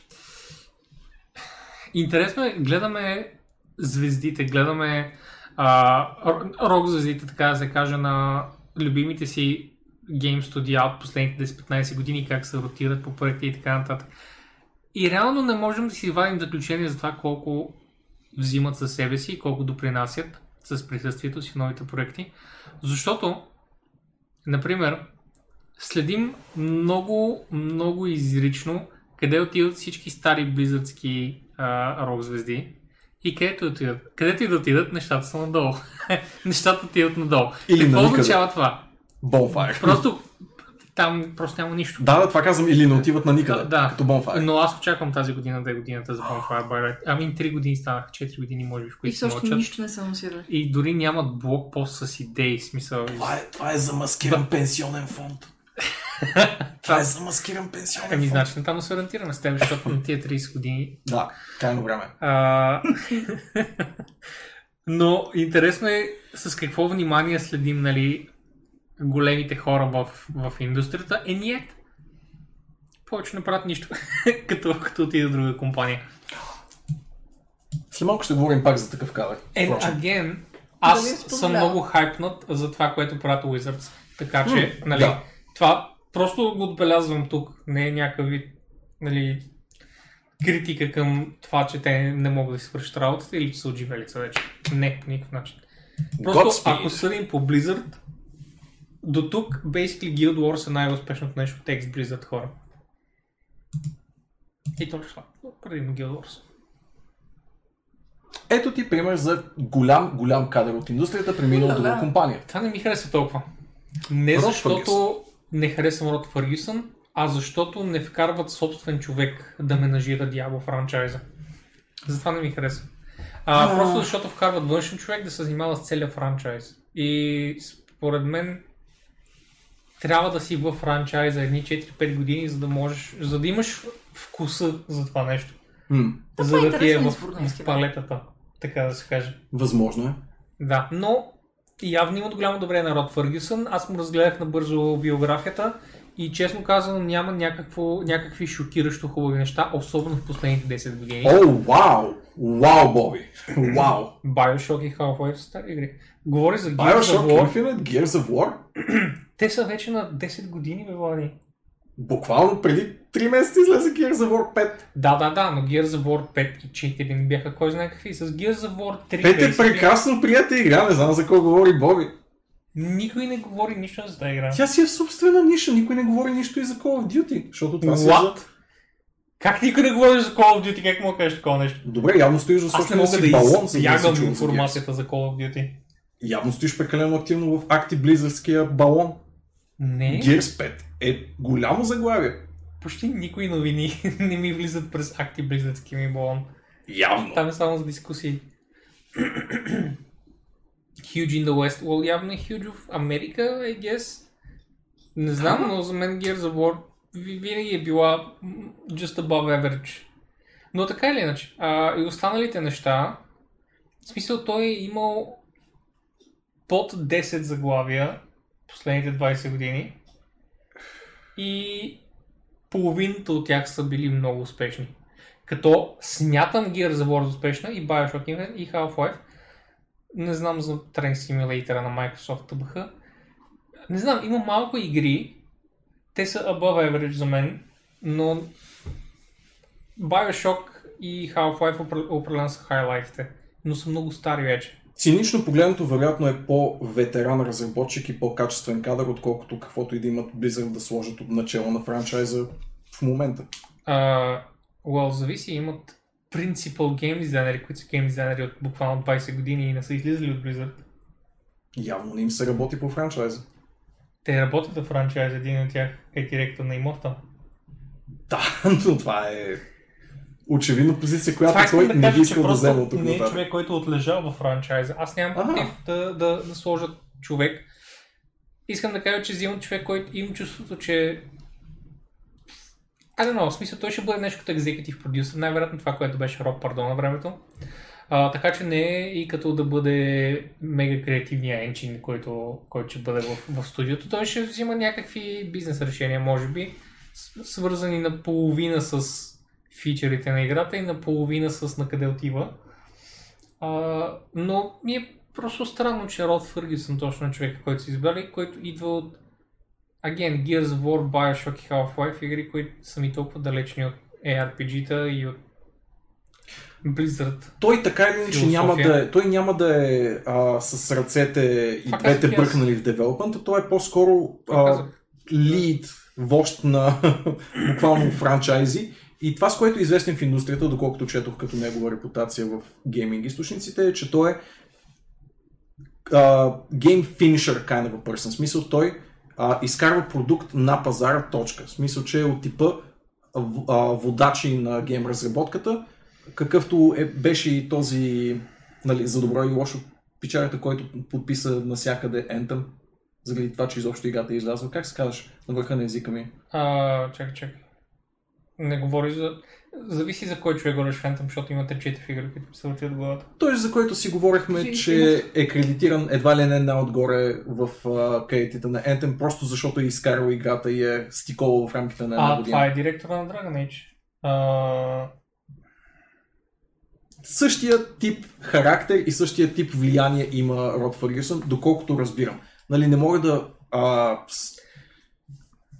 интересно е, гледаме звездите, гледаме а, рок звездите, така да се каже, на любимите си гейм студия от последните 10-15 години, как се ротират по проекти и така нататък. И реално не можем да си вадим заключение за това колко взимат със себе си колко допринасят с присъствието си в новите проекти. Защото, например, следим много, много изрично къде отиват всички стари близърски рок звезди и където отидат. Където и да отидат, нещата са надолу. нещата отиват надолу. Или Какво на никъде. означава това? Bonfire. Просто там просто няма нищо. Да, да, това казвам, или не отиват на никъде, Да, да. като Bonfire. Но аз очаквам тази година да е годината за Bonfire by Light. Ами 3 години станаха, 4 години може би, в И които се също мълчат. нищо не са анонсирали. И дори нямат блокпост с идеи, смисъл. Това е, това е замаскиран пенсионен фонд. това е замаскиран пенсионен фонд. значи не там да се ориентираме с теб, защото на тия 30 години. Да, крайно време. А... Но интересно е с какво внимание следим, нали, големите хора в, в индустрията. Е, ние повече не правят нищо, като, като отиде в друга компания. След малко ще говорим пак за такъв кадър. And Впрочем. again, аз Дали съм много хайпнат за това, което правят Wizards. Така че, М, нали, да. това просто го отбелязвам тук. Не е някакъв вид, нали, критика към това, че те не могат да си свършат работата или че са отживелица вече. Не, по никакъв начин. Просто Godspeed. ако съдим по Blizzard, до тук, basically Guild Wars е най-успешното нещо в текст Blizzard хора. И точно това. Предимно Guild Wars. Ето ти пример за голям, голям кадър от индустрията, преминал Да, от друга компания. Това не ми харесва толкова. Не Род защото не харесвам Род Фъргюсън, а защото не вкарват собствен човек да менажира Диабо франчайза. Затова не ми харесва. А, А. просто защото вкарват външен човек да се занимава с целия франчайз. И според мен трябва да си в франчайза едни 4-5 години, за да можеш, за да имаш вкуса за това нещо. М, за това да ти е в, в палетата, така да се каже. възможно е. Да, но явно имат голямо добре на Род Фъргюсън. Аз му разгледах набързо биографията и честно казано няма някакво, някакви шокиращо хубави неща, особено в последните 10 години. О, вау! Вау, Боби! Вау! Bioshock и Half-Life са стари игри. Говори за Gears Bioshock of War. Infinite, Gears of War? Те са вече на 10 години, бе, Влади. Буквално преди 3 месеца излезе Gears of War 5. Да, да, да, но Gears of War 5 и 4 не бяха кой знае какви. С Gears of War 3 5 е прекрасно прията игра, не знам за кой говори Боби. никой не говори нищо за тази игра. Тя си е в собствена ниша, никой не говори нищо и за Call of Duty, защото това си е за... Как никой не говори за Call of Duty? Как мога да кажеш такова нещо? Добре, явно стоиш за собствения мога да си балон, за да информацията за Call of Duty. Явно стоиш прекалено активно в Acti Blizzardския балон. Не, Gears 5 е голямо заглавие. почти никои новини не ми влизат през акти близъцки ми балон. Явно. Там е само за дискусии. huge in the West. Well, явно е huge в Америка, I guess. Не знам, но за мен Gears of War ви- винаги е била just above average. Но така или иначе. А, и останалите неща, в смисъл той е имал под 10 заглавия последните 20 години и половината от тях са били много успешни. Като смятам Gears of War успешна и Bioshock Infinite и Half-Life. Не знам за Train Simulator на Microsoft TBH. Не знам, има малко игри. Те са above average за мен, но Bioshock и Half-Life опре- определено са хайлайтите. Но са много стари вече. Цинично погледнато, вероятно е по-ветеран разработчик и по-качествен кадър, отколкото каквото и да имат Blizzard да сложат от начало на франчайза в момента. Uh, well, зависи, имат principal game дизайнери, които са гейм дизайнери от буквално 20 години и не са излизали от Blizzard. Явно не им се работи по франчайза. Те работят в франчайз, един от тях е директор на Immortal. Да, но това е очевидно позиция, която Това искам той да не би искал да от тук не е човек, който отлежава в франчайза. Аз нямам против да, да, да сложат човек. Искам да кажа, че взимам човек, който има чувството, че I don't know, в смисъл той ще бъде нещо като екзекутив продюсер, най-вероятно това, което беше Роб Пардон на времето. А, така че не е и като да бъде мега креативния енчин, който, който ще бъде в, в студиото. Той ще взима някакви бизнес решения, може би, свързани наполовина с фичерите на играта и наполовина с на къде отива. А, но ми е просто странно, че Род Фъргюсън точно е човек, който са избрали, който идва от Again, Gears of War, Bioshock и Half-Life игри, които са ми толкова далечни от ARPG-та и от Blizzard. Той така или иначе няма да е, той няма да е а, с ръцете и Това двете бръкнали в девелопмента, той е по-скоро а, лид, вожд на буквално франчайзи. И това, с което е известен в индустрията, доколкото четох като негова репутация в гейминг източниците, е, че той е game finisher kind of a person. В смисъл, той а, изкарва продукт на пазара, точка. В смисъл, че е от типа а, водачи на гейм разработката, какъвто е, беше и този, нали, за добро и лошо, печалята, който подписа насякъде Anthem, заради това, че изобщо играта е излязла. Как се казваш на върха на езика ми? А, чакай, чакай. Не говори за... Зависи за кой човек говориш Phantom, защото има 3-4 игри, които се въртят в главата. Той, за който си говорихме, Жи- че е кредитиран едва ли не най-отгоре в а, кредитите на Anthem, просто защото е изкарал играта и е стикола в рамките на една А, година. това е директора на Dragon Age. А, Същия тип характер и същия тип влияние има Род Фъргюсън, доколкото разбирам. Нали, не мога да а, с-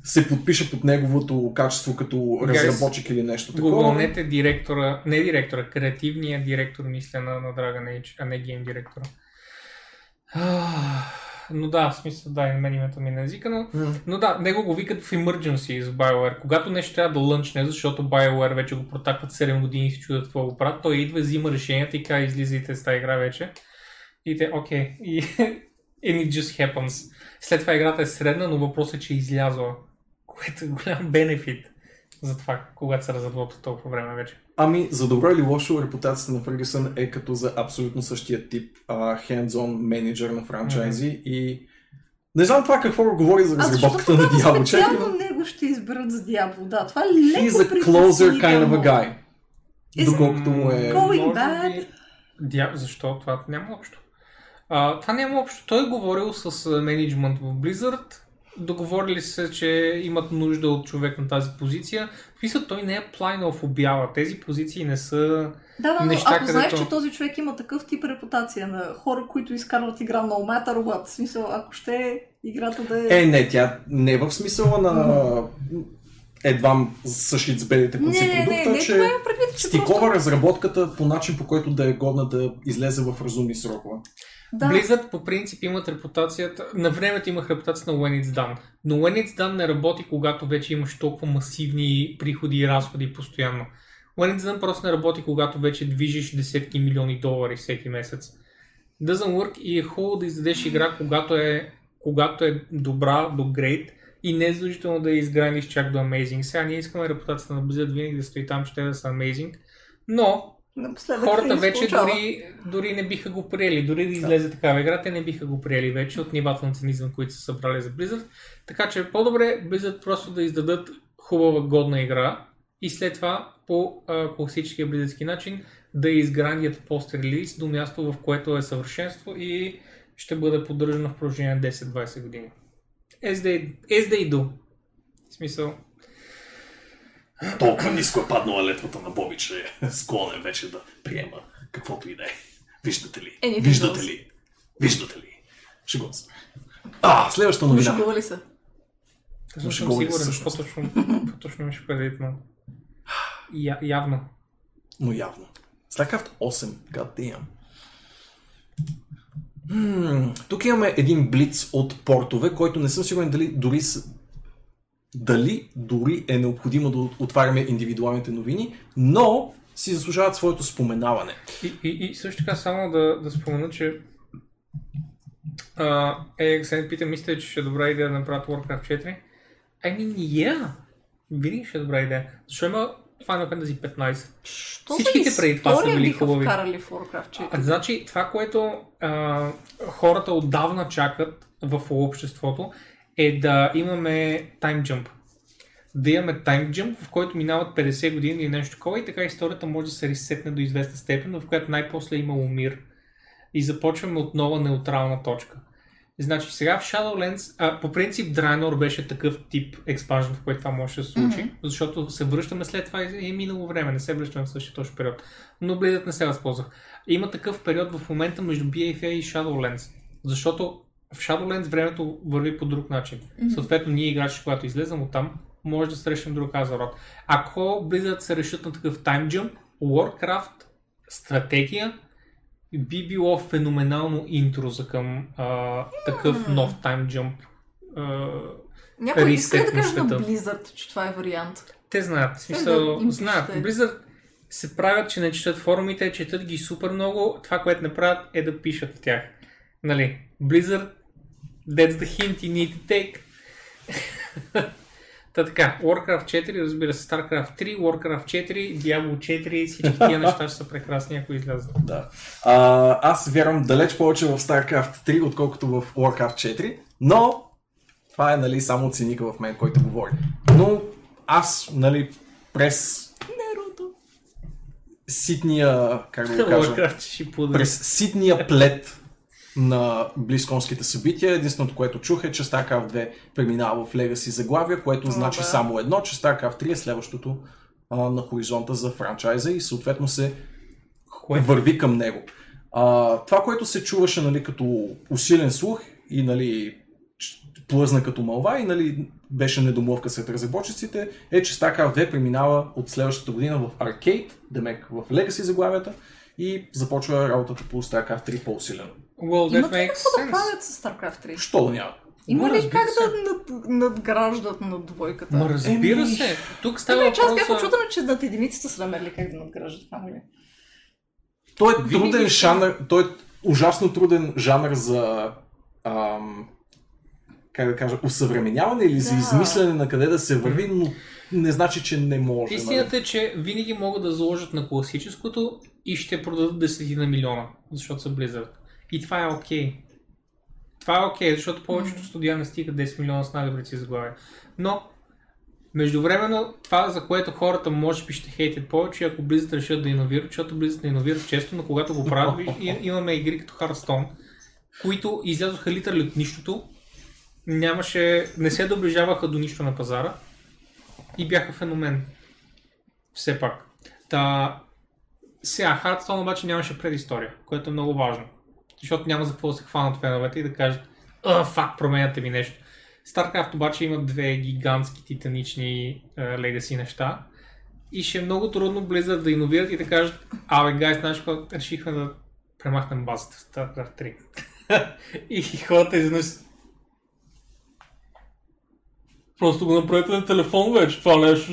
се подпиша под неговото качество като разработчик или нещо такова. Гугълнете директора, не директора, креативния директор, мисля, на, на Dragon Age, а не гейм директора. Но да, в смисъл, да, и мен името ми е на езика, но, М. но да, него го викат в emergency с BioWare. Когато нещо трябва да лънчне, защото BioWare вече го протакват 7 години и се чудят какво го правят, той идва, взима решенията и казва, излизайте с тази игра вече. И те, окей, и and it just happens. След това играта е средна, но въпросът е, че е излязла, което е голям бенефит за това, когато се разработва толкова време вече. Ами, за добро или лошо, репутацията на Фъргюсън е като за абсолютно същия тип а, hands-on менеджер на франчайзи и не знам това какво говори за Аз разработката на Diablo 4, специално но него ще изберат за Diablo. Да, това е леко he's a closer kind of a guy. Is- Доколкото му е... Going bad. би- Дя... Защо? Това няма общо. А, това няма общо. Той е говорил с менеджмент в Blizzard. Договорили се, че имат нужда от човек на тази позиция. Смисъл, той не е плайнал в обява. Тези позиции не са... Да, да, но неща, ако знаеш, където- че този човек има такъв тип репутация на хора, които изкарват игра no matter what, в смисъл, ако ще играта да е... Е, не, тя не е в смисъла на едва с не, конци не, не, продукта, не, че това предвид, че стикова просто... разработката по начин, по който да е годна да излезе в разумни срокове. Да, Blizzard по принцип имат репутацията, на времето имах репутацията на When It's Done, но When It's Done не работи, когато вече имаш толкова масивни приходи и разходи постоянно. When It's Done просто не работи, когато вече движиш десетки милиони долари всеки месец. Doesn't work и е хубаво да издадеш игра, когато е, когато е добра до great и не е задължително да я изграниш чак до amazing. Сега ние искаме репутацията на Blizzard винаги да стои там, че те да са amazing, но напоследък хората вече дори, дори не биха го приели. Дори да излезе такава игра, те не биха го приели вече от нивата на цинизъм, които са събрали за Blizzard. Така че по-добре Blizzard просто да издадат хубава, годна игра и след това по а, класическия близъцки начин да изградят пост-релиз до място, в което е съвършенство и ще бъде поддържано в продължение на 10-20 години. As they, as they do. В смисъл, Толкова ниско е паднала летвата на Боби, че е склонен вече да приема каквото и да е. Виждате ли? Anything Виждате else? ли? Виждате ли? Шегувам се. А, следващата новина. Шегували се. аз съм шегували се сигурен, всъщност. какво точно, какво точно имаш предвид, но я, явно. Но явно. StarCraft 8, god damn. Тук имаме един блиц от портове, който не съм сигурен дали дори дали дори е необходимо да отваряме индивидуалните новини, но си заслужават своето споменаване. И, и, и също така само да, да спомена, че uh, AXN пита, мисля, че ще е добра идея да направят Warcraft 4. I mean, yeah. Винаги ще е добра идея. Защо има Final Fantasy 15? Що Всичките преди това са били хубави. вкарали в Warcraft 4? А, значи, това, което а, хората отдавна чакат в обществото, е да имаме тайм джъмп. Да имаме тайм джъмп, в който минават 50 години или нещо такова и така историята може да се ресетне до известна степен, в която най-после е имало мир и започваме от нова неутрална точка. Значи сега в Shadowlands, а, по принцип Draenor беше такъв тип експанжен, в който това може да се случи, Мгм. защото се връщаме след това и е минало време, не се връщаме в същия точно период. Но Blizzard не се възползвах. Има такъв период в момента между BFA и Shadowlands, защото в Shadowlands времето върви по друг начин. Мгм. Съответно, ние играчи, когато излезем от там, може да срещнем друг Азарот. Ако Blizzard се решат на такъв тайм джъмп Warcraft стратегия би било феноменално интро за към а, такъв нов тайм джъмп. А, Някой иска да каже на. Blizzard, че това е вариант? те знаят, в да смисъл, знаят. Blizzard се правят, че не четат форумите, четат ги супер много. Това, което не правят, е да пишат в тях. Нали? Blizzard, that's the hint you need to take. Та така, Warcraft 4, разбира се, StarCraft 3, Warcraft 4, Diablo 4, всички тия неща ще са прекрасни, ако излязат. Да. А, аз вярвам далеч повече в StarCraft 3, отколкото в Warcraft 4, но това е нали, само циника в мен, който говори. Но аз, нали, през ситния, как да го кажа, през ситния плет на близконските събития. Единственото, което чух е, че StarCraft 2 преминава в Legacy заглавия, което О, значи да. само едно, че StarCraft 3 е следващото а, на хоризонта за франчайза и съответно се Кое? върви към него. А, това, което се чуваше нали, като усилен слух и нали, плъзна като мълва и нали, беше недомлъвка сред разработчиците, е, че StarCraft 2 преминава от следващата година в Arcade, демек в Legacy заглавията и започва работата по StarCraft 3 по-усилено. Well, that Имат ли какво да sense. правят с StarCraft 3? Що да няма? Има Ма, ли как се. да над, надграждат над двойката? Ма разбира Еми, се. Тук става че аз въпрос бях за... очудена, че над единицата са намерили как да надграждат това, нали? Той е Винаги труден ще- жанр, той е ужасно труден жанр за ам, как да кажа, усъвременяване или за Да. измислене на къде да се върви, но не значи, че не може. нали? Истината е, че винаги могат да заложат на класическото и ще продадат десетина милиона, защото са Blizzard. И това е окей. Това е окей, защото повечето студия не стигат 10 милиона с най-добрите си заглавия. Но, междувременно, това, за което хората може би ще хейтят повече, ако Blizzard решат да иновират, защото Blizzard не иновират често, но когато го правят, имаме игри като Hearthstone, които излязоха литърали от нищото, нямаше, не се доближаваха до нищо на пазара и бяха феномен. Все пак. Та, сега, Hearthstone обаче нямаше предистория, което е много важно. Защото няма за какво да се хванат феновете и да кажат, а, фак, променяте ми нещо. StarCraft обаче има две гигантски титанични е, legacy неща и ще е много трудно Blizzard да иновират и да кажат, абе, гайс, знаеш какво, решихме да премахнем базата в StarCraft 3. и хората изведнъж Просто го направете на телефон вече, това нещо.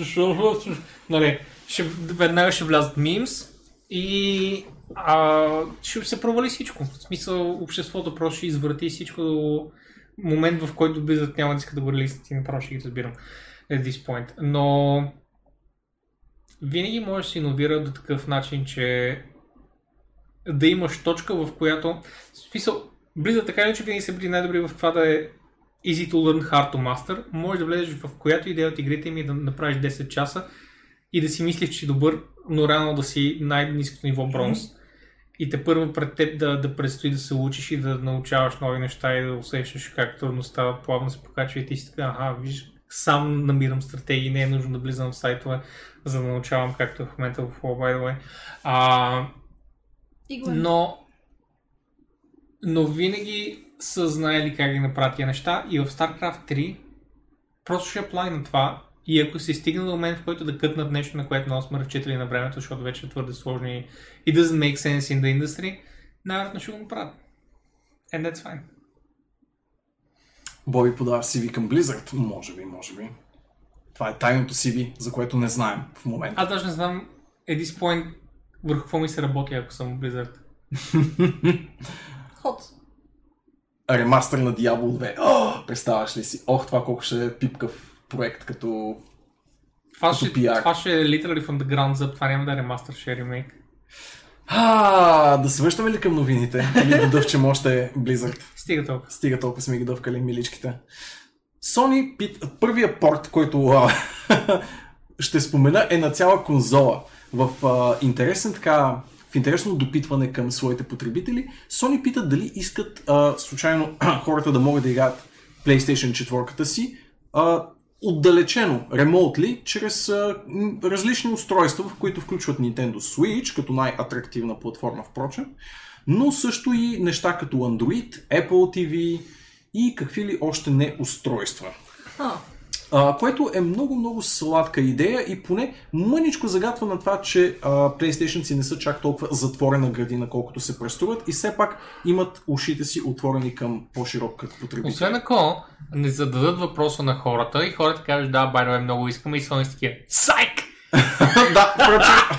Нали, ще, веднага ще влязат мимс и а, ще се провали всичко. В смисъл, обществото просто ще извърти всичко до момент, в който Blizzard няма да иска да го релиснат и направо ще ги разбирам at this point. Но винаги може да се иновира до такъв начин, че да имаш точка, в която... В смисъл, Blizzard така или иначе винаги са били най-добри в това да е easy to learn, hard to master. Може да влезеш в която идея от игрите им и да направиш 10 часа и да си мислиш, че си добър, но рано да си най-низкото ниво бронз. И те първо пред теб да, да предстои да се учиш и да научаваш нови неща и да усещаш как трудността плавно се покачва и ти си така, ага, виж, сам намирам стратегии, не е нужно да влизам в сайтове, за да научавам както е в момента в WoW, by the way. А, е. но, но винаги са знаели как да направят тия неща и в StarCraft 3 просто ще плай на това и ако се стигне до момент, в който да кътнат нещо, на което много сме разчитали на времето, защото вече е твърде сложно и it doesn't make sense in the industry, най-вероятно ще го направят. And that's fine. Боби подава CV към Blizzard. Може би, може би. Това е тайното CV, за което не знаем в момента. Аз даже не знам at this point върху какво ми се работи, ако съм Blizzard. Ход. Ремастър на Diablo 2. О, представяш ли си? Ох, това колко ще е пипкав проект като... Това Като ще, PR. това ще е literally from the ground up, това няма да е ремастър, ще е ремейк. А, да се връщаме ли към новините? Или да дъвчем още Blizzard? Стига толкова. Стига толкова сме ги дъвкали миличките. Sony, пит, първия порт, който а, ще спомена е на цяла конзола. В а, интересен така, в интересно допитване към своите потребители, Sony питат дали искат а, случайно хората да могат да играят PlayStation 4 си а, отдалечено, remotely, чрез а, различни устройства, в които включват Nintendo Switch, като най-атрактивна платформа, впрочем, но също и неща като Android, Apple TV и какви ли още не устройства. А, А, което е много-много сладка идея и поне мъничко загатва на това, че а, PlayStation си не са чак толкова затворена градина, колкото се преструват и все пак имат ушите си отворени към по-широк кръг потребители. Освен ако не зададат въпроса на хората и хората кажат, да, байнове, много искаме и Sony с такива. Сайк! да, проче.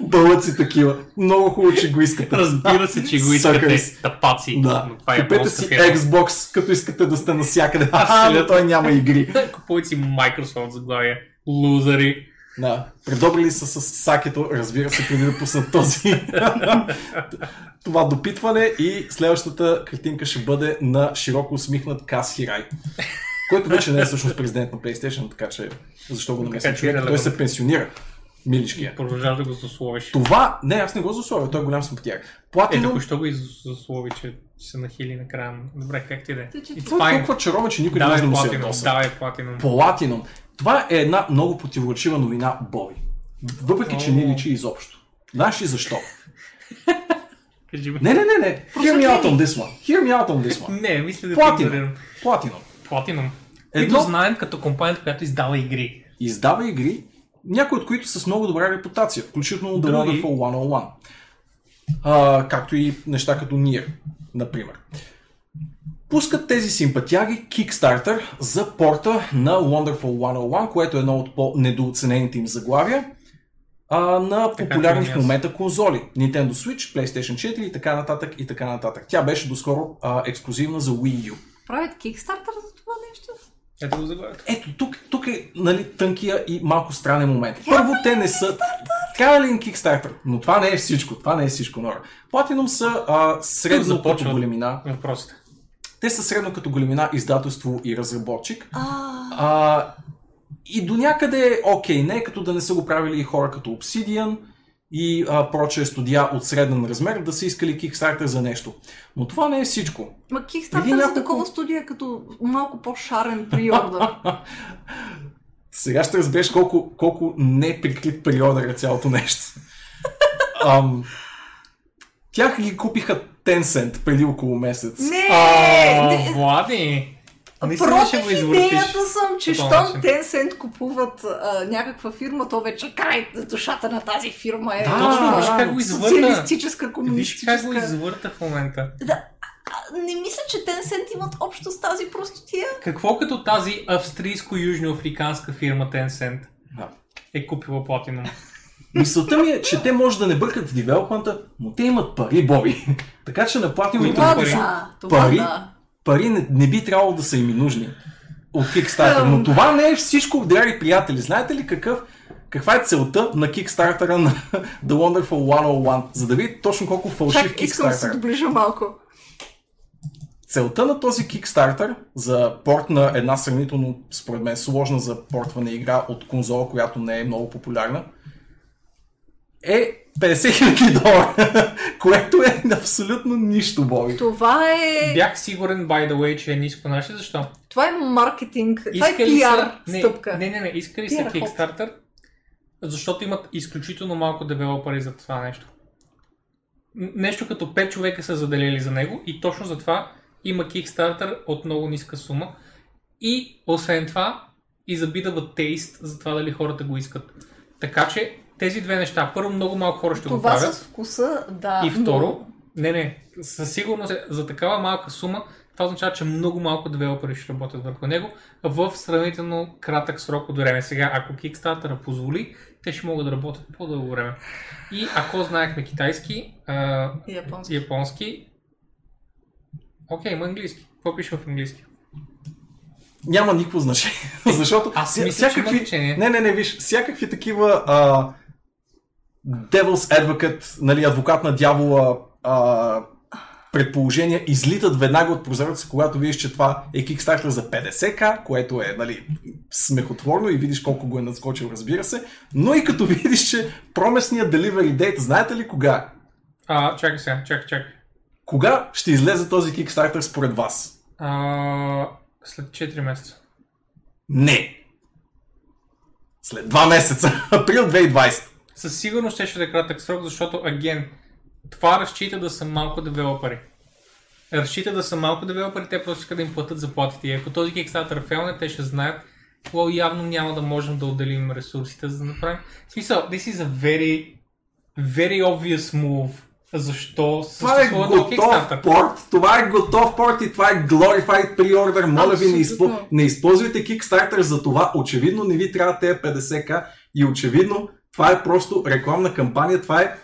Бълът си такива. Много хубаво, че го искате. Разбира се, че го искате. Тапаци. Да. Това е Купете си фирма. Xbox, като искате да сте навсякъде. Ха, но той няма игри. Купувайте си Microsoft заглавие. Лузари. Да. Предобрили са с сакето, разбира се, преди да пуснат този това допитване и следващата картинка ще бъде на широко усмихнат Кас Хирай. Който вече не е всъщност президент на PlayStation, така че защо го намесвам че човек? е Той се пенсионира. Миличкия. Продължаваш да го засловиш. Това, не, аз не го засловя, той е голям симпатияк. Е, Платинум, току-що го заслови, че се нахили накрая. Добре, как ти да е? Това е толкова чаровен, че никой не може да му се ядоса. давай платинум. Платинум. Това е една много противоречива новина, Боби. Въпреки, че не личи изобщо. Знаеш ли защо? Не, не, не, не. Hear me out on this one. Hear me out on this one. Не, мисля да Платинум. игнорирам. Платинум. Платинум. Едно- знаем като компанията, която издава игри. Издава игри, някои от които с много добра репутация, включително The. Wonderful 101. А, както и неща като Nier, например. Пускат тези симпатяги Kickstarter за порта на Wonderful 101, което е едно от по-недооценените им заглавия, а, на популярни че в момента конзоли. Nintendo Switch, PlayStation 4 и така нататък и така нататък. Тя беше доскоро а, ексклюзивна за Wii U. Правят кикстартер за това нещо? Ето го заглавието. Ето, тук, тук е нали, тънкия и малко странен момент. Първо, те не са... Трябва ли им Kickstarter? Но това не е всичко. Това не е всичко, Нора. Platinum са а, средно като големина. Въпросите. Те са средно като големина издателство и разработчик. А, А, и до някъде е окей. Не е като да не са го правили и хора като Obsidian и а, прочие студия от среден размер да са искали Kickstarter за нещо. Но това не е всичко. ма кикстартер Преди за няколко- такова студия е като малко по-шарен приордър. Сега ще разбереш колко, колко не прикрит приордър е цялото нещо. Ам, тях ги купиха Tencent преди около месец. Не! А, не, Влади! Наистина ще го Против извъртиш. идеята съм, че щом начин. Tencent купуват а, някаква фирма, то вече край душата на тази фирма е Да, Точно, виж как го извърта. социалистическа, Виж комунистическа. как го извърта в момента. Да, не мисля, че Tencent имат общо с тази простотия. Какво като тази австрийско-южноафриканска фирма Tencent Да. е купила Platinum? Мисълта ми е, че те може да не бъркат в девелопмента, но те имат пари, Боби. така че на Platinum Това пари. да, това Пари? да. Пари не, не би трябвало да са им нужни от Kickstarter. Но това не е всичко, драги приятели. Знаете ли какъв, каква е целта на Kickstarter на The Wonderful 101? За да видите точно колко фалшив Чак, искам да се Kickstarter. доближа малко. Целта на този Kickstarter за порт на една сравнително, според мен, сложна за портване игра от конзола, която не е много популярна, е 50 000 долара, което е абсолютно нищо, Боби. Това е, Бях сигурен, by the way, че е ниско наше. Защо? това е маркетинг, това е пиар са... Не, стъпка. не, не, не. Искали са. Kickstarter, защото имат изключително малко девелопери за това нещо. Нещо като 5 човека са заделили за него и точно за това има Kickstarter от много ниска сума. И освен това, и за bit of a taste за това дали хората го искат. Така че тези две неща. Първо, много малко хора ще го Това правят. с вкуса, да. И второ, не, не, със сигурност е, за такава малка сума, това означава, че много малко девелопери ще работят върху него в сравнително кратък срок от време. Сега, ако Kickstarter позволи, те ще могат да работят по-дълго време. И ако знаехме китайски, а, но- Японски. японски, окей, има английски. Какво пише в английски? няма никакво значение. Защото Аз мисля, че има значение. Не, не, не, виж, всякакви такива а, Devil's Advocate, нали, адвокат на дявола а, предположения излитат веднага от прозореца, когато видиш, че това е Kickstarter за 50к, което е нали, смехотворно и видиш колко го е надскочил, разбира се, но и като видиш, че промесният delivery date, знаете ли кога? А, чакай сега, чакай, чакай. Кога ще излезе този Kickstarter според вас? А, след 4 месеца. Не! След два месеца, април 2020. Със сигурност ще ще да е кратък срок, защото, аген, това разчита да са малко девелопери. разчита да са малко девелопери, те просто искат да им платят заплатите. И ако този Kickstarter фелне, те ще знаят, well, явно няма да можем да отделим ресурсите, за да направим. В смисъл, this is a very, very obvious move. Защо Това е готов порт, това е готов порт и това е glorified pre-order. Моля ви, не, изпо... Не използвайте Kickstarter за това. Очевидно не ви трябва тези 50к и очевидно това е просто рекламна кампания. Това е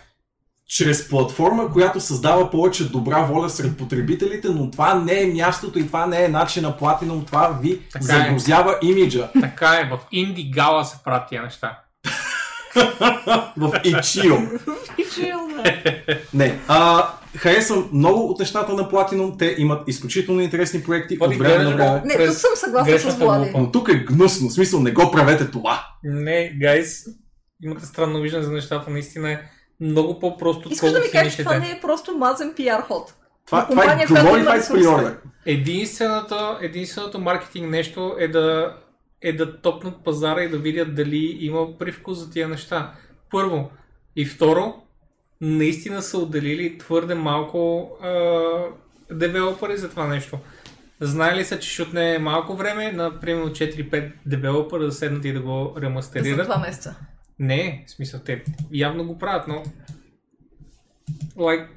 чрез платформа, която създава повече добра воля сред потребителите, но това не е мястото и това не е начина Platinum. Това ви Така е. загрузява имиджа Така е, в Инди Гала се правят тия неща. в Ichio. И чил, да. Не, а, харесвам много от нещата на Platinum. Те имат изключително интересни проекти Води, от време на време. Не, През тук съм съгласна с Влади. Но тук е гнусно, в смисъл не го правете това. Не, гайс, имате странно виждане за нещата, наистина е много по-просто, Искаш да ми кажеш, че това не е просто мазен пиар ход. Това, това е pre-order. Единственото, единственото маркетинг нещо е да, е да топнат пазара и да видят дали има привкус за тия неща. Първо. И второ, наистина са отделили твърде малко а, девелопери за това нещо. Знаели са, че ще отне малко време, на примерно 4-5 девелопера да седнат и да го За ремастерират. два месеца. Не, в смисъл те явно го правят, но like,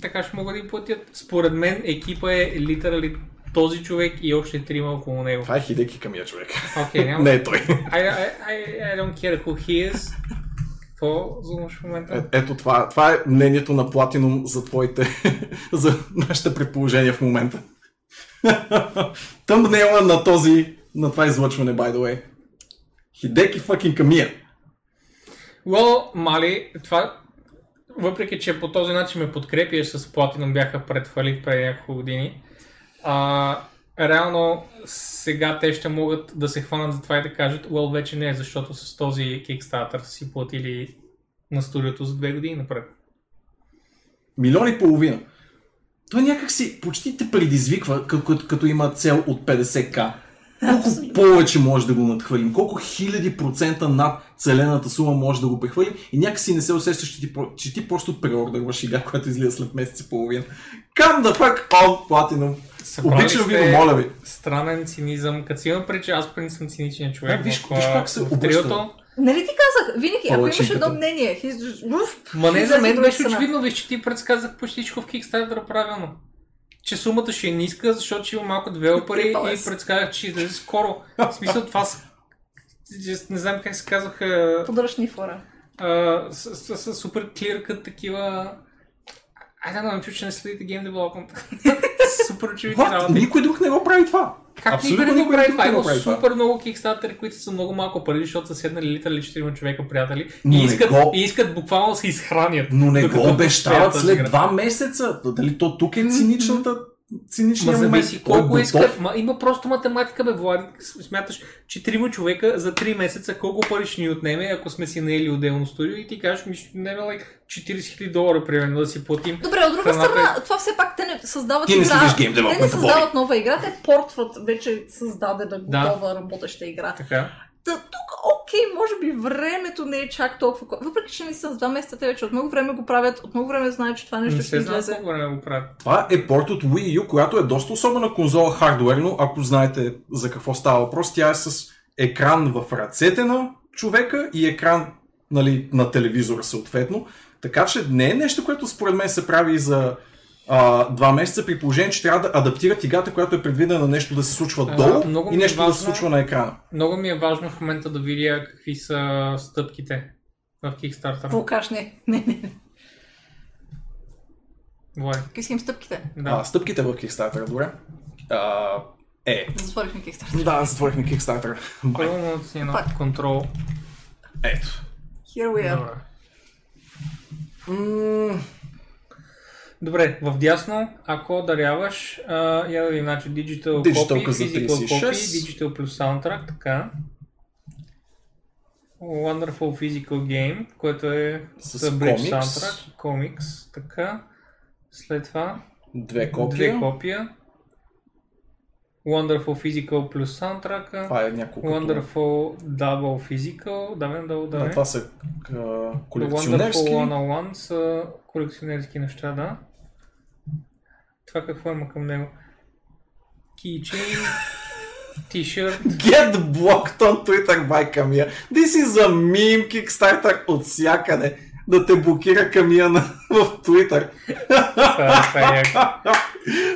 така ще могат да им платят. Според мен екипа е литерали този човек и още трима около него. Това е Хидеки Камия човек. Окей, няма. Не е той. I, I, I, I don't care who he is. Какво зумаш в момента? Е, ето това, това е мнението на Platinum за твоите, за нашите предположения в момента. Тъмбнейла на този, на това излъчване, by the way. Хидеки fucking Камия. Well, Мали, това, въпреки че по този начин ме подкрепяш с Platinum бяха пред фалит преди няколко години, а, реално сега те ще могат да се хванат за това и да кажат, well, вече не, защото с този Kickstarter си платили на студиото за две години напред. Милион и половина. Той някак си почти те предизвиква, като, като има цел от 50к. Колко Абсолютно. повече може да го надхвърлим? Колко хиляди процента над целената сума може да го прехвърлим? И някакси не се усещаш, че ти, че ти просто преордърваш игра, която излиза след месец и половина. Come the fuck on, Platinum! Събрали Обичам ви го, моля ви. Странен цинизъм. Като си имам преди, че аз принцип съм циничен човек. Да, виж- виж как се обръща. Нали ти казах, винаги, ако имаш едно мнение, he's Ма не, за мен беше очевидно, виж, че ти предсказах почти всичко в Kickstarter правилно. Че сумата ще е ниска, защото ще има малко девелопери Трипъл и предсказах, че излезе скоро. В смисъл това с... Не знам как се казваха. Подръчни фора. а, С, с, с, супер клиркът такива... Ай, да, но чу, че не следите гейм девелопмент. супер очевидни What? работи. Никой друг не го прави това. Как Абсолютно никой никой прави това? Има супер много кикстартери, които са много малко пари, защото са седнали литърали 4 човека приятели Но и искат, го- и искат буквално да се изхранят. Но не го обещават след два месеца. Дали то тук е циничната, Ма циничният момент. зависи е колко готов. искат. Ма, има просто математика, бе, Влади. Смяташ, че трима човека за 3 месеца колко пари ще ни отнеме, ако сме си наели отделно студио и ти кажеш, ми ще отнеме like, 40 000 долара, примерно, да си платим. Добре, от друга Храната страна, това все пак те не създават Ти не игра. гейм те не създават нова игра, те портват вече създадена, Да. готова, работеща игра. Така. Та, тук, окей, може би времето не е чак толкова. ко- Въпреки, че не са с два месеца, те вече от много време го правят, от много време знаят, че това нещо Не ще излезе. колко време го правят. Това е порт от Wii U, която е доста особена конзола хардуерно, ако знаете за какво става въпрос. Тя е с екран в ръцете на човека и екран нали, на телевизора съответно. Така че не е нещо, което според мен се прави за а, два месеца, при положение, че трябва да адаптират играта, която е предвидена нещо да се случва А, долу много и е нещо да се важно- случва на екрана. Много ми е важно в момента да видя какви са стъпките в Kickstarter. Кажеш? Не, не, не. Какви са им стъпките? Да. А, стъпките в Kickstarter, добре. А, е. Затворихме Kickstarter. Да, затворихме Kickstarter. Първо му си Пак. контрол. Ето. Here we are. Добре. Добре, в дясно, ако даряваш, а, я да видим, значи Digital, Digital Copy, Physical 36. Copy, Digital плюс Soundtrack, така. Wonderful Physical Game, което е С с Bridge комикс. Soundtrack, комикс, така. След това Две копия. две копия. Wonderful Physical плюс Soundtrack. Това е няколко. Wonderful Double Physical, да, да, да, Да, това са а, Wonderful колекционерски. 101 са колекционерски неща, да. това какво има към него. Keychain, t-shirt. Get blocked on Twitter by Camilla. This is a meme Kickstarter от всякъде. Да те блокира Камия на, в Twitter. Е яко.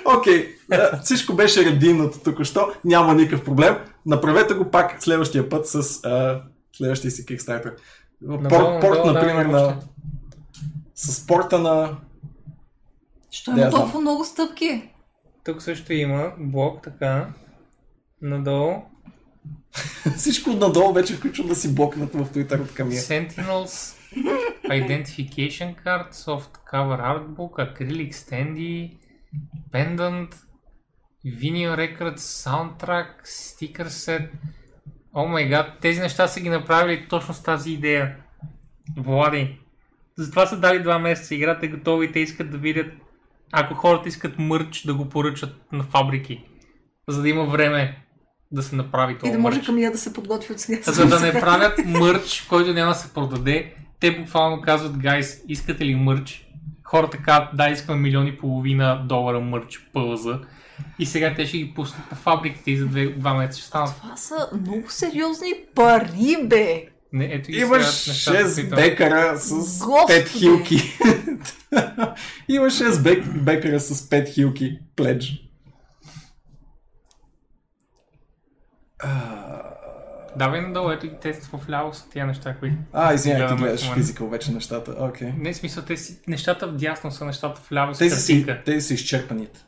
Окей, okay. всичко беше редимното току-що, няма никакъв проблем. Направете го пак следващия път с а, следващия си Kickstarter. Надолу, Порт, порт например, да, на... С порта на... Що има знам. толкова много стъпки? Тук също има блок, така. Надолу. Всичко надолу вече включва да си блокнат в Twitter от Камия. Sentinels, Identification Card, Soft Cover Artbook, Acrylic Standy, Pendant, Vinyl Records, Soundtrack, Sticker Set. О май гад, тези неща са ги направили точно с тази идея. Влади. Затова са дали два месеца. Играта е готова и те искат да видят, ако хората искат мърч, да го поръчат на фабрики. За да има време да се направи И това да може мърч. Камия да се подготви от сега. За да не правят мърч, който няма да се продаде, те буквално казват, гайс, искате ли мърч? Хората казват, да, искаме милиони и половина долара мърч, пълза. И сега те ще ги пуснат по фабриките и за две, два месеца ще станат. Това са много сериозни пари, бе! Не, ето ги Имаш сега нещата, 6 които- бекара с Господи! 5 хилки. Имаш 6 бек, бекара с 5 хилки. Пледж. Давай надолу, ето ги те в ляво са тия неща, които... А, извинявай, ти гледаш в физикал вече нещата. Окей. Не, в смисъл, те си, нещата вдясно са нещата вляво с Тези, си, картинка. тези са изчерпаните.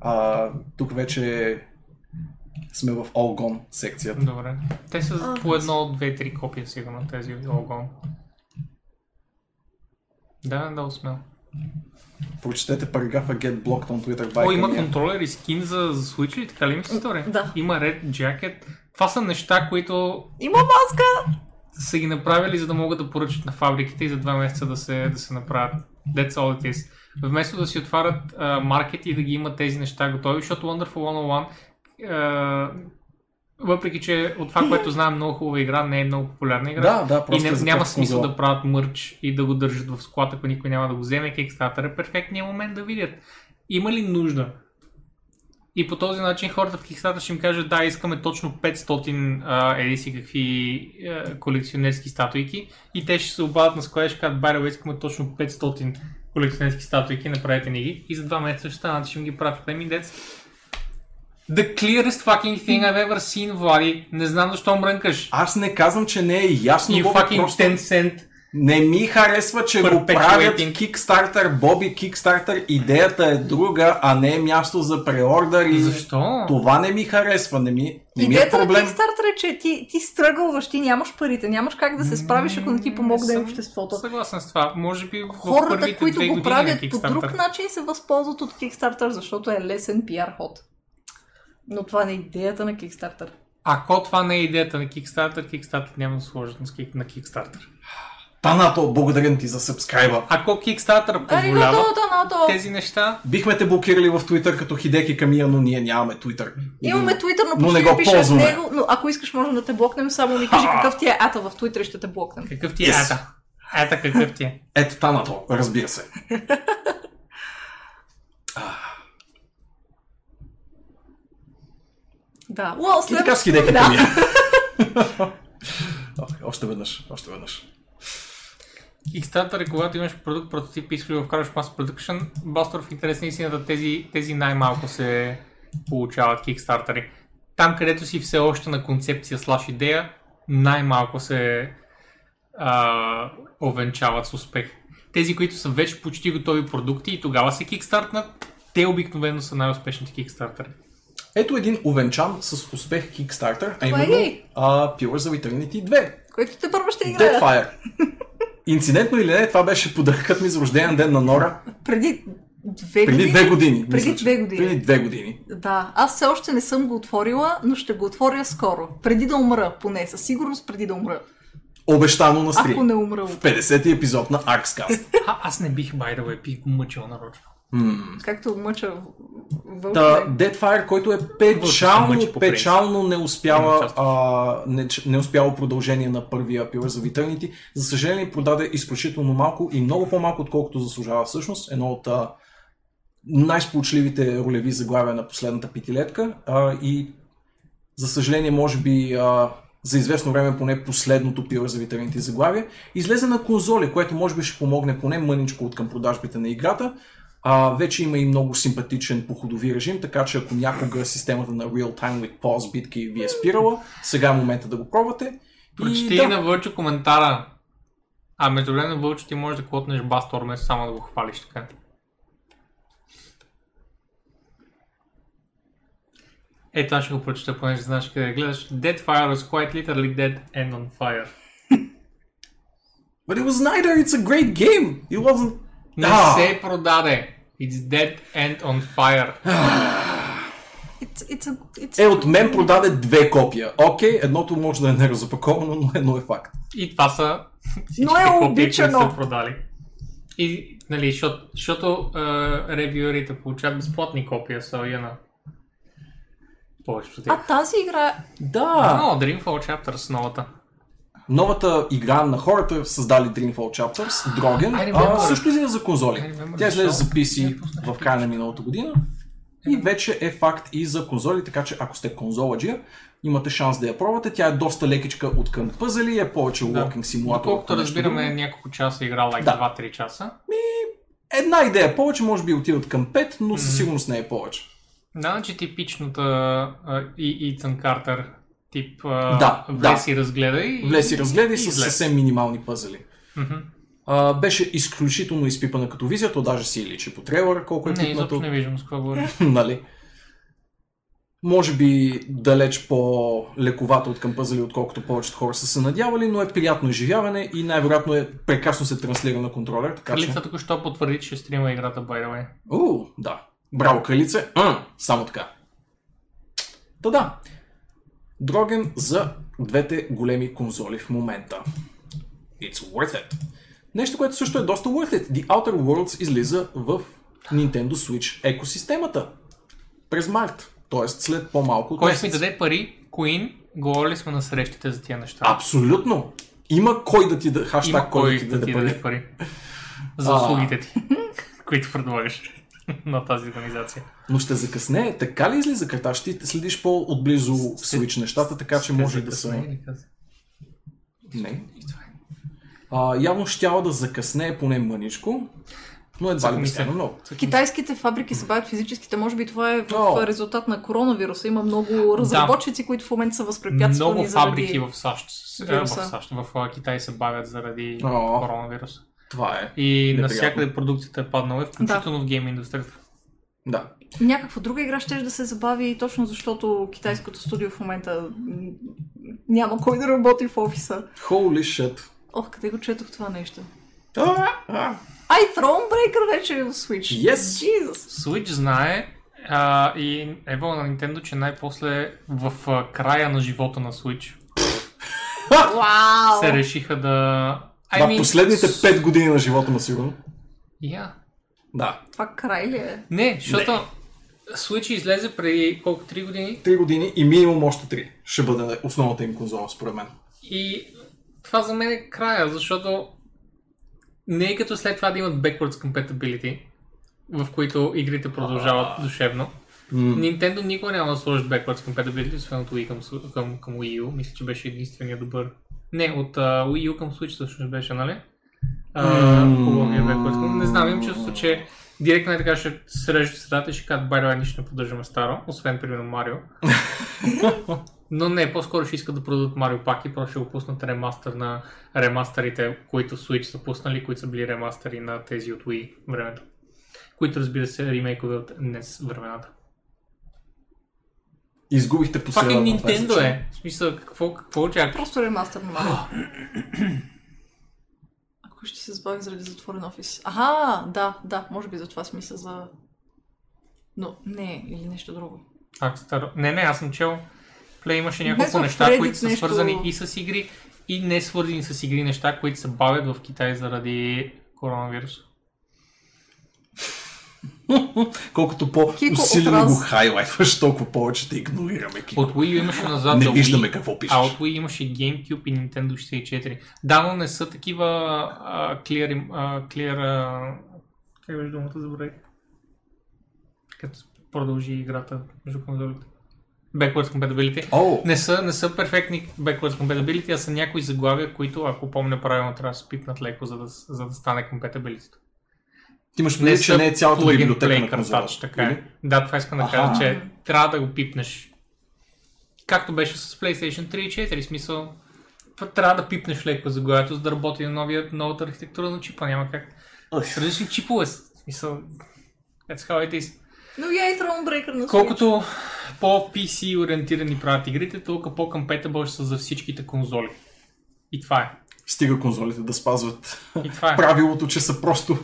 А, тук вече сме в Gone секцията. Добре. Те са А, по едно, две, три копия сигурно тези от Олгон. Да, да, смело. Прочетете параграфа Get Blocked on Twitter by О, има контролер и скин за, за Switch ли? Така ли ми се стори? Да. Има Red Jacket. Това са неща, които Има маска! са ги направили, за да могат да поръчат на фабриките и за два месеца да се, да се направят. That's all it is. Вместо да си отварят а, маркети и да ги имат тези неща готови, защото Wonderful 101 а, въпреки, че от това, което знаем, много хубава игра, не е много популярна игра. Да, да, и не, няма смисъл да правят мърч и да го държат в склад, ако никой няма да го вземе. Kickstarter е перфектният момент да видят. Има ли нужда? И по този начин хората в Kickstarter ще им кажат, да, искаме точно 500 а, еди си какви а, колекционерски статуйки и те ще се обадят на склада и ще кажат, байде, искаме точно 500 колекционерски статуйки, направете ни ги и за два месеца ще станат ще им ги пратят. Ами, дец, The clearest fucking thing I've ever seen, Влади. Не знам защо мрънкаш. Аз не казвам, че не е ясно, You Боби, fucking просто 10 cent. Не ми харесва, че го правят Kickstarter, Боби Kickstarter. Идеята е друга, а не е място за преордър и Защо? това не ми харесва, не ми, не ми е Идеята на проблем. Kickstarter е, че ти, ти стръгълваш, ти нямаш парите, нямаш как да се справиш, ако не ти помогне съм обществото. Съгласен с това. Може би Хората, които го правят по друг начин, се възползват от Kickstarter, защото е лесен пиар ход. Но това не е идеята на Kickstarter. Ако това не е идеята на Kickstarter, Kickstarter няма да сложат на Kickstarter. Танато, благодарен ти за сабскрайба. Ако Kickstarter позволява Аригато, Танато! тези неща, Бихме те блокирали в Twitter като Хидеки Камия, но ние нямаме Twitter. Имаме Twitter, но Но почти не го пишем в ползваме. него, но ако искаш можем да те блокнем, само ми кажи какъв ти е ата в Twitter и ще те блокнем. какъв ти е Yes. ата? Ата какъв ти е? Ето Танато, разбира се. Да. И след... така с Хидеки Да. Камия. Още веднъж, още веднъж. Kickstarter е когато имаш продукт, прототип и искаш да го вкараш в Mass Production. Бастор в интерес на истината тези, тези най-малко се получават Kickstarter. Там, където си все още на концепция слаш идея, най-малко се а, овенчават с успех. Тези, които са вече почти готови продукти и тогава се кикстартнат, те обикновено са най-успешните Kickstarter. Ето един увенчан с успех Kickstarter, а именно а, Pillars of Eternity 2. Който те първо ще играе. Deadfire. Инцидентно или не, това беше подаръкът ми за рожден ден на Нора Преди две преди години. две години. Преди мисля, две години. Преди две години. Да, аз все още не съм го отворила, но ще го отворя скоро. Преди да умра, поне. Със сигурност преди да умра. Обещано на стрим. Ако не умра. В 50-ти епизод на Arxcast. А, аз не бих, by the way, бих мъчил нарочно. Както мъча вълк. Та, не. Deadfire, който е печално, печално не участваш. а, не, не успяло продължение на първия Pillars of Eternity. За съжаление продаде изключително малко и много по-малко, отколкото заслужава всъщност. Едно от а, най-сполучливите ролеви заглавия на последната петилетка а, и за съжаление, може би а, за известно време поне последното пила за витамините заглавия. Излезе на конзоли, което може би ще помогне поне мъничко от към продажбите на играта. А, вече има и много симпатичен походови режим, така че ако някога системата на Real Time with Pause битки ви е спирала, сега е момента да го пробвате. Прочети да. на Вълчо коментара. А между време Вълчо ти можеш да клотнеш Бастор, само да го хвалиш така. Е, това ще го прочета, понеже знаеш къде гледаш. Dead Fire was quite literally dead and on fire. But it was neither, it's a great game! It wasn't... Не Ah. се продаде. It's dead and on fire. It's, it's a, it's Е, от мен продаде две копия. Окей, едното може да е неразопаковано, но едно е факт. И това са Но е копии, които обичано. са продали. И, нали, защото, защото е, ревюерите получават безплатни копия, са я на повечето тях. А тази игра... Да! Но, Dreamfall Chapters новата. Новата игра на хората създали Dreamfall Chapters, Дроген, I а, remember. също излезе за конзоли. Remember Тя излезе за. PC в края на миналата година и вече е факт и за конзоли, така че ако сте конзоладжия, имате шанс да я пробвате. Тя е доста лекичка от към пъзели, е повече Да. walking симулатор. Колкото разбираме, друго. няколко часа играл, like Да. 2-3 часа. Една идея повече, може би отиват към 5, но със сигурност не е повече. Да, значи типичната и Итан Картер тип а, Да, влез да. и разгледай. Влез и разгледай с излез. съвсем минимални пъзели. Мгм. А, беше изключително изпипана като визия, то даже си личи по трейлера, колко е Не, пипнато. не виждам с какво говориш. нали? Може би далеч по-лековато от към пъзели, отколкото повечето хора са се надявали, но е приятно изживяване и най-вероятно е прекрасно се транслира на контролер, така че... Кралица току-що потвърди, че стрима играта, by the way. У, да. Браво, кралице. Само така. Та да. Дроген за двете големи конзоли в момента. It's worth it. Нещо, което също е доста worth it. The Outer Worlds излиза в Nintendo Switch екосистемата. През март. Тоест след по-малко от Кой ще ми даде пари, Queen, говорили сме на срещите за тия неща. Абсолютно. Има кой да ти да... Хаштаг кой, кой да ти да даде пари. даде пари. За услугите ти, които предлагаш на тази организация. Но ще закъсне. Така ли излиза карта? Ще ти следиш по-отблизо в Switch нещата, така че може да са... Не. А, явно щяла да закъсне поне мъничко, но едва ли безкрайно много. Китайските фабрики се бавят физическите, може би това е в О. резултат на коронавируса. Има много разработчици, които в момента са възпрепятствани Много заради... фабрики в САЩ, в. САЩ, в Китай се бавят заради О. коронавируса. Това е. И навсякъде продукцията е паднала, включително в гейм индустрията. Да. Някаква друга игра ще да се забави, точно защото китайското студио в момента няма кой да работи в офиса. Holy shit. Ох, къде го четох това нещо? Ай, Thronebreaker вече е в Switch. Yes. Jesus. Switch знае а, и ево на Nintendo, че най-после в а, края на живота на Switch Вау! се решиха да... I mean, последните с- 5 години на живота му сигурно. Yeah. Да. Това край ли е? Не, защото Switch излезе преди колко 3 години 3 години и минимум още 3 ще бъде основната им конзола, според мен. и това за мен е края, защото не е като след това да имат backwards compatibility, в които игрите продължават душевно. Nintendo никога няма да сложи backwards compatibility, освен от Wii към, към, към Wii U. Мисля, че беше единствения добър. Не, от uh, Wii U към Switch всъщност беше, нали? Е backwards compatibility. Не знам, имам чувство, че директно е така ще се режат в средата и ще кажат, way, нищо не поддържаме старо, освен примерно Марио. Но не, по-скоро ще искат да продадат Марио пак и просто ще го пуснат ремастър на ремастерите, които Switch са пуснали, които са били ремастери на тези от Wii времето. Които разбира се ремейкове от днес времената. Изгубихте по Fucking средата. това Nintendo е. В смисъл, какво, какво очакваш? Просто ремастър на Марио. Ако ще се забави заради затворен офис. Аха, да, да, може би за това смисъл за... Но не, или нещо друго. Пак старо. Не, не, аз съм чел. Плей имаше няколко неща, които са нещо- свързани и с игри, и не свързани с игри неща, които се бавят в Китай заради коронавирус. Колкото по-усилено го хайлайтваш, толкова повече те игнорираме. Кико. От Wii U имаше назад Не за Wii, виждаме какво пишеш. а от Wii имаше GameCube и Nintendo 64. Да, но не са такива а, clear, а, clear а, как беше думата, забравих. като продължи играта между конзолите. Backwards compatibility. О, Не са, не са перфектни backwards compatibility, а са някои заглавия, които, ако помня правилно, трябва да се пипнат леко, за да, за да стане compatibility. Ти имаш предвид, че не е цялата библиотека play на конзола. картач, така е. Да, това искам да Аха. кажа, че трябва да го пипнеш. Както беше с PlayStation 3 и 4, смисъл, трябва да пипнеш леко заглавието, за да работи на новия, новата архитектура на чипа. Няма как. С различни чипове. Смисъл, that's how it is. Но я и Thronebreaker на Switch. Колкото по-PC ориентирани правят игрите, толкова по-compatible ще са за всичките конзоли. И това е. Стига конзолите да спазват И това е. правилото, че са просто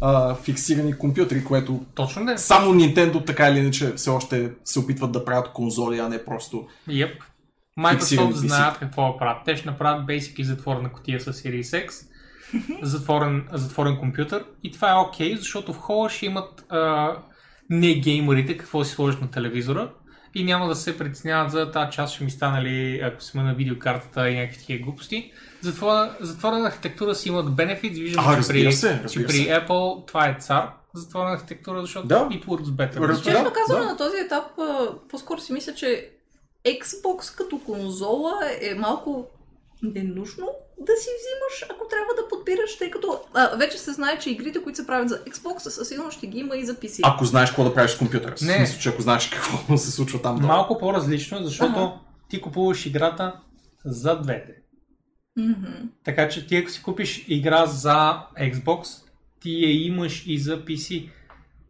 а, фиксирани компютри, което Точно да е. само Nintendo така или иначе все още се опитват да правят конзоли, а не просто... Yep. Microsoft знаят какво да правят. Те ще направят basically затворена котия с Series X, затворен, затворен компютър и това е окей, защото в хола ще имат а, не геймерите какво си сложат на телевизора и няма да се притесняват за тази част ще ми стане ли, ако сме на видеокартата и някакви такива глупости. Затворена, затворена архитектура си имат бенефит, виждам, А, че, при, се, че при. Apple това е цар, затворена архитектура, защото Да. it works better. Разбира- Честно Да, казано, да. на този етап по-скоро си мисля, че Xbox като конзола е малко ненужно да си взимаш, ако трябва да подбираш, тъй като а, вече се знае, че игрите, които се правят за Xbox, със сигурност ще ги има и за PC. Ако знаеш какво да правиш с компютъра. В Не. смисъл, че ако знаеш какво се случва там. долу. Малко по-различно, защото Ага. ти купуваш играта за двете. Мгм. Така че ти ако си купиш игра за Xbox, ти я имаш и за PC.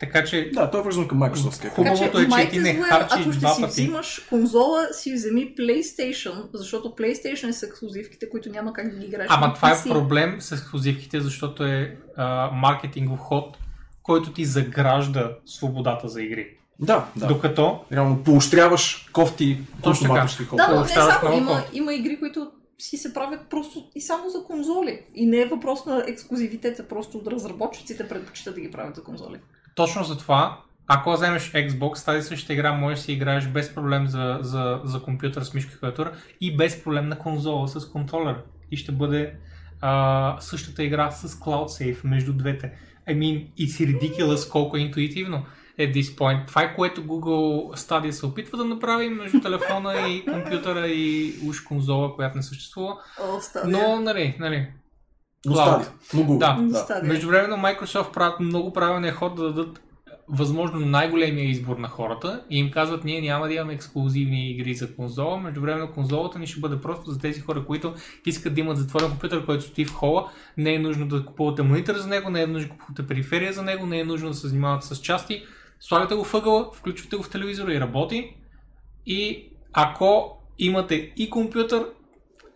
Така че Да, то е вързано към Microsoft. Така хубавото е, че ти не харчиш ако ще два си пъти. взимаш конзола, си вземи PlayStation, защото PlayStation са ексклюзивките, които няма как да ги играеш Ама това е проблем с ексклюзивките, защото е а, маркетингов ход, който ти загражда свободата за игри. Да, да. Докато Реално поощряваш кофти, Точно така. консуматорски кофти. Да, но не само. Има, има игри, които си се правят просто и само за конзоли. И не е въпрос на ексклюзивитета, просто от разработчиците предпочитат да ги правят за конзоли. Точно за това, ако вземеш Xbox, тази същата игра можеш да си играеш без проблем за, за, за компютър с мишка клавиатура и без проблем на конзола с контролер. И ще бъде а, същата игра с Cloud Save между двете. I mean, it's ridiculous колко е интуитивно at this point. Това е което Google Stadia се опитва да направи между телефона и компютъра и уж конзола, която не съществува. Но, нали, нали, Но Cloud. стади. Много. Да. М, да. Междувременно Microsoft правят много правилния ход да дадат възможно най-големия избор на хората и им казват, ние няма да имаме ексклюзивни игри за конзола, междувременно конзолата ни ще бъде просто за тези хора, които искат да имат затворен компютър, който стои в хола, не е нужно да купувате монитор за него, не е нужно да купувате периферия за него, не е нужно да се занимавате с части, слагате го в ъгъла, включвате го в телевизора и работи и ако имате и компютър,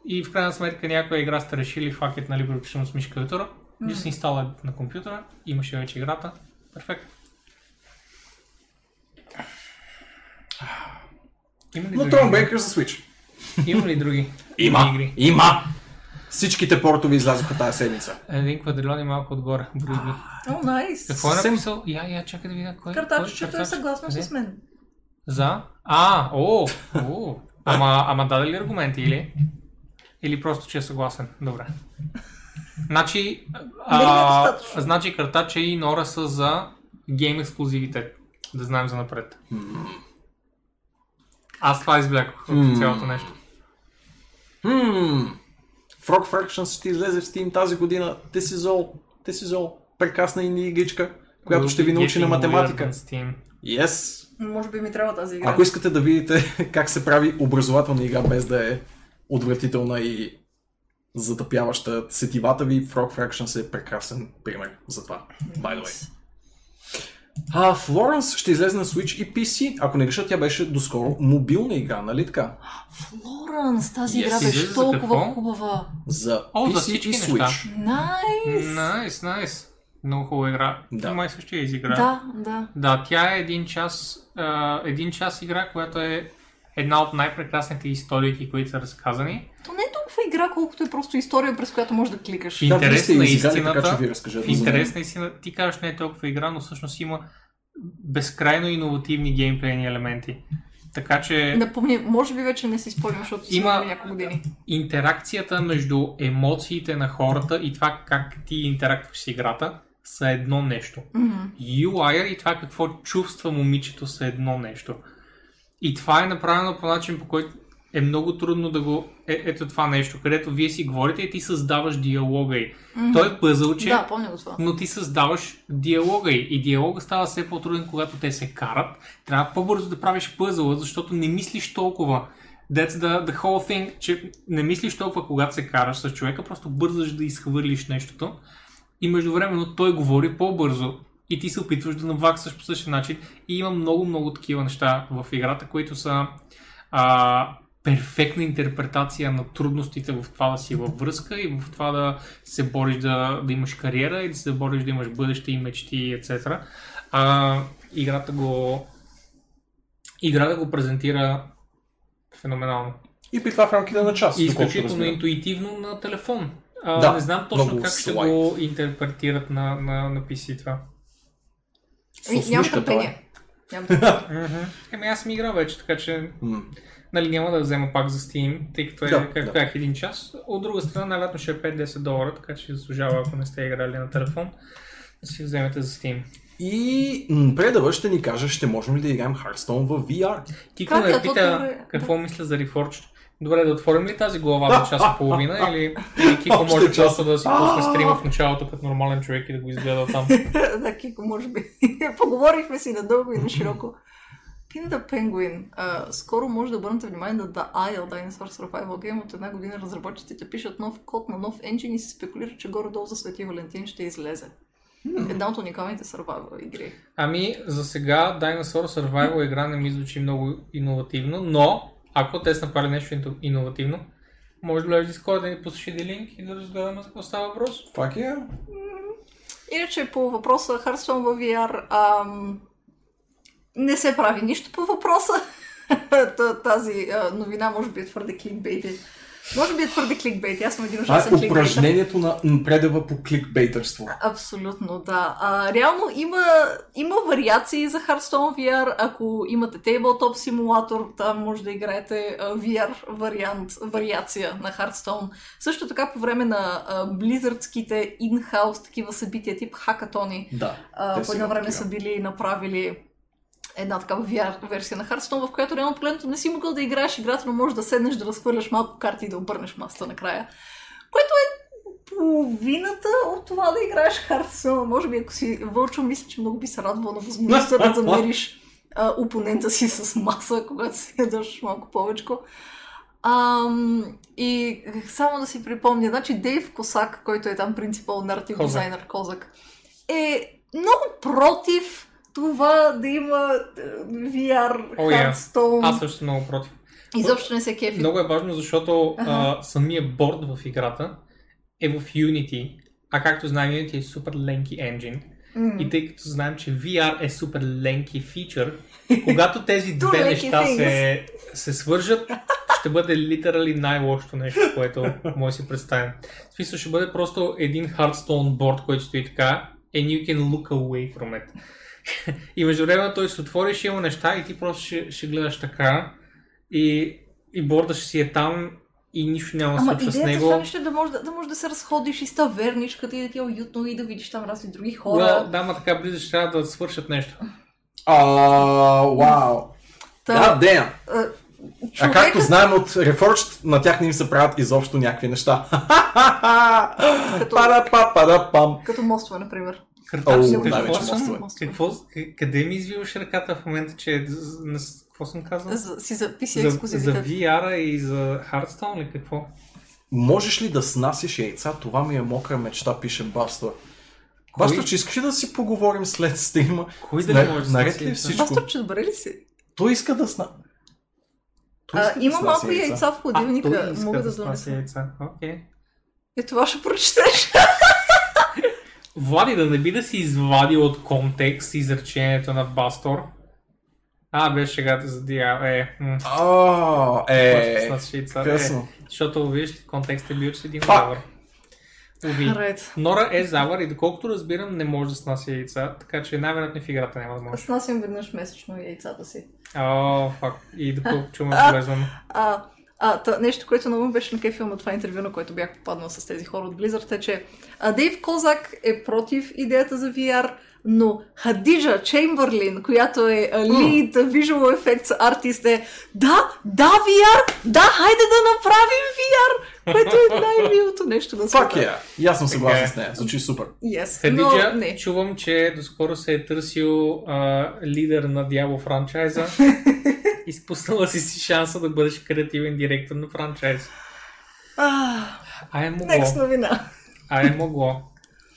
и в крайна сметка някоя игра сте решили факет, нали, препишем с мишка клавиатура, just install it на компютъра, имаше вече играта, перфектно. Има ли, Но други, Thronebreaker за Switch. има ли други Има. игри? Има. Всичките портове излязоха тази седмица. Един квадрилон и малко отгоре. Брои ги. О, найс. Какво е написал? Я, я, чакай да видя кой. Картаччето кой е съгласно с мен. За? А, о, о. Ама, ама даде ли аргументи или? Или просто, че е съгласен? Добре. Значи, е а, значи картача и Нора са за гейм ексклюзивитет. Да знаем за напред. Аз това извлякох от М. цялото нещо. Hmm. Frog Fractions ще излезе в Steam тази година. This is all. This is all. Прекрасна инди игричка, която ще ви научи на математика. Steam. Yes. Може би ми трябва тази игра. Ако искате да видите как се прави образователна игра без да е отвратителна и затъпяваща сетивата ви, Frog Fractions е прекрасен пример за това. By the way. А, Florence ще излезе на Switch и PC. Ако не греша, тя беше доскоро мобилна игра, нали така? Флоранс, тази Yes, игра беше за толкова хубава. За О, за PC всички и. Switch. Найс. Найс, найс. Много хубава игра. Да. Да. Май също я изигра. Да, да. Да, тя е един час, а, един час игра, която е една от най-прекрасните истории, които са разказани. То не е толкова игра, колкото е просто история, през която можеш да кликаш. В Да, вие интерес сте на истината, така че ви разкажете. в интерес на ти кажеш не е толкова игра, но всъщност има безкрайно иновативни геймплейни елементи. Така че Напомни, може би вече не си спомням, защото си Има- няколко години. интеракцията между емоциите на хората и това как ти интерактваш с играта са едно нещо. Мгм. UI и това какво чувства момичето са едно нещо. И това е направено по начин, по който е много трудно да го... Е, ето това нещо, където вие си говорите и ти създаваш диалога й. Той е пъзълче, Да, помня го това. но ти създаваш диалога й. И диалога става все по-труден, когато те се карат. Трябва по-бързо да правиш пъзъла, защото не мислиш толкова. That's the, the whole thing, че не мислиш толкова, когато се караш с човека, просто бързаш да изхвърлиш нещото. И междувременно той говори по-бързо и ти се опитваш да наваксаш по същия начин. И има много-много такива неща в играта, които са а, перфектна интерпретация на трудностите в това да си във връзка и в това да се бориш да, да имаш кариера и да се бориш да имаш бъдеще и мечти, etc. А, играта го играта го презентира феноменално. И при това в рамките на час. И изключително интуитивно на телефон. А, Да, не знам точно как ще го интерпретират на, на, на PC това. Ами, нямам търпение. Еми аз съм играл вече, така че нали, няма да взема пак за Steam, тъй като е, Да, както да. казах, един час. От друга страна, най-вероятно ще е 5-10 долара, така че заслужава, ако не сте играли на телефон, да си вземете за Steam. И м, Предъра ще ни каже, ще можем ли да играем Hearthstone в VR. Как е? ме пита добре. какво мисля за Reforged. Добре, да отворим ли тази глава за час и половина или, или Кико може просто да си пусне стрима в началото като нормален човек и да го изгледа там. да, Кико, може би. Поговорихме си надълго и на широко. Pinda Penguin. А, скоро може да обърнете внимание на The Isle Dinosaur Survival Game. От една година разработчиците пишат нов код на нов енджин и се спекулира, че горе-долу за Свети Валентин ще излезе. Една от уникалните survival игри. Ами, за сега Dinosaur Survival игра не ми звучи много иновативно, но ако те са направили нещо иновативно, може да влезеш в Discord да ни пуснеш един линк и да разгледаме за какво става въпрос. Fuck yeah. Иначе по въпроса Hearthstone в VR, ам, не се прави нищо по въпроса. Та- Тази а, новина може би е твърде кликбейти. Може би е твърде кликбейти. Аз съм един Това ужасен е кликбейтър. упражнението на м, Предъра по кликбейтърство. Абсолютно, да. А, реално има, има вариации за Hearthstone VR. Ако имате Tabletop симулатор, там може да играете VR вариант, вариация на Hearthstone. Също така по време на Blizzardските in-house такива събития, тип хакатони, Да. по едно време са били направили една такава VR версия на Hearthstone, в която реално погледнато не си могъл да играеш играта, но можеш да седнеш, да разхвърляш малко карти и да обърнеш масата накрая. Което е половината от това да играеш Hearthstone. Може би ако си вълчо, мисля, че много би се радвал на възможността да замериш а, опонента си с маса, когато си ядаш малко повече. Ам, и само да си припомня, значи Дейв Косак, който е там принципал наратив дизайнер Козак, е много против това да има VR, я. Hearthstone. Аз също съм много против. Изобщо не се кефи. Много е важно, защото Аха. а, самия борд в играта е в Unity, а както знаем Unity е супер ленки engine. М. И тъй като знаем, че VR е супер ленки фичър, когато тези две неща се, се свържат, ще бъде литерали най-лошото нещо, което може да си представим. В смисъл ще бъде просто един Hearthstone борд, който стои така, and you can look away from it. и между време той се отвори, ще има неща и ти просто ще, ще гледаш така и, и борда ще си е там и нищо няма да Ама случва с идеята него. това нещо е да можеш да, да, можеш да се разходиш из таверничката и да ти е уютно и да видиш там разни други хора. Well, да, ма така близо ще трябва да свършат нещо. А, вау. Да, Деян. а, А човека- както знаем от Reforged, на тях не им се правят изобщо някакви неща. Като- Пара-па-пара-пам. Като мостове, например. О, Картаче, да, вече съм, какво, къде ми извиваш ръката в момента, че е какво съм казал? За, си записи За, за. VR и за Hearthstone или какво? Можеш ли да снасяш яйца? Това ми е мокра мечта, пише Бастор. Кой? Бастор, че искаш ли да си поговорим след стрима? Кой да не може да наред ли яйца? всичко? Пастор, че добре ли си? Той иска да сна... Той А, да има снася малко яйца в А, хладилника. той иска Мога да, да снася донеса. яйца. Окей. Е, това ще прочетеш. Влади, да не би да си извадил от контекст изречението на Бастор. А, беше шегата за Дия. Е, м, да е, яйца. Е, късно. защото, виж, контекстът е бил, че един завър. Уви. Ред. Нора е завър и доколкото разбирам, не може да снася яйца, така че най-вероятно в играта няма да може. Аз насям веднъж месечно яйцата си. О, фак. И доколко чувам А. полезвам. А, А, та, нещо, което много беше на кефил на това интервю, на което бях попаднал с тези хора от Blizzard, е, че Дейв Козак е против идеята за VR, но Хадиджа Чеймбърлин, която е lead visual effects артист е да, да, VR, да, хайде да направим VR, което е най-милото нещо на света. Fuck yeah! И аз съм съгласен с нея. Звучи супер. Yes, Хадиджа, но не. чувам, че доскоро се е търсил а, лидер на Diablo франчайза. Изпуснала си си шанса да бъдеш креативен директор на франчайз. А, А е могло. next новина. А е могло.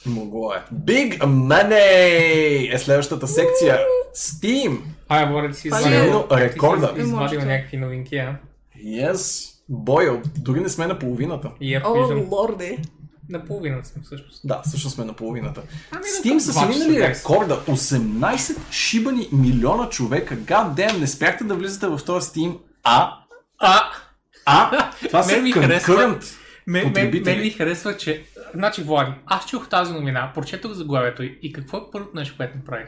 Могло е. Big Money е следващата секция. Steam. А, Боре, ти си извадил, рекорда. извадил някакви новинки, а? Yes. Бойо. Дори не сме на половината. О, лорде. На половината съм всъщност. Да, също сме на половината. Ами, Steam са си минали рекорда. 18 шибани милиона човека. God damn, не спряхте да влизате в този Steam. А? А, А? Това са мен, Потребители. мен ми харесва, че... Значи, Влади, аз чух тази новина, прочетох заглавието й и какво е първото нещо, което направих?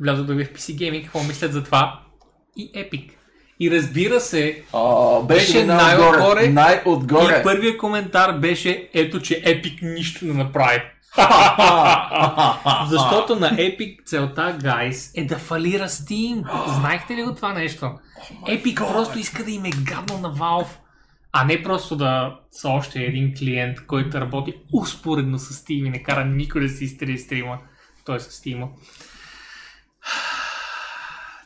Влязох да ви в PC Gaming, какво мислят за това и Epic. И разбира се, А, беше, Беше най-отгоре. най-отгоре. Най-отгоре. и първият коментар беше ето, че Epic нищо не направи. Защото на Epic целта, guys, е да фалира Steam. Знаехте ли го това нещо? Epic просто иска да им е гадно на Valve, а не просто да са още един клиент, който работи успоредно с Steam и не кара никой да си изтри стрима. Той с Steam.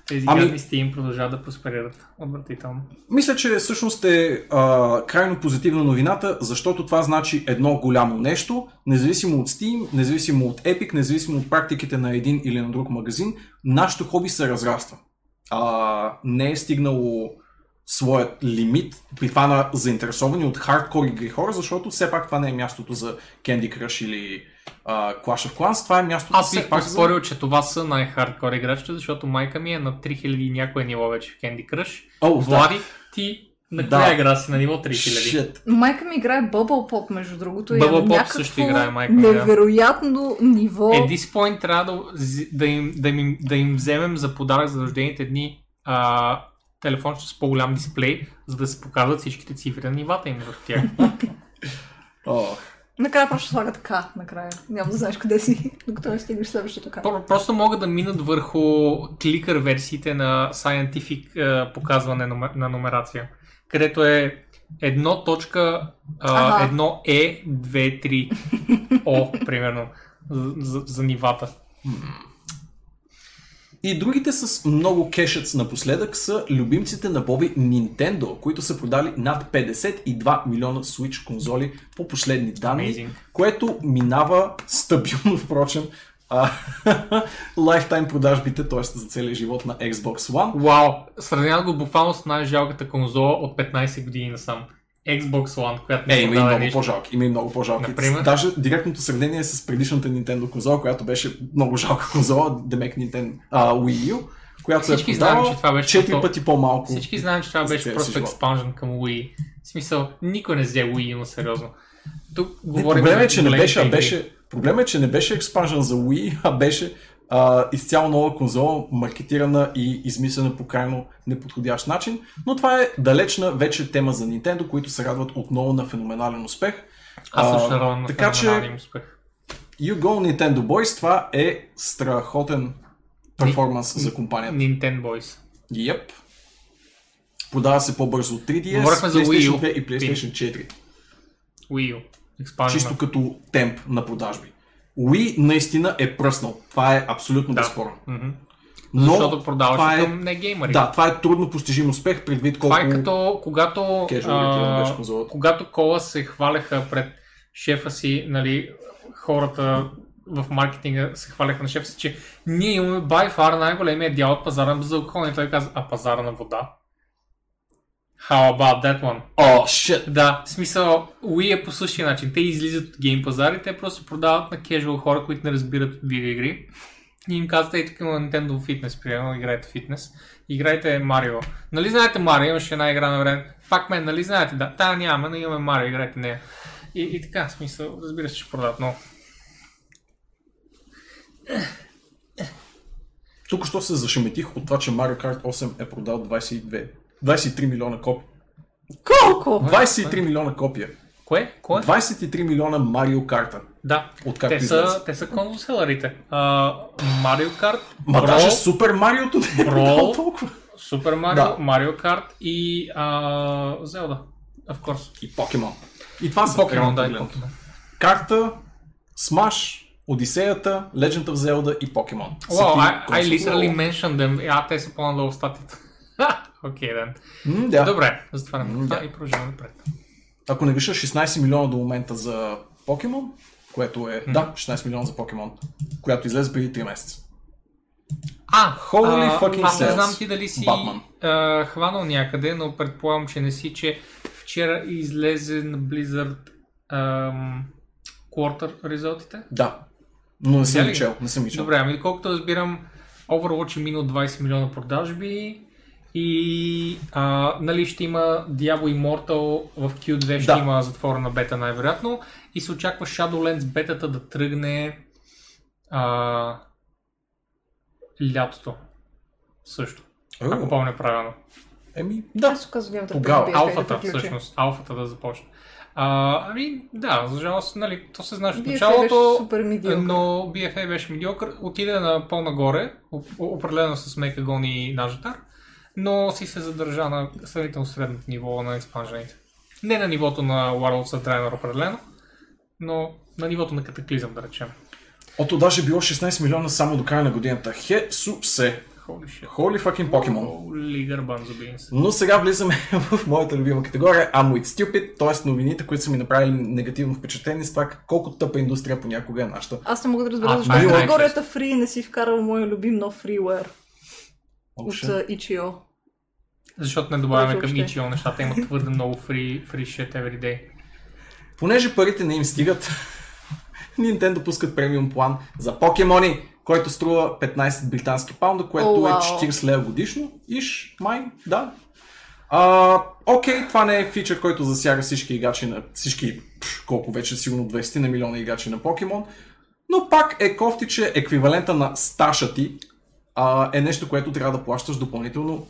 Тези Ами- гадни Steam продължават да просперират. Отвратително. Мисля, че всъщност е а, крайно позитивна новината, защото това значи едно голямо нещо, независимо от Steam, независимо от Epic, независимо от практиките на един или на друг магазин, нашето хоби се разраства. А, не е стигнало своят лимит, при това на заинтересовани от хардкор игри хора, защото все пак това не е мястото за Candy Crush или а, Clash of Clans, това е мястото Аз бих пак за... поспорил, че това са най-хардкор играчите, защото майка ми е на 3000 и някое ниво вече в Candy Crush. О, Влади, ти на Да. коя игра си на ниво 3000? Shit. Майка ми играе Bubble Pop, между другото. и е Bubble Pop също играе майка ми, да. Невероятно ниво. At this point трябва да, да, им, да, им, да им вземем за подарък за рождените дни а, телефон с по-голям дисплей, за да се показват всичките цифри на нивата им в тях. О, Накрая просто слага така, накрая. Няма да знаеш къде си, докато не стигнеш следващото така. Про- Просто могат да минат върху кликър версиите на Scientific а, показване на номерация, където е едно точка, а, Аха. едно Е, 2, 3, О, примерно, за, за, за нивата. И другите с много кешец напоследък са любимците на Боби Nintendo, които са продали над 52 милиона Switch конзоли по последни данни, Amazing. което минава стабилно, впрочем, лайфтайм продажбите, т.е. за целия живот на Xbox One. Вау, сравняват го буквално с най-жалката конзола от 15 години насам. Xbox One, която не Е, има и много по-жалки. Има и много по-жалки. Например? Даже директното сравнение е с предишната Nintendo конзола, която беше много жалка конзола, демек Nintendo а, Wii U, която Всички е знаем, че това беше 4 просто- пъти по-малко. Всички знаем, че това беше просто експанжен към Wii. В смисъл, никой не взе Wii на сериозно. Тук Не, говорим проблема е, че не беше, а беше, проблема е, че не беше експанжен за Wii, а беше а, изцяло нова конзола, маркетирана и измислена по крайно неподходящ начин. Но това е далечна вече тема за Nintendo, които се радват отново на феноменален успех. Аз също се радвам на така им успех. You Go Nintendo Boys, това е страхотен перформанс за компанията. Nintendo Boys. Yep. Продава се по-бързо от 3DS, Говорихме за PlayStation U. 2 и PlayStation 4. Wii U. Чисто като темп на продажби. Wii наистина е пръснал. Това е абсолютно Да. безспорно. Мгм. Но Защото продаваше това е, към не геймери. да, това е трудно постижим успех, предвид колко... Това е като когато, а, когато кола се хваляха пред шефа си, нали, хората в маркетинга се хваляха на шефа си, че ние имаме by far най-големия дял от пазара на безалкохолни. И той каза, а пазара на вода? How about that one? О, shit! Да, в смисъл, Wii е по същия начин. Те излизат от гейм пазари, те просто продават на casual хора, които не разбират от видеоигри. И им казват, ей, тук има Nintendo Fitness, примерно, играйте фитнес. Играйте Марио. Нали знаете Марио, имаше една игра на време. Пак мен, нали знаете, да. Та няма, но имаме Марио, играйте нея. И, и така, в смисъл, разбира се, че продават много. Тук що се зашеметих от това, че Mario Kart 8 е продал 22, 23 милиона копи. Колко? 23 милиона копия. Кое? Кое? 23 милиона Марио карта. Да. Откакто те, са, те са конзолселерите. А, Марио Карт, Ма Brawl, даже Супер Мариото не е Brawl. толкова. Супер Марио, Да. Марио Карт и а, Зелда. Of course. И Покемон. И това са Покемон, да, и погледнато. Покемон. Карта, Смаш, Одисеята, Legend of Zelda и Покемон. Wow, I, I literally mentioned them. А, те са по-надолу в статията. Окей, okay. М, да. Добре, затваряме М, това да. и продължаваме напред. Ако не греша 16 милиона до момента за Покемон, което е, да, 16 милиона за Покемон, която излезе преди 3 месеца. А, Holy а, fucking аз не знам ти дали си а, хванал някъде, но предполагам, че не си, че вчера излезе на Blizzard ам, quarter резултатите. Да. Но не съм ги чел, не съм ги чел. Добре, ами доколкото разбирам, Overwatch е минал 20 милиона продажби и а, нали ще има Diablo Immortal в Q2 ще Да. има затворена бета най-вероятно. И се очаква Shadowlands бетата да тръгне а, лятото. Също, ако О, помня правилно. Еми, да. Аз казвам, Тогава, Алфата да всъщност, алфата да започне. А, ами да, за жалост, нали, то се знае от началото, но BFA беше медиокър, отиде на по-нагоре, оп- определено с мека гони на Жатар, но си се задържа на сравнително средното ниво на експанжените. Не на нивото на Worlds of Draenor определено, но на нивото на катаклизъм, да речем. Ото даже било 16 милиона само до края на годината. Хе-су-се. Holy shit. Holy fucking Покемон. Holy Garbanzo Beans. Но сега влизаме в моята любима категория I'm with stupid, т.е. новините, които са ми направили негативно впечатление с това колко тъпа индустрия понякога е нашата. Аз не мога да разбера това защо в най-често. категорията Free не си вкарал моя любим нов фриуер от ще. а, Itch.io. Защото не добавяме към. Ichio нещата, има твърде много free, free shit every day. Понеже парите не им стигат, Nintendo пускат премиум план за покемони, който струва 15 британски паунда, което О, е вау. 40 лева годишно. Иш, май, да. А, окей, това не е фичър, който засяга всички играчи на всички, пш, колко вече, сигурно 20 на милиона играчи на покемон. Но пак е кофти, че еквивалента на сташа ти а, е нещо, което трябва да плащаш допълнително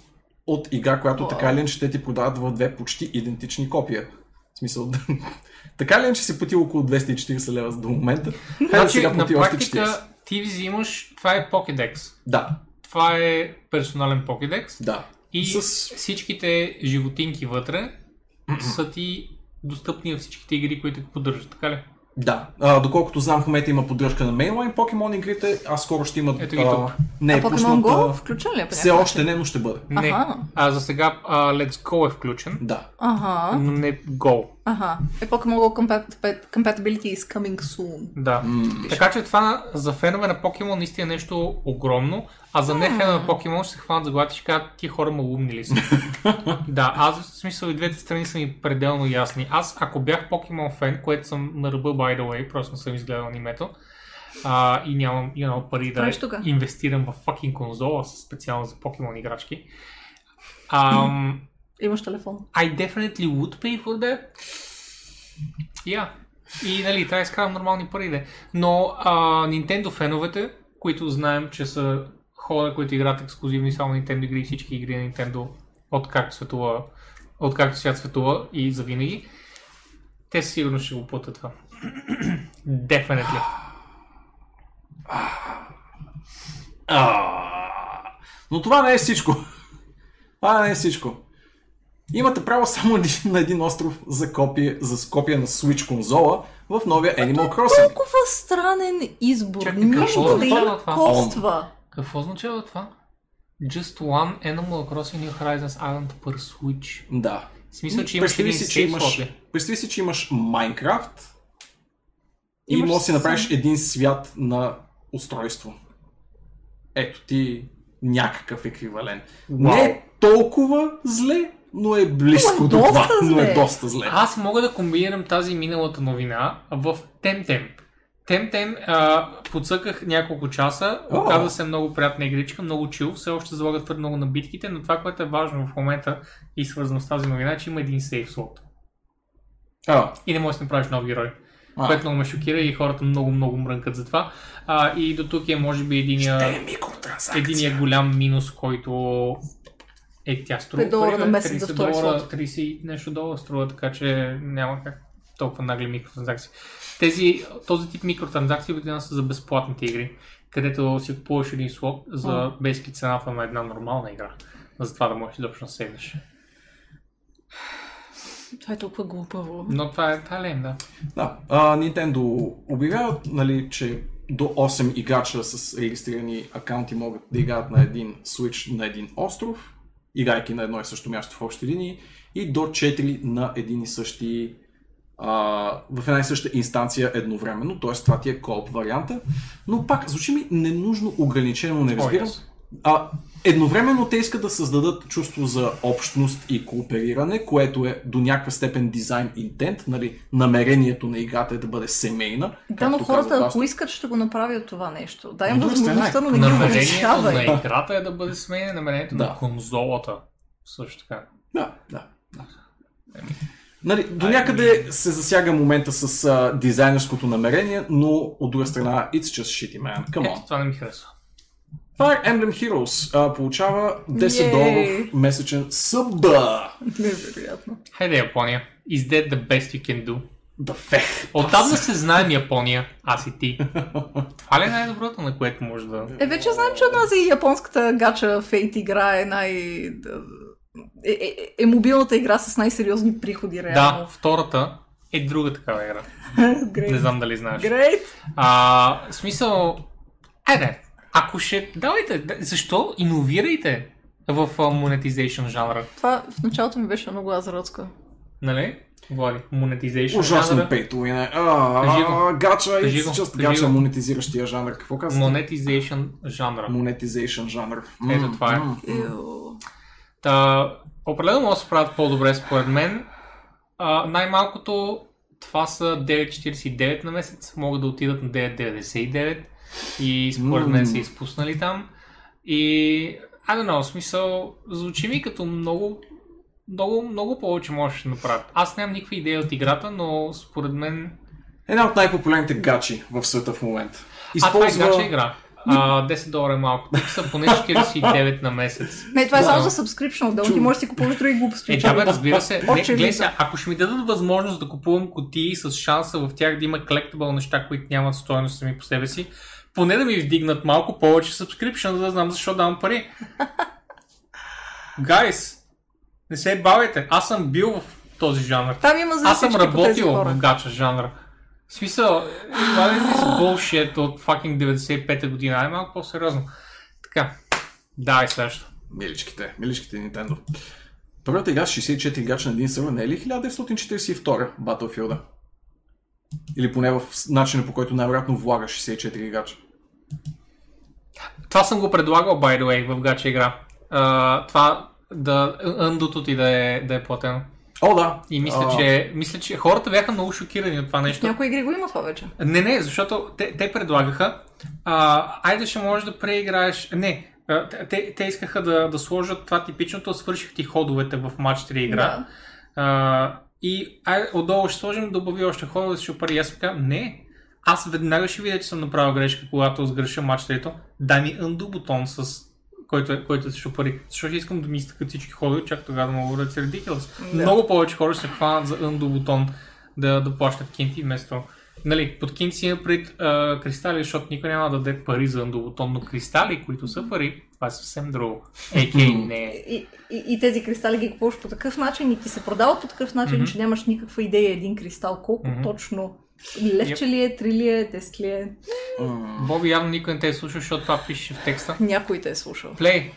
от игра, която така или иначе те ти продават в две почти идентични копия. В смисъл, така ли е, че си платил около 240 лева до момента? Хайде Значи, сега на плати още 40. практика ти взимаш, това е Pokédex. Да, Това е персонален Pokédex да. и С- всичките животинки вътре са ти достъпни във всичките игри, които поддържат, така ли? Да. А, доколкото знам, в момента има поддръжка на мейнлайн покемон игрите, а скоро ще имат... Ето ги тук. не А е Pokemon пусната... Go включен ли е Все още не, но ще бъде. Не. А за сега а, Let's Go е включен, Да. Ага, но не Go. Ага. Е compat- compatibility is coming soon. Да. Така че това за фенове на Покемон наистина е нещо огромно, а за не фенове на Покемон ще се хванат за главата и ще кажат, тия хора малумни ли са. да, аз в смисъл и двете страни са ми пределно ясни. Аз ако бях Покемон фен, което съм на ръба by the way, просто не съм изгледал анимето, а, и нямам you know, пари да Правиш тука. инвестирам в fucking конзола специално за Покемон играчки. Um, Имаш телефон. I definitely would pay for that. Yeah. И нали, трябва да изкарам нормални пари. де. Но а, Nintendo феновете, които знаем, че са хора, които играят ексклюзивни само Nintendo игри и всички игри на Nintendo, откакто светува, откакто свят светува и завинаги, те сигурно ще го платят това. Definitely. Но това не е всичко. Това не е всичко. Имате право само един- на един остров за копие, за копия на Switch конзола в новия Animal Crossing. Толкова странен избор. Чакай, какво Нищо да коства. Какво означава това? Just one Animal Crossing New Horizons Island per Switch. Да. В смисъл, че имаш Представи един си, че имаш, представи си, че имаш Майнкрафт и Имаш може да си направиш един свят на устройство. Ето ти някакъв еквивалент. Вау. Не е толкова зле, но е близко Но е до това. Но е зле. доста зле. Аз мога да комбинирам тази миналата новина в Темтем. Темтем а, подсъках няколко часа, О. оказа се много приятна игричка, много чил, все още залага твърде много на битките, но това, което е важно в момента и свързано с тази новина, е, че има един сейф слот. А, И не можеш да направиш нов герой. а. Което много ме шокира и хората много, много мрънкат за това. А, и до тук е може би единия... Е единия голям минус, който Е, тя струва 5 долара пари, на месец за 30 втори долара, слот. 30 и нещо долара струва, така че няма как толкова нагли микротранзакции. Тези, този тип микротранзакции обикновено са за безплатните игри, където си купуваш един слот за А. бейски цената на една нормална игра. За това да можеш изобщо да седнеш. Това е толкова глупаво. Но това е, това е да. Да, а, Nintendo обявяват, нали, че до 8 играча с регистрирани акаунти могат да играят на един Switch на един остров, играйки на едно и също място в общи линии, и до 4 на един и същи а, в една и съща инстанция едновременно, т.е. това ти е кооп варианта, но пак звучи ми ненужно ограничено, не разбирам. yes. А, едновременно те искат да създадат чувство за общност и коопериране, което е до някаква степен дизайн интент, нали, намерението на играта е да бъде семейна. Да, но хората, ако искат, ще го направят това нещо. Дай им От друга страна, възможността, но не ги Намерението на играта е да бъде сменено намерението Да. на конзолата. Също така. Да, да. Нали, до някъде се засяга момента с а, дизайнерското намерение, но от друга страна, it's just shitty, man. Come on. Ето, това не ми харесва. Fire Emblem Heroes а, получава 10 Йей! доларов месечен съба. Невероятно. Хайде, Япония. Is that the best you can do? Да фех. Отдавна се знаем Япония, аз и ти. Това ли е най-доброто, на което може да... Е, вече знам, че онази японската гача Fate игра е най... Е, е, е мобилната игра с най-сериозни приходи, Да, реално. втората е друга такава игра. Great. Не знам дали знаеш. Great. А, смисъл... Айде, ако ще... Давайте, да- защо иновирайте в monetization жанра? Това в началото ми беше много азаротско. Нали? Влади, monetization Ужасно win е. Гача, just Кажи гача го. монетизиращия жанр. Какво казвате? Monetization жанра. Monetization жанр. Ето това е. Та, определено може да се правят по-добре според мен. А, най-малкото това са 9,49 на месец, могат да отидат на 9,99 и според мен са изпуснали там. И, I don't know, в смисъл, звучи ми като много, много, много повече можеш да направят. Аз нямам никаква идея от играта, но според мен... Една от най-популярните гачи в света в момента. А, това е гача игра. А, 10 долара е малко. Тук са поне 49 на месец. Не, това е Да. само за subscription, отделно ти можеш да си купуваш други глупости. Е, да, бе, разбира се. Не, гледай ако ще ми дадат възможност да купувам кутии с шанса в тях да има collectible неща, които нямат стоеност сами по себе си, поне да ми вдигнат малко повече subscription, за да знам защо давам пари. Гайс, не се бавайте. Аз съм бил в този жанр. Там има за Аз съм работил в гача жанра. В смисъл, това е this bullshit от fucking 95-та година. Ай малко по-сериозно. Така, давай следващо. Миличките, миличките Nintendo. Първата игра с 64 играча на един сервер не е ли 1942 Battlefield? Или поне в начина по който най-вероятно влага 64 играча. Това съм го предлагал, by the way, в гача игра. А, това да ъндото ти да е, да е платено. О, да! И мисля, А, че, мисля, че хората бяха много шокирани от това В нещо. някои игри го има това вече. Не, не, защото те, те предлагаха, а, айде ще можеш да преиграеш. Не, те, те искаха да, да сложат това типичното, свърших ти ходовете в матч 3 игра. Да. А, и ай, отдолу ще сложим добави още ходове, ще пари. Аз не, аз веднага ще видя, че съм направил грешка, когато сгреша матч 3 дай ми undo бутон с който, е, който се шупари. Защото искам да ми изтъкат всички ходове, чак тогава да мога да се ridiculous. Да. Много повече хора ще се хванат за undo бутон да, да плащат кинти вместо Нали, под кинти си пред а, кристали, защото никой няма да даде пари за undo бутон, но кристали, които са пари, това е съвсем друго. AK не. И, и, и тези кристали ги купуваш по такъв начин и ти се продават по такъв начин, Мгм. че нямаш никаква идея един кристал. Колко Мгм. точно? Левче ли е, три ли е, десет ли е? Боби явно никой не те е слушал, защото това пише в текста. Някой те е слушал. Плей,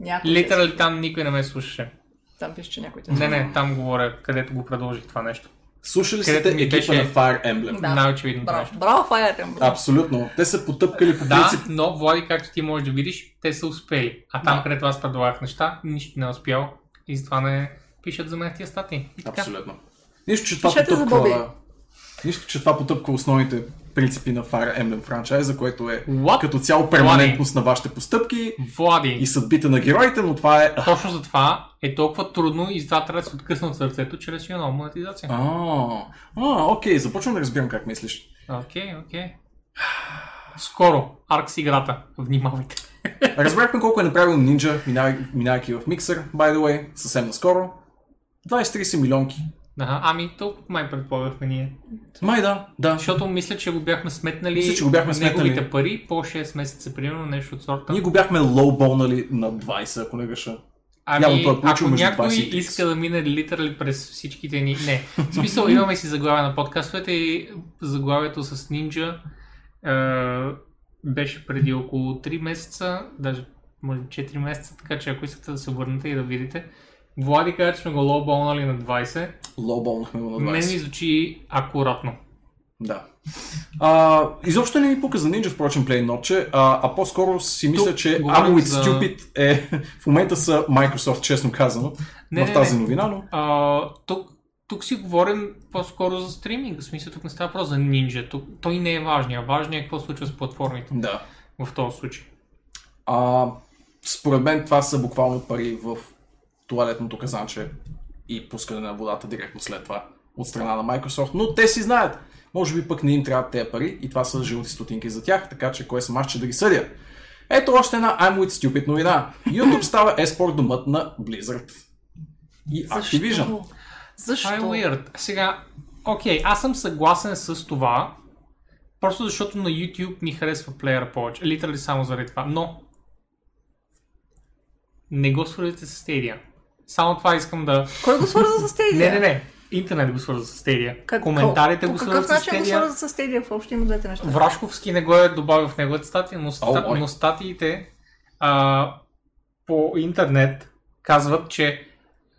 Някой е литерали там никой не ме слушаше. Там пише, че някой те е Не, слушал. не, там говоря, където го предложих това нещо. Слушали сте екипа беше- на Fire Emblem? Да. Най-очевидното Браво, нещо. браво, Fire Emblem. Абсолютно. Те са потъпкали по Да, принцип. но Влади, както ти можеш да видиш, те са успели. А там, Да. където аз предлагах неща, нищо не е успял. И затова не пишат за мен тия статии. Абсолютно. Нищо, че това Пишете за Боби. потъпква... Нищо, че това потъпква основните принципи на Fire Emblem франчайза, което е What? като цяло перманентност на вашите постъпки Влади, и съдбите на героите, но това е... точно за това е толкова трудно и затова трябва да се откъсна от сърцето чрез една монетизация. А, а, окей, започвам да разбирам как мислиш. Окей, окей. Скоро, Аркс играта. Внимавайте. Разбрахме колко е направил Ninja, минай- минайки в миксер, by the way, съвсем наскоро. 20-30 милионки. Ага, ами толкова май предполагахме ние. Май да, да. Защото мисля, че го бяхме сметнали, Мисля, че го бяхме неговите сметнали. пари по 6 месеца, примерно, нещо от сорта. Ние го бяхме лоуболнали на 20, ако не греша. Ами, Явно е ако някой 20 и 30. иска да мине литерали през всичките ни... Не, в смисъл имаме си заглавие на подкастовете и заглавието с Ninja е, беше преди около 3 месеца, даже може би 4 месеца, така че ако искате да се върнете и да видите. Влади каза, че сме го лоуболнали на 20. Лоуболнахме го на 20. Мен ми звучи акуратно. Да. А, изобщо не ми пука за Ninja, впрочем, Play Notch, а, а по-скоро си мисля, Тук че I'm with за- Stupid е в момента са Microsoft, честно казано, Не, в не, тази не. новина, но А, тук, тук си говорим по-скоро за стриминг. В смисъл, тук не става просто за Ninja. Тук, той не е важният. Важният е какво случва с платформите да. в този случай. А, според мен това са буквално пари в туалетното казанче и пускане на водата директно след това от страна на Microsoft, но те си знаят. Може би пък не им трябват тези пари и това са жълти стотинки за тях, така че кой съм аз, че да ги съдя. Ето още една I'm with Stupid новина. YouTube става еспорт домът на Blizzard и Activision. Защо? Това е weird. Сега, окей, аз съм съгласен с това, просто защото на YouTube ми харесва плеера повече. Литерали само заради това. Но, не го свързвате с Stadia. Само това искам да... Кой го свърза с Stadia? Не, не, не. Интернет го свърза с Stadia. Как- Коментарите по го какъв свързват с начин го Stadia. свърза с Stadia? Въобще има двете неща. Врашковски не го е добавил в неговата статия, но, ой. но статиите а, по интернет казват, че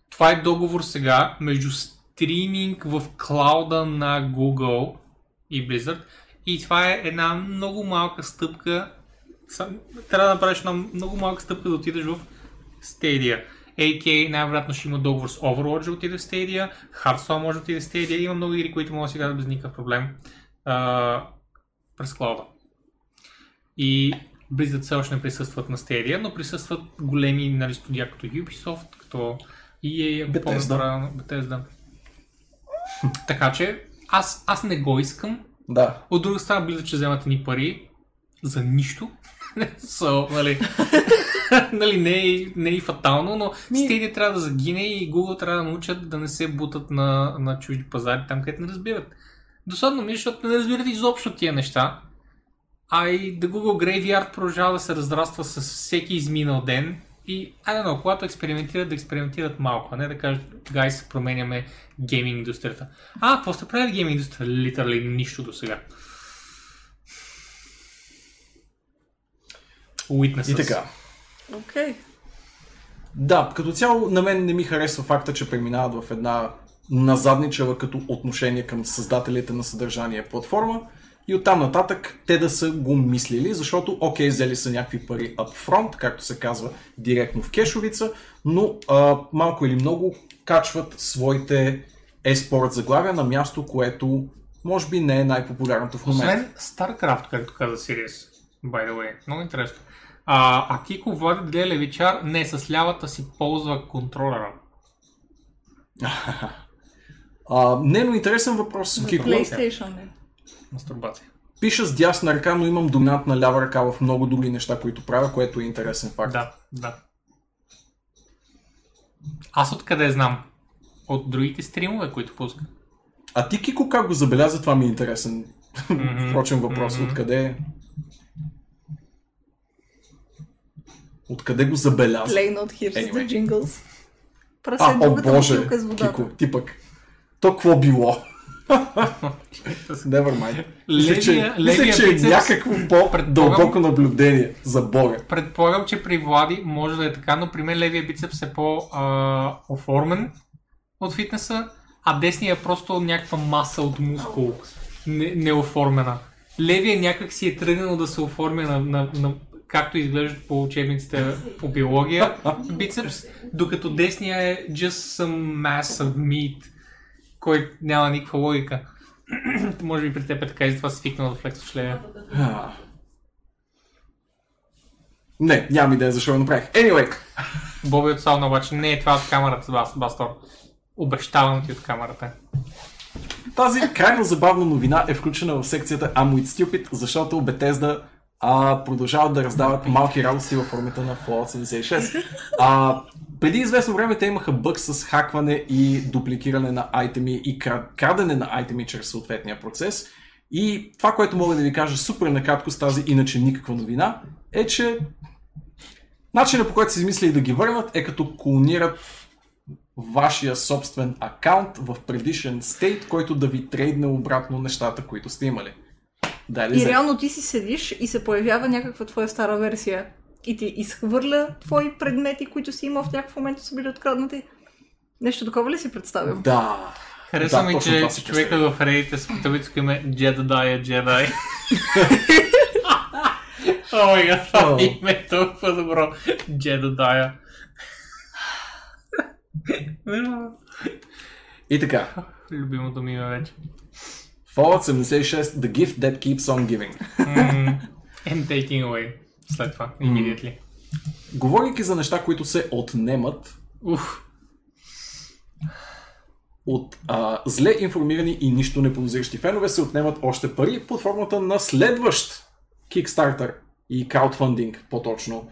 това е договор сега между стриминг в клауда на Google и Blizzard и това е една много малка стъпка трябва да направиш една много малка стъпка да отидеш в Stadia. AK най-вероятно ще има договор с Overwatch да отиде в Stadia, Hearthstone може да отиде в Stadia, има много игри, които могат да си играят без никакъв проблем а, през клауда. И Blizzard все още не присъстват на Stadia, но присъстват големи нали, студия като Ubisoft, като EA, Bethesda. Bethesda. така че аз, аз не го искам, Да. от друга страна, Blizzard ще вземат ни пари за нищо. so, нали, нали, не, е, не е фатално, но Stadia трябва да загине и Google трябва да научат да не се бутат на, на чужди пазари, там където не разбират. Досадно ми, е, защото не разбират изобщо тия неща. А и The Google Graveyard продължава да се разраства с всеки изминал ден. И, I don't know, когато експериментират, да експериментират малко, а не да кажат, гайс, променяме гейминг индустрията. А, какво сте правили гейминг индустрията? Литерали нищо до сега. Witnesses. И така. Окей. Да, като цяло на мен не ми харесва факта, че преминават в една назадничава като отношение към създателите на съдържание платформа и оттам нататък те да са го мислили, защото окей, взели са някакви пари upfront, както се казва, директно в кешовица, но а, малко или много качват своите еспорт заглавия на място, което може би не е най-популярното в момента. Освен StarCraft, както каза Сириус, by the way. Много интересно. А, а Кико Влади Дле Левичар не с лявата си ползва контролера. А, не, но интересен въпрос. Кико. PlayStation е. Мастурбация. Пиша с дясна ръка, но имам доминантна лява ръка в много други неща, които правя, което е интересен факт. Да, да. Аз откъде знам? От другите стримове, които пуска. А ти, Кико, как го забеляза? Това ми е интересен. Впрочем, въпрос. Мгм. Откъде... Откъде го забеляза? Play not here Anyway. the jingles. Прасе А, о боже, бутилка с водата. Кико, ти пък. То какво било? Never mind. Мислех, че, левия че е бицепс, някакво по-дълбоко наблюдение за Бога. Предполагам, че при Влади може да е така, но при мен левия бицепс е по-оформен от фитнеса, а десния е просто някаква маса от мускул, не, неоформена. Левия някак си е тръгнал да се оформя на, на, на както изглеждат по учебниците по биология бицепс, докато десния е just some mass of meat, който няма никаква логика. Може би при теб е така и затова си свикнал да флексваш левия. Не, нямам идея защо го направих. Anyway, Боби от сауна обаче не е това от камерата, Бас, Бастор. Обещавам ти от камерата. Тази крайно забавна новина е включена в секцията I'm with Stupid, защото Bethesda а, продължават да раздават малки радости във формата на Fallout 76. А, преди известно време те имаха бък с хакване и дупликиране на айтеми и кра- крадене на айтеми чрез съответния процес. И това, което мога да ви кажа супер накратко с тази иначе никаква новина, е, че начинът по който са измислили да ги върнат е като клонират вашия собствен акаунт в предишен стейт, който да ви трейдне обратно нещата, които сте имали. Дай да И взе. реално ти си седиш и се появява някаква твоя стара версия и ти изхвърля твои предмети, които си имал в някакъв момент са били откраднати. Нещо такова ли си представям? Да. Харесва Да, ми, че човека в Reddit с потъвицко име Jedi Jedi. О май гад, това О. име е толкова добро. Jedi. И така. Любимото ми име вече. Fallout 76, The Gift That Keeps On Giving. Mm, And taking away. След това, immediately. Говорейки за неща, които се отнемат Уф. от а, зле информирани и нищо не подозиращи фенове, се отнемат още пари под формата на следващ Kickstarter и краудфандинг, по-точно,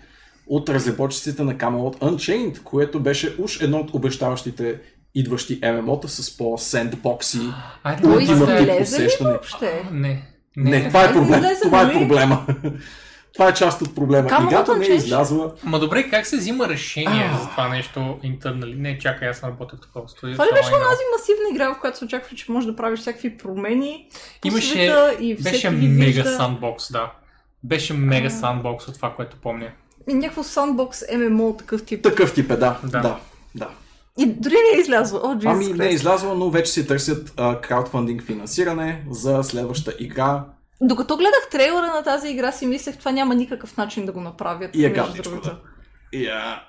от разработчиците на Camelot Unchained, което беше уж едно от обещаващите идващи ММО-та с по-сендбокси. Айде, Той да Ултимативно ли усещане. въобще? Не. Не, това е проблем. излезе, Това е проблема. Това е част от проблема. Camelot Играта не е излязла. Ма добре, как се взима решение за това нещо интернали? Не, чакай, аз не работя в такова студио. Това ли беше играл. онази масивна игра, в която се очаква, че можеш да правиш всякакви промени Имаше- и Беше мега сандбокс, да. Беше мега сандбокс от това, което помня. И някакво сандбокс ММО такъв тип. Такъв тип е, да. Да. Да. да. И дори не е излязло. О, Jesus Ами не е излязла, но вече си търсят а, краудфандинг финансиране за следваща игра. Докато гледах трейлера на тази игра си мислех, това няма никакъв начин да го направят. И е гадничко, да. Yeah.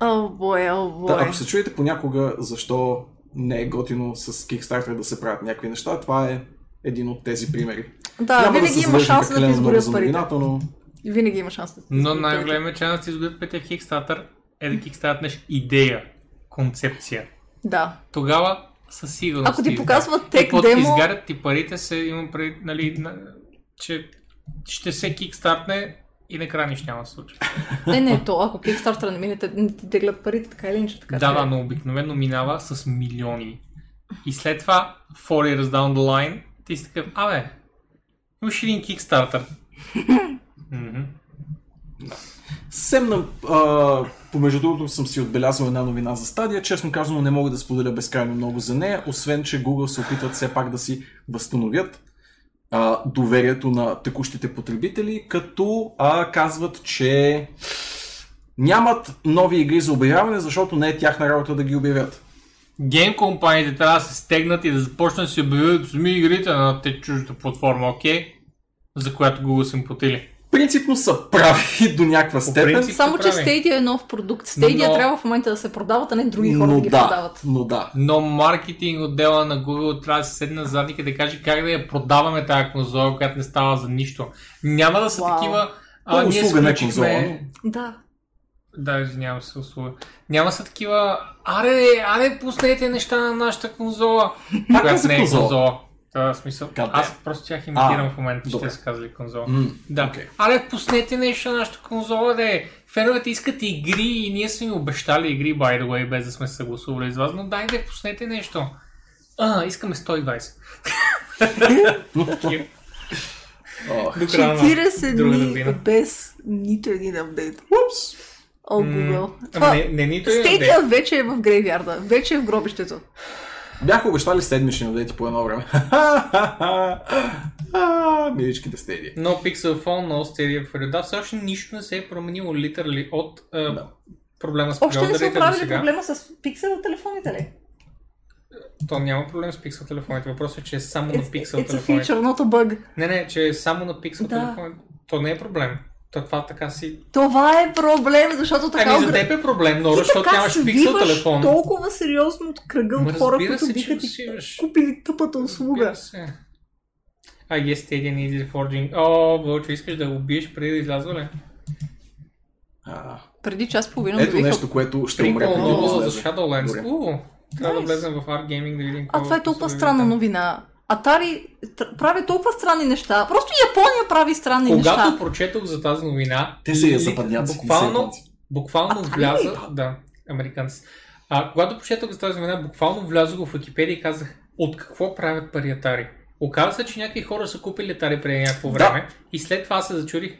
О, бой, о, Да, бой. ако се чуете понякога защо не е готино с Kickstarter да се правят някакви неща, това е един от тези примери. Да, Няма винаги се има шанс да ти изгорят парите. но Винаги има шанс да ти Но изгорят парите. най-големият шанс да ти пътя в Kickstarter е да кикстартнеш идея, концепция. Да. Тогава със сигурност. Ако ти показват тек демо, изгарят ти парите, се имам пред, нали, на, че ще се кикстартне и накрая нищо няма да се случи. не, не, то, ако Kickstarter не минете, не ти теглят парите, така или иначе, така Да, да, но обикновено минава с милиони. И след това, four years down the line, ти си такъв, абе, имаш един Kickstarter. Мгм. Съвсем на, а, помежду другото съм си отбелязал една новина за стадия. Честно казано не мога да споделя безкрайно много за нея, освен че Google се опитват все пак да си възстановят а, доверието на текущите потребители, като а, казват, че нямат нови игри за обявяване, защото не е тяхна работа да ги обявят. Гейм компаниите трябва да се стегнат и да започнат да си обявят сами игрите на те чуждата платформа, окей? За която Google са им платили. Принципно са прави до някаква степен, Само, че. Stadia е нов продукт. Stadia Но- трябва в момента да се продават, а не други хора но да ги да, продават. но да. Но маркетинг отдела на Google трябва да се седне на задника и да каже как да я продаваме тази конзола, която не става за нищо. Няма да са Вау. такива. А, ние услуга, не сключихме... конзола, Да. Да, извинявам се, услуга. Няма са такива. Аре, аре, пуснете неща на нашата конзола. Пак която не е конзола? конзола. Това смисъл. God damn. Аз просто тях имитирам А, в момента, че те са казали конзола. М, Да. окей. Аре, пуснете нещо на нашата конзола, де. Феновете искат игри и ние сме им обещали игри, by the way, без да сме се съгласували с вас, но дайте, пуснете нещо. А, искаме 120. Такива. Ох. До края на 40 друга дни без нито един апдейт. Упс. О, Google. Това... не, не нито апдейт. вече е в грейвярда. Вече е в гробището. Бяха обещали седмични апдейти по едно време. Миличките стедии. Но Pixel Phone, но Stadia for Да, все още нищо не се е променило литерали от а, Да. проблема с Още не са оправили проблема с пиксел телефоните ли? То няма проблем с Pixel телефоните. Въпросът е, че е само на It's, it's a телефоните. feature, not a bug. Не, не, че е само на Pixel Да. телефоните. То не е проблем. То това така си... Това е проблем, защото така... Ами за теб е проблем, но защото нямаш свиваш телефон. толкова сериозно от кръга Ма от хора, които се, биха ти усиваш. купили тъпата услуга. А, yes, Stadia needs reforging. О, Вълчо, искаш да го убиеш преди да излязва ли? А, Преди час половина Ето нещо, което ще умре преди да за излезе. Shadowlands. Трябва да влезем в Art Gaming да видим А това е толкова странна новина. Атари прави толкова странни неща. Просто Япония прави странни Когато неща. прочетох за тази новина, Те са я западняци. Буквално, буквално вляза. Да, американци. А, когато прочетох за тази новина, буквално влязох в Википедия и казах от какво правят пари Атари. Оказва се, че някакви хора са купили Атари преди някакво Да. време и след това се зачурих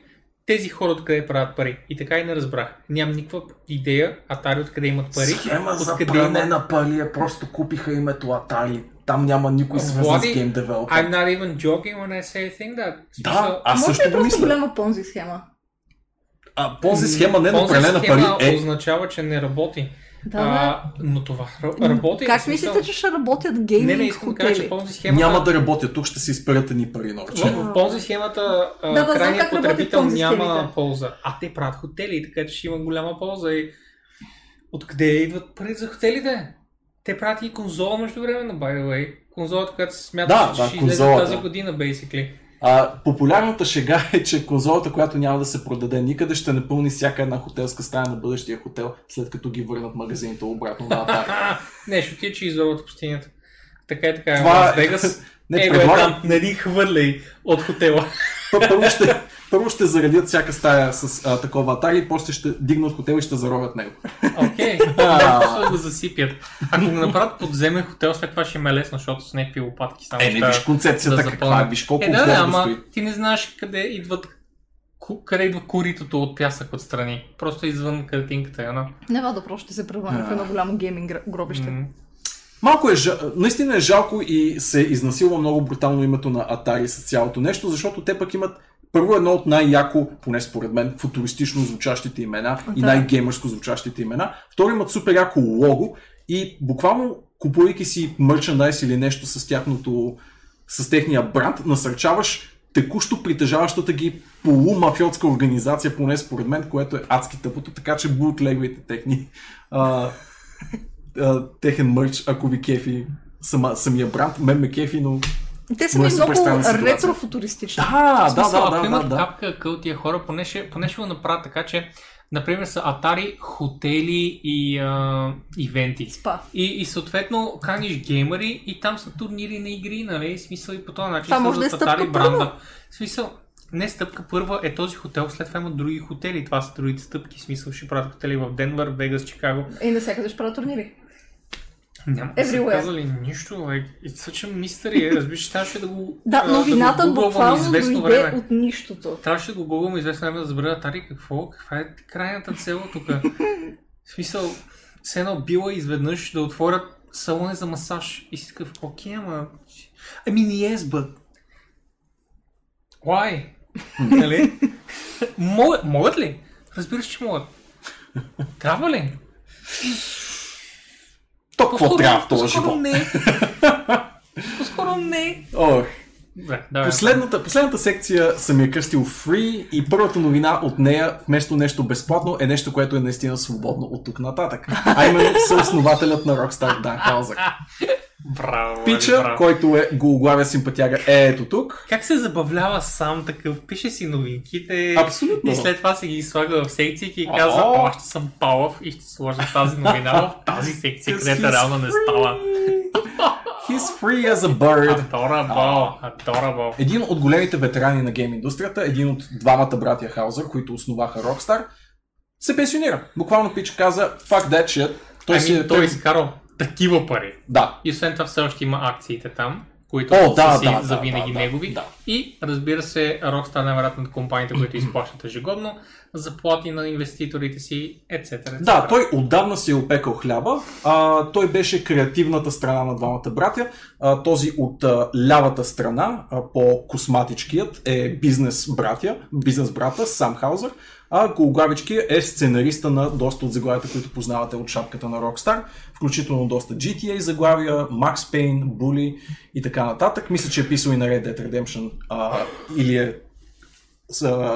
тези хора откъде правят пари. И така и не разбрах. Нямам никаква идея Атари откъде имат пари. Схема за пране имат... на пари е просто купиха името Атари. Там няма никой свързан с гейм I'm девелопер. not even joking when I say think that. Да, смисъл, аз Може също би го просто мисля. голяма понзи схема. А, този схема не на Понзи пране на пари схема е... означава, че не работи. Да, а, но това работи. Как смисъл- мислите, че ще работят Не, не, гейминг искам да кажа, че хотели? Понзи схемата... Няма да работя, тук ще се изперят ни пари новче. В, в Понзи схемата а, Да, крайният как работят потребител Понзи няма схемите. полза. А те правят хотели, така че ще има голяма полза. И откъде идват пари за хотелите? Те правят и конзола между време на by the way. Конзолата, която се смята, Да, че да, ще излезе тази година, basically. А, популярната шега е, че конзолата, която няма да се продаде никъде, ще напълни всяка една хотелска стая на бъдещия хотел, след като ги върнат магазините обратно на. А, не, ще отиде, че изорват пустинята. Така и така. Това Това е- е... Вегас. Не, Его е предлагам, там, не ни хвърляй от хотела. първо ще, първо ще заредят всяка стая с а, такова Атари, после ще дигнат хотел и ще заровят него. Окей, просто да го засипят. Ако го направят подземен хотел, след това ще им е лесно, защото с някакви лопатки само Е, не виж концепцията да каква е, виж колко Е, да, да, ама стои. ти не знаеш къде идват къде идва коритото от пясък отстрани. Просто извън картинката е едно. Няма да просто ще се превърне в едно голямо гейминг гр- гробище. М. Малко е, жа- наистина е жалко и се изнасилва много брутално името на Atari с цялото нещо, защото те пък имат първо едно от най-яко, поне според мен, футуристично звучащите имена и Да. най-геймърско звучащите имена. Второ имат супер яко лого и буквално купувайки си мерчендайз или нещо с тяхното, с техния бранд, насърчаваш текущо притежаващата ги полумафиотска организация, поне според мен, което е адски тъпото, така че бутлегвайте техни а, а, техен мърч, ако ви кефи сама, самия бранд. Мен ме кефи, но... Те са е ми супер много ретрофутуристични. Да, В смисъл, да, ако да, имат да, да. капка къл тия хора, поне ще, поне ще го направят така, че например са Атари, хотели и а, ивенти. Спа. И, и съответно каниш геймери и там са турнири на игри, нали? В смисъл и по този начин Това може да е стъпка Atari бранда. смисъл, не стъпка първа е този хотел, след това има други хотели. Това са другите стъпки. Смисъл ще правят хотели в Денвър, Вегас, Чикаго. И навсякъде ще правят турнири. Няма да са казали нищо. Like, it's such a mystery. е. Разбираш, трябваше да го Да, новината да го буквално известно дойде време. от нищото. Трябваше да го гугълвам известно време да разбера Атари какво, каква е крайната цел тук. В смисъл, все едно била изведнъж да отворят салони за масаж. И си такъв, окей, ама... I mean, yes, but... Why? нали? могат, могат ли? Разбира се, че могат. Трябва ли? То какво трябва в този живот? не. По-скоро не. Ох, Да, да, Последната, последната секция съм я кръстил Free и първата новина от нея, вместо нещо безплатно, е нещо, което е наистина свободно от тук нататък. А именно съоснователят на Rockstar Дан Хаузър. Браво, Вали, Пича, браво. който е гологлавя симпатяга, е ето тук. Как се забавлява сам такъв, пише си новинките Абсолютно. и след това се ги слага в секциите и казва, о, аз ще съм палав и ще сложа тази новина в тази секция, където реално не става. He's free as a bird. Adorable, adorable. Един от големите ветерани на гейм индустрията, един от двамата братя Хаузър, които основаха Rockstar, се пенсионира. Буквално Пич каза, fuck that shit. Той Той, си ами, е... той е изкарал такива пари. Да. И освен това все още има акциите там, които О, да, са си да, да, завинаги да, негови. да. И разбира се, Rockstar най-вероятно от компаниите, които изплащат ежегодно, заплати на инвеститорите си, etc. Да, той отдавна си е опекал хляба. А, той беше креативната страна на двамата братя. А, този от а, лявата страна, а, по-косматичкият, е бизнес братя, бизнес брата, Сам Хаузър. А гологлавичкият е сценариста на доста от заглавията, които познавате от шапката на Rockstar, включително доста GTA заглавия, Max Payne, Bully и така нататък. Мисля, че е писал и на Red Dead Redemption а, или е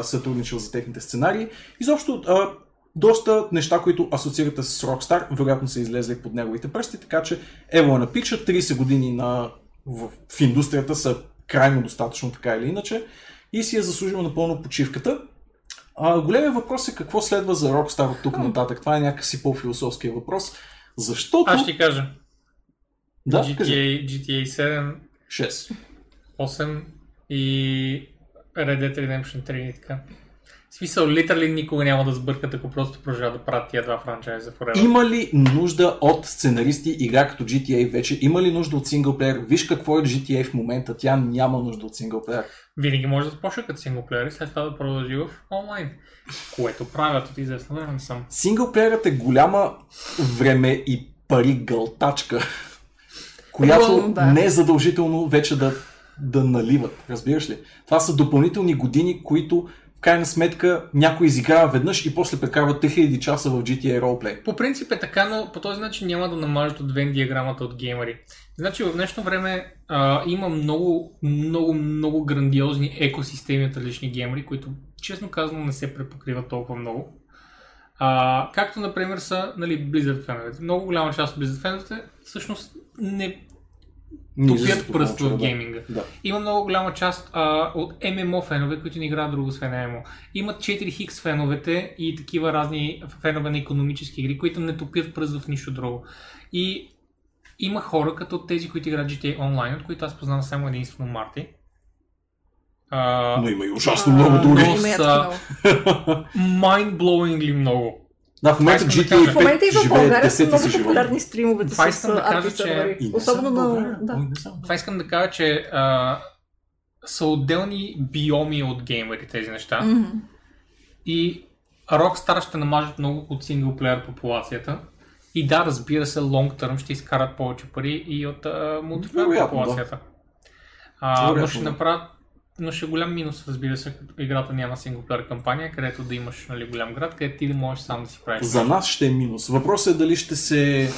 сътрудничал за техните сценарии. Изобщо а, доста неща, които асоциирате с Rockstar, вероятно са излезли под неговите пръсти, така че ево на пича, 30 години на, в, в индустрията са крайно достатъчно така или иначе и си е заслужил напълно почивката. А, големият въпрос е какво следва за Rockstar от тук нататък. Това е някакси по-философския въпрос. Защото... Аз ще кажа. Да. GTA, GTA 7 6. 8 и Red Dead Redemption 3 и така. В смисъл, литерали никога няма да сбъркат, ако просто продължават да правят тия два франчайза forever. Има ли нужда от сценаристи игра като GTA вече? Има ли нужда от синглплеер? Виж какво е GTA в момента. Тя няма нужда от синглплеер. Винаги може да започне като синглплеер и след това да продължи в онлайн. Което правят от известно време съм. Синглплеерът е голяма време и пари гълтачка, която да. не е задължително вече да, да наливат. Разбираш ли? Това са допълнителни години, които в крайна сметка някой изиграва веднъж и после прекарва 3000 часа в GTA Roleplay. По принцип е така, но по този начин няма да намажат от Вен диаграмата от геймери. Значи в днешно време а, има много, много, много грандиозни екосистеми от различни геймери, които честно казано не се препокриват толкова много. А, както, например, са нали, Blizzard феновете. Много голяма част от Blizzard феновете всъщност не Излизат пръст в гейминга. Да. Има много голяма част а, от ММО фенове, които не играят друго освен ММО. Имат 4 хикс феновете и такива разни фенове на економически игри, които не топят пръст в нищо друго. И има хора, като тези, които играят GTA Online, от които аз познавам само единствено Марти. А, Но има и ужасно много други. са- mind-blowingly много. Да, в момента да GTA кажа. В момента и 5 в България са 10 много популярни стримовете Това с искам да кажа, че- Особено на... Да. Това искам да кажа, че а, са отделни биоми от геймери тези неща. Мгм. И Rockstar ще намажат много от синглплеер популацията. И да, разбира се, long term ще изкарат повече пари и от мултиплеер популацията. А, но ще да. направят но ще е голям минус, разбира се, играта няма синглплеер кампания, където да имаш нали, голям град, където ти да можеш сам да си правиш. За нас ще е минус. Въпросът е дали ще се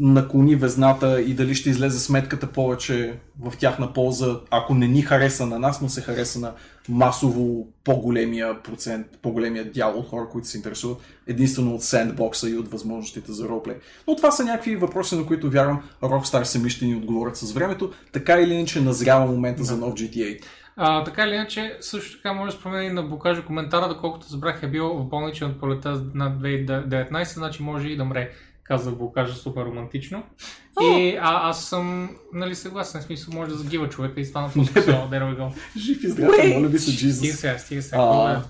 наклони везната и дали ще излезе сметката повече в тяхна полза, ако не ни хареса на нас, но се хареса на масово по-големия процент, по-големия дял от хора, които се интересуват единствено от сендбокса и от възможностите за ролплей. Но това са някакви въпроси, на които вярвам Rockstar сами ще ни отговорят с времето. Така или иначе назрява момента за нов GTA. А, така или иначе, също така може да спомена и да покажа коментара, доколкото разбрах е бил в болничен от пролета на 2019, значи може и да мре. Каза кажа супер романтично. И а, аз съм нали, съгласен, в смисъл може да загива човека и стана по-скоро. There we go. Жив и здрав, моля ви се, Стига Jesus. сега, стига сега.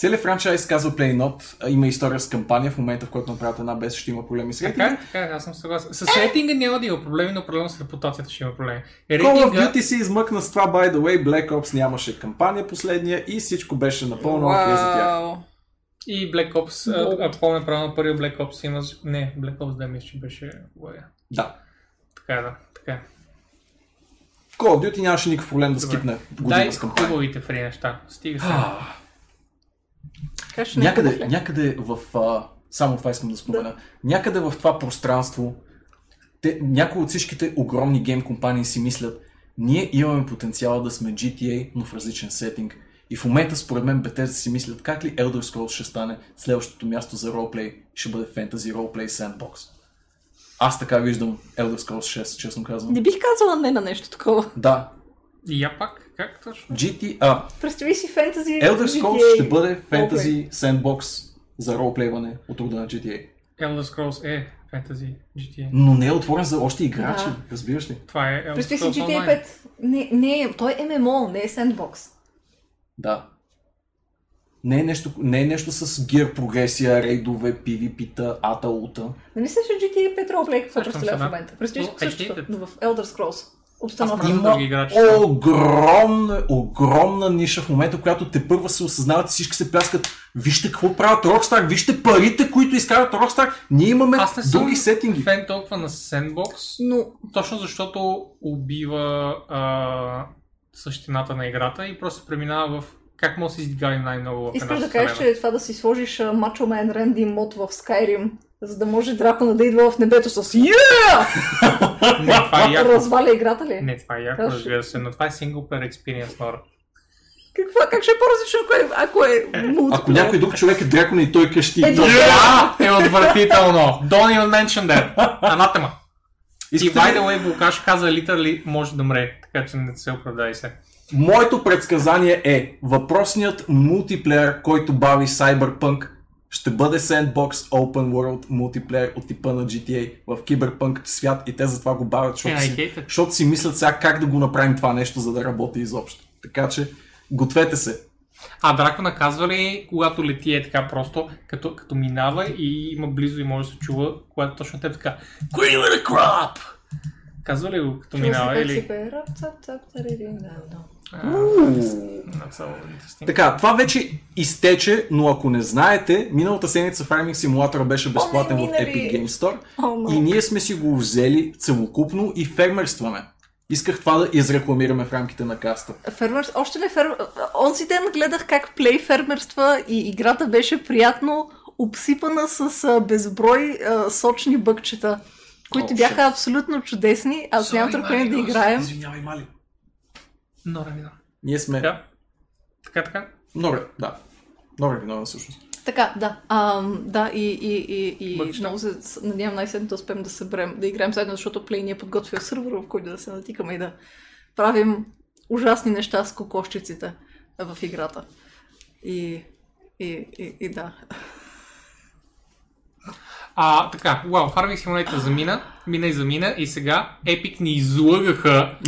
Е? Целият франчайз казва Play Not, а има история с кампания в момента, в който направят една без ще има проблеми с Така, рейтинга. така, е, аз съм съгласен. С рейтинга няма да има проблеми, но определено с репутацията ще има проблеми. Call of Рейтинга, Duty се измъкна с това, by the way, Black Ops нямаше кампания последния и всичко беше напълно окей за тях. И Black Ops, Много. ако помня правилно, първият Black Ops има... Не, Black Ops да мисля, че беше... Да. Така е, да, така е. Call of Duty нямаше никакъв проблем да Добре. скипне Дай година с кампания. хубавите фри неща. Стига се. Е Някъде, някъде в... А, само това искам да спомена. Някъде в това пространство те, някои от всичките огромни гейм компании си мислят ние имаме потенциал да сме GTA, но в различен сетинг. И в момента, според мен, Bethesda си мислят как ли Elder Scrolls ще стане следващото място за ролплей, ще бъде Fantasy Roleplay Sandbox. Аз така виждам Elder Scrolls 6, честно казвам. Не бих казала не на нещо такова. Да, И я пак, как точно? GT, а, Представи си фентази. Elder GTA. Scrolls ще бъде Fantasy Sandbox за ролплейване от рода на GTA. Elder Scrolls е Fantasy GTA. Но не е отворен за още играчи, Да. разбираш ли? Това е Elder Представи си GTA Online. 5. Не, не, той е ММО, не е сендбокс. Да. Не е нещо, не е нещо с гир прогресия, рейдове, PvP-та, ата, ута. Не мисля, че GTA 5 ролплей какво представлява в момента. Представи си Но, същото, в Elder Scrolls. Обстановка. Има огромна, огромна ниша в момента, която те първа се осъзнават и всички се пляскат. Вижте какво правят Rockstar, вижте парите, които изкарат Rockstar. Ние имаме Аз не съм други сетинги. фен толкова на Sandbox, Но точно защото убива а, същината на играта и просто преминава в как може да се издигали най-много в искаш да кажеш, че това да си сложиш Macho Man Randy мод в Skyrim, за да може дракона да идва в небето с Yeah! Не, това е яко. Разваля играта ли? Не, това е яко, разбира се, но това е синглплеер experience, Нора. Каква, как ще е по-различно, ако е, ако е мултиплеер? Ако някой друг човек е дракон и той къщи. Е, добре. Това е отвратително! Don't even mention that! Анатема! И Искате by ли- the way, Букаш каза literally може да мре, така че не се оправдай се. Моето предсказание е въпросният мултиплеер, който бави Cyberpunk, ще бъде Sandbox Open World мултиплеер от типа на GTA в киберпънк свят и те затова го бавят, защото, Yeah, I си, защото си мислят сега как да го направим това нещо, за да работи изобщо. Така че, гответе се. А Драко наказва ли, когато лети е така просто, като, като минава и има близо и може да се чува, когато точно те така Green crop! Казва ли го като минава или... Така, това вече изтече, но ако не знаете, миналата седмица Farming Simulator беше безплатен в минали. Epic Game Store no. и ние сме си го взели целокупно и фермерстваме. Исках това да изрекламираме в рамките на каста. Фермерс, още ли фермер... Онзи ден гледах как плей фермерства и играта беше приятно обсипана с безброй а, сочни бъкчета, които О, бяха абсолютно чудесни. Аз нямам търпение да играем. Извинявай, Мали. Нора вина. Ние сме... Да. Така, така. Нора, да. Нора виновна всъщност. Така, да. А, да, и, и, и, и много се надявам най-сетне да успеем да съберем, да играем заедно, защото Play ни е подготвил сървър, в който да се натикаме и да правим ужасни неща с кокошчиците в играта. И, и, и, и да. А, така, вау, Farming Simulator замина, мина и замина и сега Epic ни излъгаха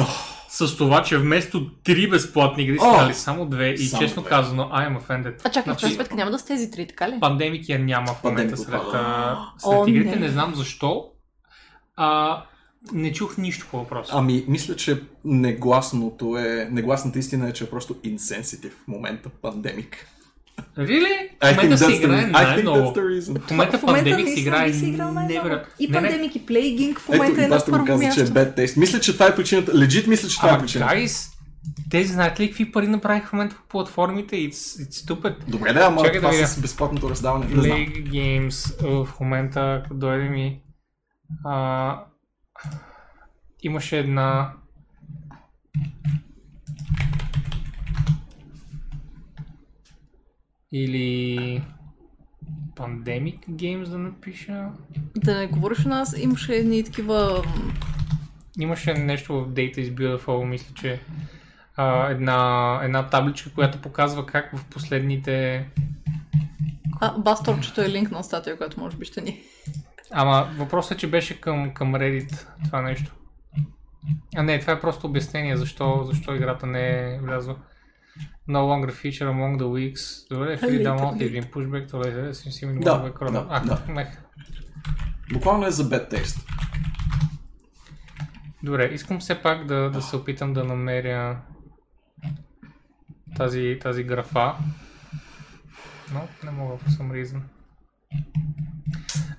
с това, че вместо три безплатни игри са дали само две и Само честно две. казано, I am offended. А чакай, Значи, сметка няма да с тези три, така ли? Пандемик я няма в момента сред, а, О, сред игрите, не. не знам защо. А, не чух нищо по въпроса. Ами, мисля, че негласното е... Негласната истина е, че е просто инсенситив в момента пандемик. Really? В I think момента the играе най-много. В момента в играе би си най-много. невероятно. И Пандемик и Playging в момента е на първо каза, че е място. bad taste. Мисля, че това е причината. Legit мисля, че това е причината. guys, те знаете ли какви пари направиха в момента по платформите? It's, it's stupid. Добре, да, ама Чакай да това видя. с безплатното раздаване. Не знам. Games в момента, като дойде ми, а, имаше една или Pandemic Games да напиша. Да не говориш у нас, имаше едни такива... Имаше нещо в Data is Beautiful, мисля, че а, една, една табличка, която показва как в последните... А, Басторчето е линк на статия, която може би ще ни... Ама въпросът е, че беше към, към Reddit това нещо. А не, това е просто обяснение защо, защо играта не е влязла. No longer feature among the weeks. Добре, free download или pushback to later since you Да, да, А, да. мех. Буквално е за bad taste. Добре, искам все пак да, да се опитам да намеря тази, тази графа. Но не мога for some reason.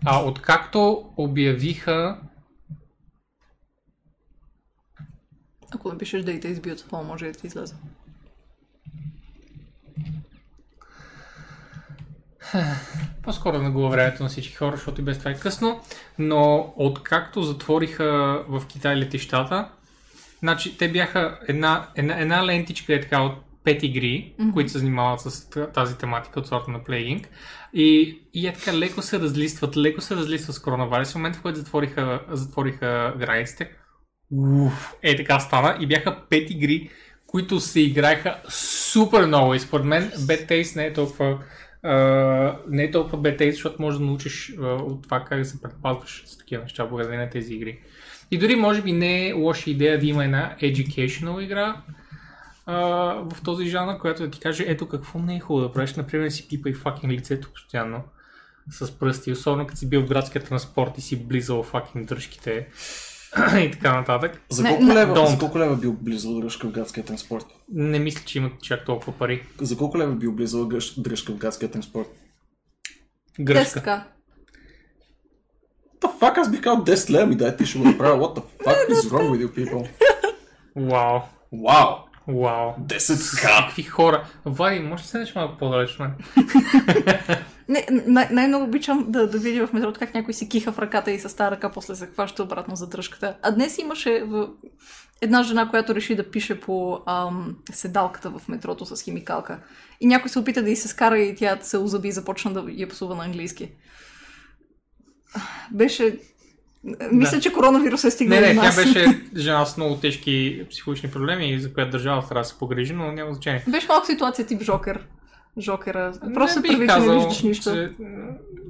А откакто обявиха Ако напишеш Data is Beautiful, може да ти излезе. По-скоро на губа времето на всички хора, защото и без това е късно. Но откакто затвориха в Китай летищата, значи те бяха една, една, една лентичка е така от пет игри, mm-hmm. които се занимават с тази тематика от сорта на Plaguing. И, и е така леко се разлистват, леко се разлистват с коронавирус. В момента, в който затвориха, затвориха границите, уф, е така стана и бяха пет игри, които се играеха супер много и според мен Bad Taste не е толкова Не е толкова taste, защото можеш да научиш uh, от това как да се предпазваш с такива неща благодарение на тези игри. И дори може би не е лоша идея да има една educational игра uh, в този жанр, която да ти каже ето какво не е хубаво да правиш, например си пипай факинг лицето постоянно с пръсти, особено като си бил в градския транспорт и си близал факинг дръжките и така нататък. За колко, не, лева, за колко лева бил близо дръжка в градския транспорт? Не мисля, че имат чак толкова пари. За колко лева бил близо дръжка в градския транспорт? Теска. What the fuck, аз бих казал 10 лева ми дай ти ще го направя. What the fuck is wrong with you people? Вау. Вау! Вау. 10к! Какви хора. Влади, може ли се нещо малко по-далеч мен? Не, най- най-много обичам да, да видя в метрото как някой си киха в ръката и с тази ръка после се хваща обратно за дръжката. А днес имаше в... една жена, която реши да пише по ам, седалката в метрото с химикалка. И някой се опита да й се скара и тя се озъби и започна да я псува на английски. Беше... Мисля, че коронавирус е стигнал Не, не, до тя беше жена с много тежки психологични проблеми, за която държавата трябва да се погрижи, но няма значение. Беше малко ситуация тип Жокер. Жокера. Просто Не се бих не казал, виждаш нищо. Че...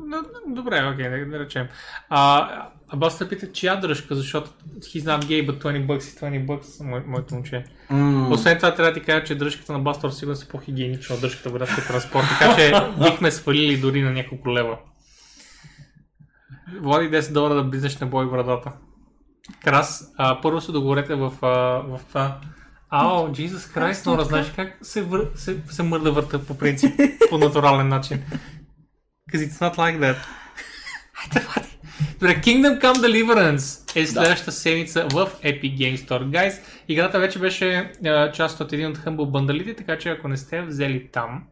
Но, добре, окей, да, да речем. А, а баста пита, чия дръжка, защото he's not gay, but 20 bucks is 20 bucks, мой, моето момче. М, Освен това, трябва да ти кажа, че дръжката на Бастор сигурно са по-хигиенична от дръжката в градския транспорт, така че бихме свалили дори на няколко лева. Води 10 долара да близнеш на бой в брадата. Крас, а, първо се договорете в, а, в това. Ао, Jesus Christ, но знаеш как се, вър... се, се мърда върта по принцип, по натурален начин. Because it's not like that. Добре, Kingdom Come Deliverance е следващата седмица в Epic Game Store. Guys, играта вече беше а, част от един от Humble Bundle така че ако не сте взели там,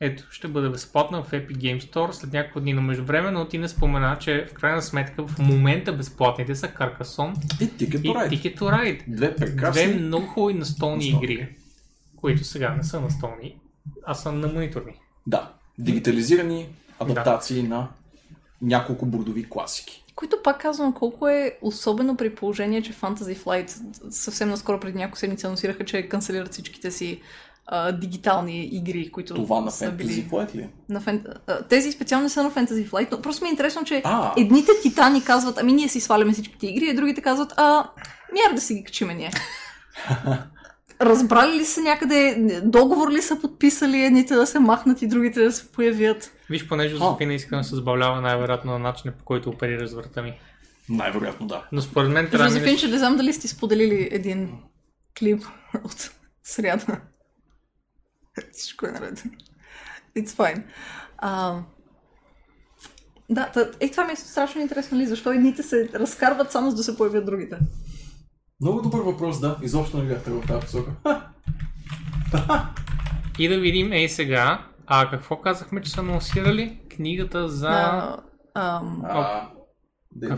ето, ще бъде безплатна в Epic Game Store след няколко дни, но междувременно ти не спомена, че в крайна сметка в момента безплатните са Carcassonne И Ticket и to Ride. Ticket to Ride. Две прекрасни. Две много хубави настолни игри, които сега не са настолни, а са на мониторни. Да. Дигитализирани адаптации на няколко бордови класики. Които пак казвам колко е особено при положение, че Fantasy Flight съвсем наскоро преди няколко седмици анонсираха, че канцелират всичките си а, дигитални игри, които Това на са Fantasy били... Flight ли? На фен... Тези специално не са на Fantasy Flight, но просто ми е интересно, че А. едните титани казват, ами ние си сваляме всичките игри, а другите казват, а, мяр да си ги качиме ние. Разбрали ли са някъде, договор ли са подписали, едните да се махнат и другите да се появят? Виж, понеже Жозефина иска да се забавлява най-вероятно на начина по който оперира с врата ми. Най-вероятно да. Но според мен трябва Жозефин, че не знам дали сте споделили един клип от сряда. Всичко е наред. It's fine. А, да, е, това ми е страшно интересно, ли, защо едните се разкарват само за да се появят другите. Много добър въпрос, да. Изобщо не бях в тази посока. И да видим, ей сега, а какво казахме, че са анонсирали? Книгата за... А, ам, А,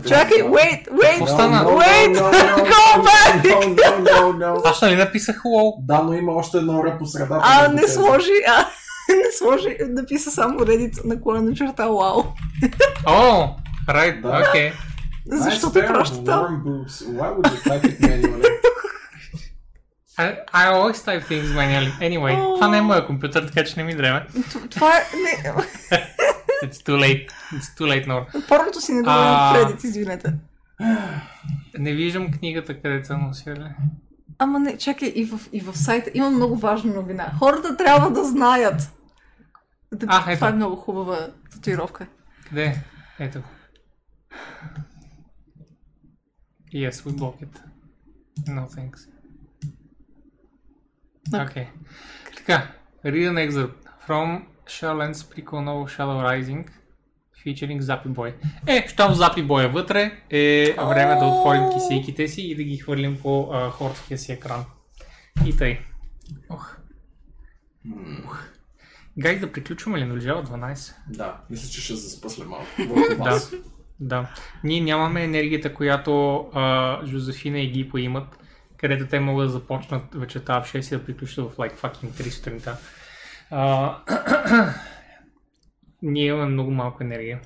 Чакай, wait, wait, Какво стана? wait, go back! No, no, no, no. Аз нали написах лол? Да, но има още едно ре по средата. А, не сложи, а, не сложи, написа само Reddit на кола на черта, вау. О, right, Да. окей. Защо те pair of праща там? warm boobs. Why would you type it manually? I, I always type things manually. Anyway, това не е моя компютър, така че не ми дреме. Това е... Не, It's too late. It's too late, Nor. порното си не го А. Reddit, извинете. Не виждам книгата, където са анонсирали. Ама не, чакай, и в, и в сайта има много важна новина. Хората трябва да знаят. Да, А, ето. това е много хубава татуировка. Къде? Ето. Yes, we block it. No thanks. Okay. Okay. Така, read an excerpt from Shadowlands prequel novel Shadow Rising featuring Zappy Boy. Е, щом Zappy Boy е вътре, е време да отворим кисейките си и да ги хвърлим по а, хорския си екран. И тъй. Ох. Ух. Гай, да приключваме ли? Наближава 12. Да, мисля, че ще заспа след малко. Да, да. Ние нямаме енергията, която а, Жозефина и Гипо имат, където те могат да започнат вечерта в 6 и да приключат в like fucking 3 сутринта. А, ние имаме много малко енергия.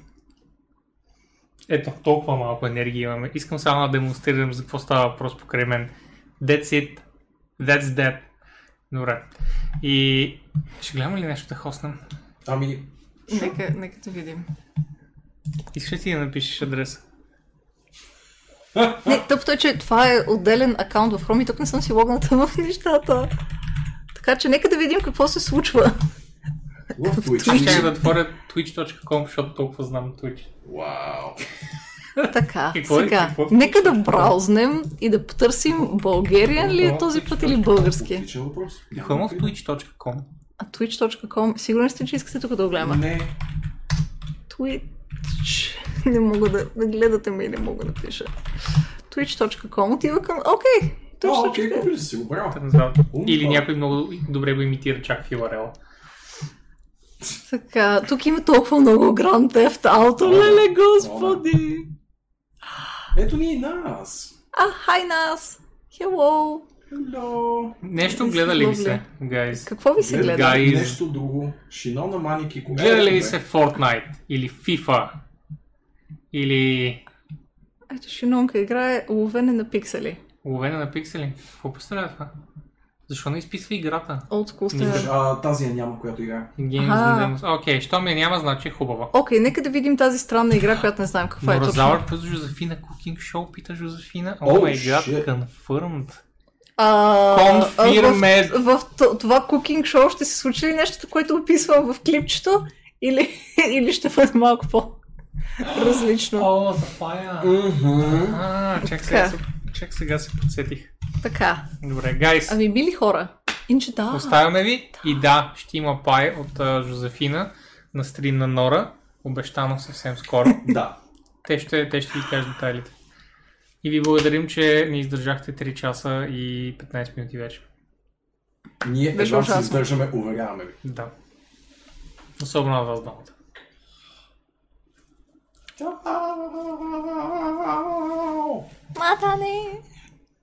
Ето, толкова малко енергия имаме. Искам само да демонстрирам за какво става въпрос покрай мен. That's it. That's that. Добре. И ще гледаме ли нещо да хоснем? Ами, Нека, нека да видим. Искаш ли ти да напишеш адреса? Не, тъпто е, че това е отделен акаунт в Chrome и тук не съм си логната в нещата. Така че нека да видим какво се случва. в Twitch. Ще да отворя twitch.com, защото толкова знам Twitch. Вау. Така, Какво е? сега, Какво? нека да браузнем и да потърсим българиен ли е този път или български. Отличен въпрос. Какво има в twitch.com? А twitch.com, сигурен сте, че искате тук да го гледаме? Не. Twitch. Не мога да, да гледате ме и не мога да пиша. Twitch.com отива към... Окей, А, точно окей, така. купили си го, браво. Или някой много добре го имитира чак URL. Така, тук има толкова много Grand Theft Auto, леле господи! Ето ни и нас. А, хай нас! Hello! Hello. Нещо is гледали ли се, guys? Какво ви се гледа? Guys. Нещо друго. Шинона Маники. кога е, Гледали ли се Fortnite? Или FIFA? Или Ето Шинонка играе ловене на пиксели. Ловене на пиксели? Какво представлява това? Защо не изписва играта? Old school. А, тази я няма, която играе. Games Demos. Окей, що ми няма, значи е хубава. Окей, нека да видим тази странна игра, която не знаем каква е точно. Плюс Жозефина Cooking Show, пита Жозефина. О Oh, май гад, confirmed. Confirmed. В, в, това кукинг шоу ще се случи ли нещо, което описвам в клипчето? Или, или ще бъде малко по-различно? О, запая. А, чак сега, чак сега се подсетих. Така. Добре, гайс, Ами били хора? Инче да. оставяме ви и да, ще има пай от а, Жозефина на стрим на Нора, обещано съвсем скоро. Да. те, ще, те ще ви кажат детайлите. И ви благодарим, че ни издържахте 3 часа и 15 минути вече. Ние едва се издържаме, уверяваме ви. Да. Особено на вас двамата. またね